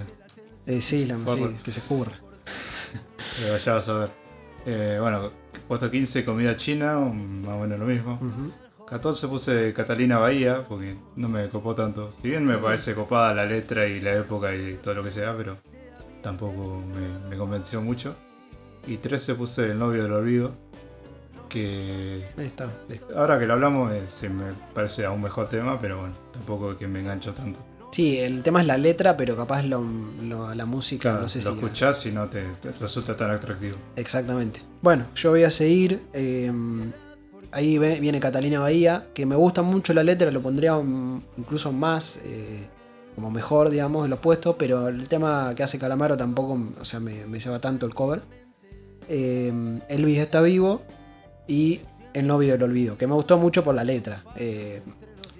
Eh, sí, la, sí, que se escurra. Pero ya vas a ver. Eh, bueno, puesto 15, comida china, más o menos lo mismo. Ujú. 14 puse Catalina Bahía, porque no me copó tanto. Si bien me parece copada la letra y la época y todo lo que sea, pero tampoco me, me convenció mucho. Y 13 puse El novio del olvido, que Ahí está. sí. ahora que lo hablamos eh, sí me parece aún mejor tema, pero bueno, tampoco es que me engancho tanto. Sí, el tema es la letra, pero capaz lo- lo- la música, Claro, no sé lo si. escuchás y no te, te resulta tan atractivo. Exactamente. Bueno, yo voy a seguir. eh, ahí ve- viene Catalina Bahía, que me gusta mucho la letra, lo pondría incluso más, eh, como mejor, digamos, en los puestos, pero el tema que hace Calamaro tampoco, o sea, me, me lleva tanto el cover. Eh, Elvis está vivo y El novio del olvido, que me gustó mucho por la letra.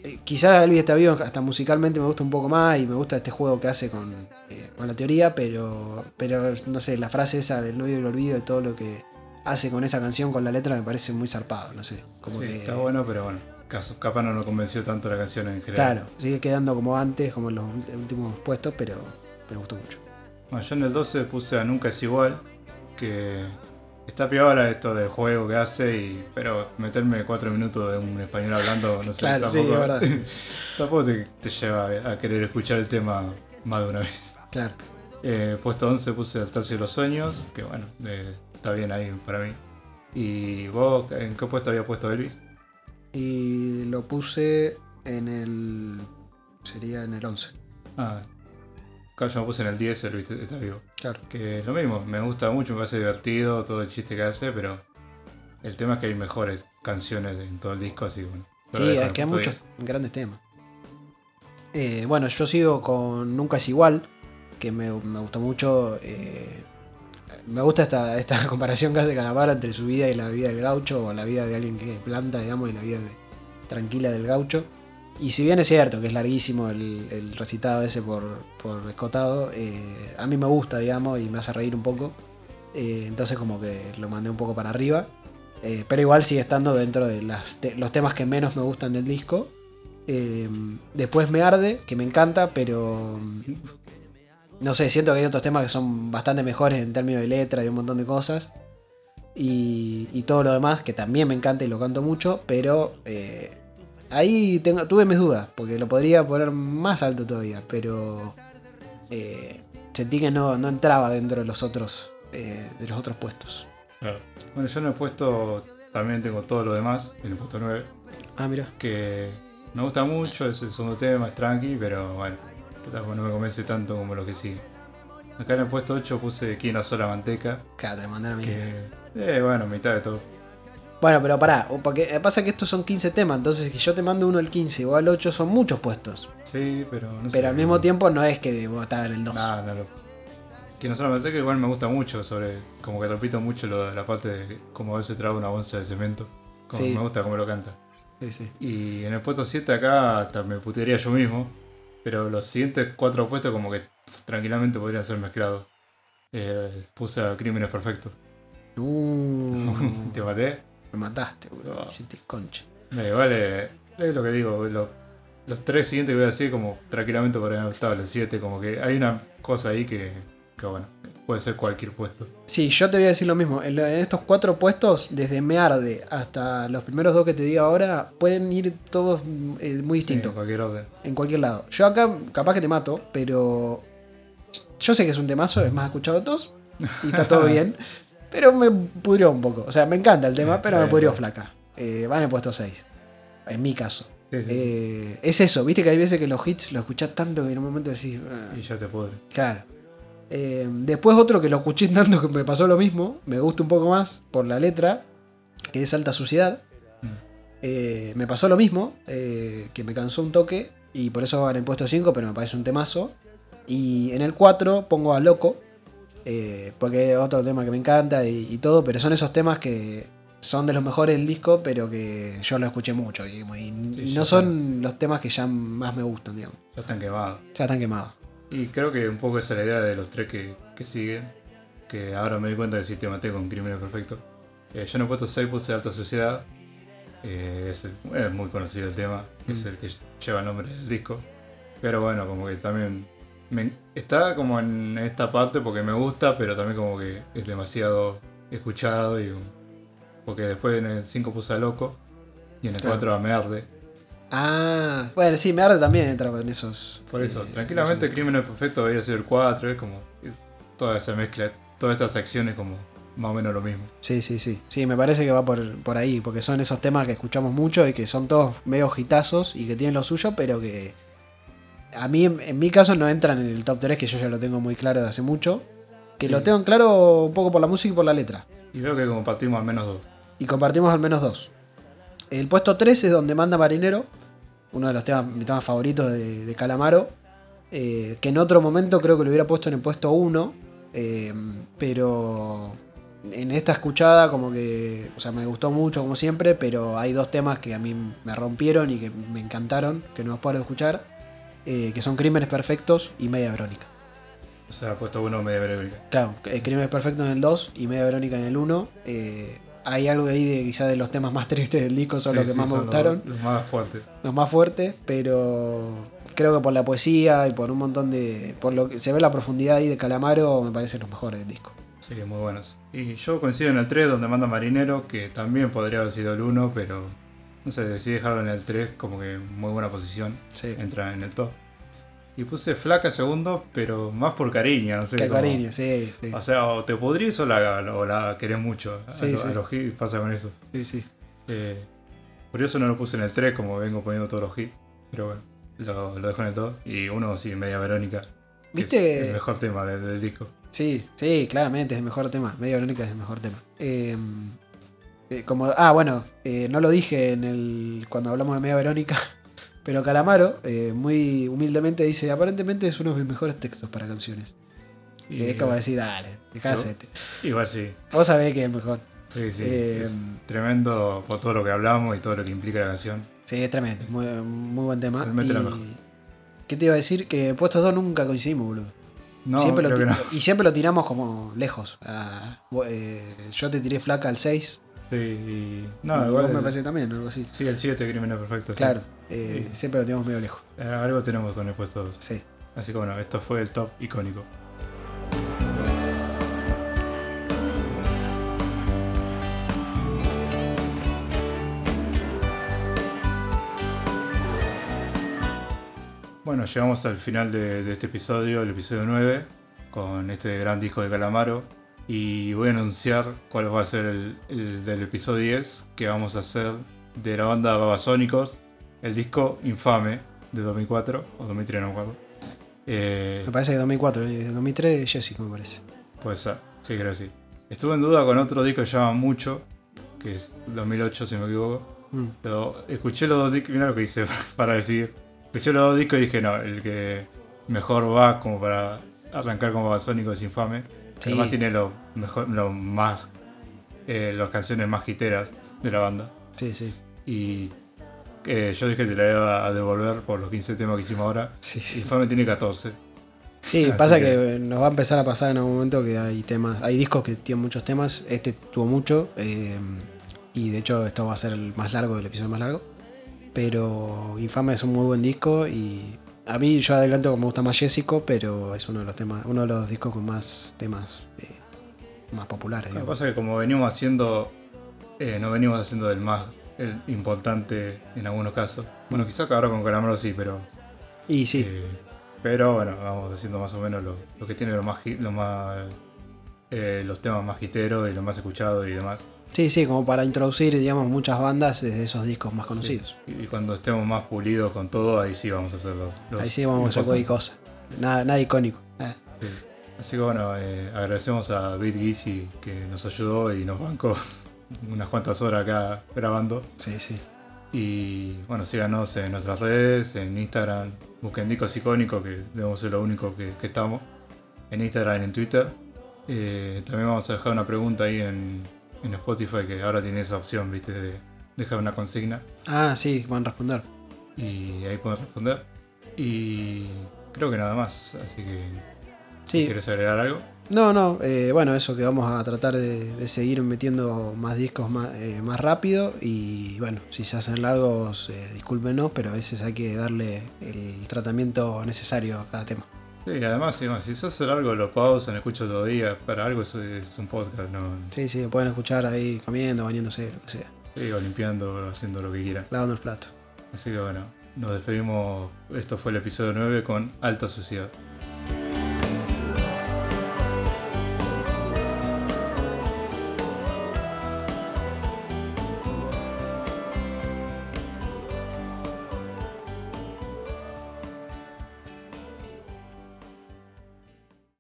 Eh, quizás Elvis está vivo, hasta musicalmente me gusta un poco más y me gusta este juego que hace con, eh, con la teoría, pero, pero no sé, la frase esa del novio del olvido y todo lo que hace con esa canción, con la letra, me parece muy zarpado, no sé. Como Sí, que, está bueno, pero bueno, capaz no nos convenció tanto la canción en general. Claro, sigue quedando como antes, como en los últimos puestos, pero me gustó mucho. Bueno, yo en el 12 puse a Nunca es igual, que está piola esto del juego que hace, y, pero meterme cuatro minutos de un español hablando, no sé, Claro, sí, tampoco, verdad. sí, sí, tampoco te, te lleva a querer escuchar el tema más de una vez. claro. Eh, puesto 11 puse El tercio de los sueños, que bueno, eh, está bien ahí para mí. ¿Y vos en qué puesto había puesto Elvis? Y lo puse en el. sería en el 11. Ah, acá yo me puse en el 10, Elvis está vivo. Claro. Que es lo mismo, me gusta mucho, me parece divertido todo el chiste que hace, pero el tema es que hay mejores canciones en todo el disco, así que bueno. Sí, es que hay muchos grandes temas. Eh, bueno, yo sigo con Nunca es igual, que me, me gustó mucho. eh, me gusta esta, esta comparación que hace Calamaro entre su vida y la vida del gaucho, o la vida de alguien que planta, digamos, y la vida de- tranquila del gaucho. Y si bien es cierto que es larguísimo el, el recitado ese por, por escotado, eh, a mí me gusta, digamos, y me hace reír un poco. Eh, entonces como que lo mandé un poco para arriba. Eh, pero igual sigue estando dentro de los temas que menos me gustan del disco. Después me arde, que me encanta, pero mm, no sé, siento que hay otros temas que son bastante mejores en términos de letra y un montón de cosas. Y, y todo lo demás, que también me encanta y lo canto mucho, pero ahí tengo, tuve mis dudas, porque lo podría poner más alto todavía, pero eh, sentí que no, no entraba dentro de los otros, eh, de los otros puestos. Claro. Bueno, yo en el puesto también tengo todo lo demás, en el puesto 9, Ah, mira. que me gusta mucho, es el segundo tema, es tranqui, pero bueno, tampoco no me convence tanto como lo que sigue. Acá en el puesto 8 puse Quién asó la manteca, Claro, te mandaron a mí. que, eh, bueno, mitad de todo. Bueno, pero pará, o porque pasa que estos son 15 temas, entonces si yo te mando uno al 15 o al 8 son muchos puestos. Sí, pero no sé. Pero al mismo tiempo no es que vos estás en el 2. Nah, no lo. Que no solamente que igual me gusta mucho sobre. Como que repito mucho lo de la parte de cómo él se traga una bolsa de cemento. Como Sí. me gusta cómo lo canta. Sí, sí. Y en el puesto 7 acá hasta me putearía yo mismo. Pero los siguientes cuatro puestos como que tranquilamente podrían ser mezclados. Eh, puse a Crímenes Perfectos. Uh, Te maté. Me mataste, boludo. No. Me hiciste concha. Me vale. Es lo que digo. lo- los tres siguientes que voy a decir como tranquilamente podrían haber estado los 7. Como que hay una cosa ahí que, que bueno. Puede ser cualquier puesto. Sí, yo te voy a decir lo mismo. En, estos cuatro puestos, desde Me Arde hasta los primeros dos que te digo ahora, pueden ir todos eh, muy Sí, distintos. en cualquier orden. en cualquier lado. Yo acá capaz que te mato, pero yo sé que es un temazo, es más escuchado de todos y está todo bien, pero me pudrió un poco. O sea, me encanta el tema, pero me pudrió flaca. Eh, van en puesto 6, en mi caso. Sí, sí, sí. Eh, es eso, viste que hay veces que los hits los escuchás tanto que en un momento decís, "Ah". Y ya te podre. claro. Eh, después otro que lo escuché tanto que me pasó lo mismo, me gusta un poco más por la letra, que es Alta Suciedad. Mm. Me pasó lo mismo, que me cansó un toque y por eso va en puesto 5, pero me parece un temazo. Y en el 4 pongo a Loco, eh, porque es otro tema que me encanta y, y todo, pero son esos temas que son de los mejores del disco, pero que yo lo escuché mucho. Y, y Sí, no son los temas que ya más me gustan, digamos. Ya están quemados. Ya están quemados. Y creo que un poco esa es la idea de los tres que, que siguen. Que ahora me di cuenta de si te maté con Crimen Perfecto. Eh, yo no he puesto 6, puse Alta Sociedad. Eh, es, el- es muy conocido el tema, es Mm. el que lleva el nombre del disco. Pero bueno, como que también me- está como en esta parte porque me gusta, pero también como que es demasiado escuchado. y Porque después en el 5 puse a Loco y en el Claro. 4 a Me Arde. Ah, bueno, sí, me arde también entra en esos. Por eso, eh, tranquilamente esos- Crimen Perfecto debería ser el 4, es como es toda esa mezcla, todas estas acciones como más o menos lo mismo. Sí, sí, sí. Sí, me parece que va por, por ahí, porque son esos temas que escuchamos mucho y que son todos medio hitazos y que tienen lo suyo, pero que a mí, en, mi caso, no entran en el top 3, que yo ya lo tengo muy claro de hace mucho. Que Sí. lo tengo en claro un poco por la música y por la letra. Y veo que compartimos al menos dos. Y compartimos al menos dos. El puesto 3 es donde manda Marinero, uno de los temas, mis temas favoritos de, de Calamaro. eh, que en otro momento creo que lo hubiera puesto en el puesto 1. eh, pero en esta escuchada como que, o sea, me gustó mucho como siempre, pero hay dos temas que a mí me rompieron y que me encantaron, que no los puedo escuchar, eh, que son Crímenes Perfectos y Media Verónica. O sea, puesto uno media verónica. Claro, eh, Crímenes Perfectos en el 2 y Media Verónica en el 1. eh, hay algo ahí de quizás de los temas más tristes del disco, son Sí, los que sí, más me gustaron, Los, los más fuertes. los más fuertes, pero creo que por la poesía y por un montón de... por lo que se ve la profundidad ahí de Calamaro, me parecen los mejores del disco. Sí, muy buenos. Y yo coincido en el 3 donde manda Marinero, que también podría haber sido el 1, pero no sé, decidí dejarlo en el 3 como que muy buena posición. Sí. Entra en el top. Y puse flaca segundo, pero más por cariño, no sé. Qué como- cariño, sí, sí. O sea, o te podrís o la, o la querés mucho. Sí, lo- sí. a los hits pasa con eso. sí, sí. Eh, por eso no lo puse en el 3, como vengo poniendo todos los hits. Pero bueno, lo, lo dejo en el 2. Y uno sí, media Verónica. que ¿Viste? Es el mejor tema del, del disco. Sí, sí, claramente es el mejor tema. Media Verónica es el mejor tema. Eh, eh, como, ah, bueno, eh, no lo dije en el cuando hablamos de Media Verónica, pero Calamaro eh, muy humildemente dice, aparentemente es uno de mis mejores textos para canciones. Y es como decir, dale, dejase. Igual sí. Vos sabés que es el mejor. Sí, sí. Es tremendo por todo lo que hablamos y todo lo que implica la canción. Sí, es tremendo, muy, muy buen tema. Y- mejor. ¿Qué te iba a decir? Que puestos dos nunca coincidimos, boludo. No, siempre lo que no. Y siempre lo tiramos como lejos. Ah, yo te tiré flaca al 6. Sí, no, igual. vos me el- parece también, algo así. Sí, el 7 Crímenes Perfectos. sí. Claro, eh, Sí. siempre lo tenemos medio lejos. Eh, algo tenemos con el puesto 2. Sí. Así que bueno, esto fue el top icónico. Bueno, llegamos al final de, de este episodio, el episodio 9, con este gran disco de Calamaro. Y voy a anunciar cuál va a ser el, el del episodio 10, que vamos a hacer de la banda Babasónicos, el disco Infame de 2004, o 2003, no me acuerdo. Eh, Me parece que 2004, eh, 2003 Jessica, me parece. Puede ser, sí, creo que sí. Estuve en duda con otro disco que se llama Mucho, que es 2008, si no me equivoco. Mm. Pero escuché los dos discos, mira lo que hice para decir. Escuché los dos discos y dije, no, el que mejor va como para arrancar como Babasónico es Infame. Sí. Además tiene lo mejor, lo más, eh, las canciones más hiteras de la banda. Sí, sí. Y eh, yo dije que te la iba a devolver por los 15 temas que hicimos ahora. Sí, sí. Infame tiene 14. Sí, Así pasa que... que- nos va a empezar a pasar en algún momento que hay temas, hay discos que tienen muchos temas. Este tuvo mucho. eh, y de hecho, esto va a ser el más largo, el episodio más largo. Pero Infame es un muy buen disco. Y a mí, yo adelanto que me gusta más Jessico, pero es uno de los temas, uno de los discos con más temas eh, más populares. Lo que pasa es que como venimos haciendo, eh, no venimos haciendo del más el importante en algunos casos. Bueno, quizás ahora con Calamaro sí, pero Y sí, eh, pero bueno, vamos haciendo más o menos lo, lo que tiene lo más, lo más eh, los temas más hiteros y lo más escuchado y demás. Sí, sí, como para introducir, digamos, muchas bandas desde esos discos más conocidos. Y, y cuando estemos más pulidos con todo, ahí sí vamos a hacer los, los Ahí sí vamos a hacer cualquier importantes. cosa. Nada, nada icónico. Eh, Sí. Así que bueno, eh, agradecemos a Beat Gizzy que nos ayudó y nos bancó unas cuantas horas acá grabando. sí, sí. Y bueno, síganos en nuestras redes, en Instagram, busquen Discos Icónicos, que debemos ser lo único que, que estamos. En Instagram y en Twitter. Eh, también vamos a dejar una pregunta ahí en, en Spotify que ahora tiene esa opción, viste, de dejar una consigna Ah, sí, van a responder. y ahí pueden responder. Y creo que nada más, así que Sí, ¿quieres agregar algo? No, no, eh, bueno, eso que vamos a tratar de, de seguir metiendo más discos más, eh, más rápido y bueno, si se hacen largos, eh, discúlpenos, pero a veces hay que darle el tratamiento necesario a cada tema. Sí, además, bueno, si se hace largo lo pausan, escucho todo día, para algo eso es un podcast, ¿no? Sí, sí, pueden escuchar ahí comiendo, bañándose, lo que sea, Sí, o limpiando, haciendo lo que quieran. lavando el plato. Así que bueno, nos despedimos, esto fue el episodio 9 con Alta Sociedad.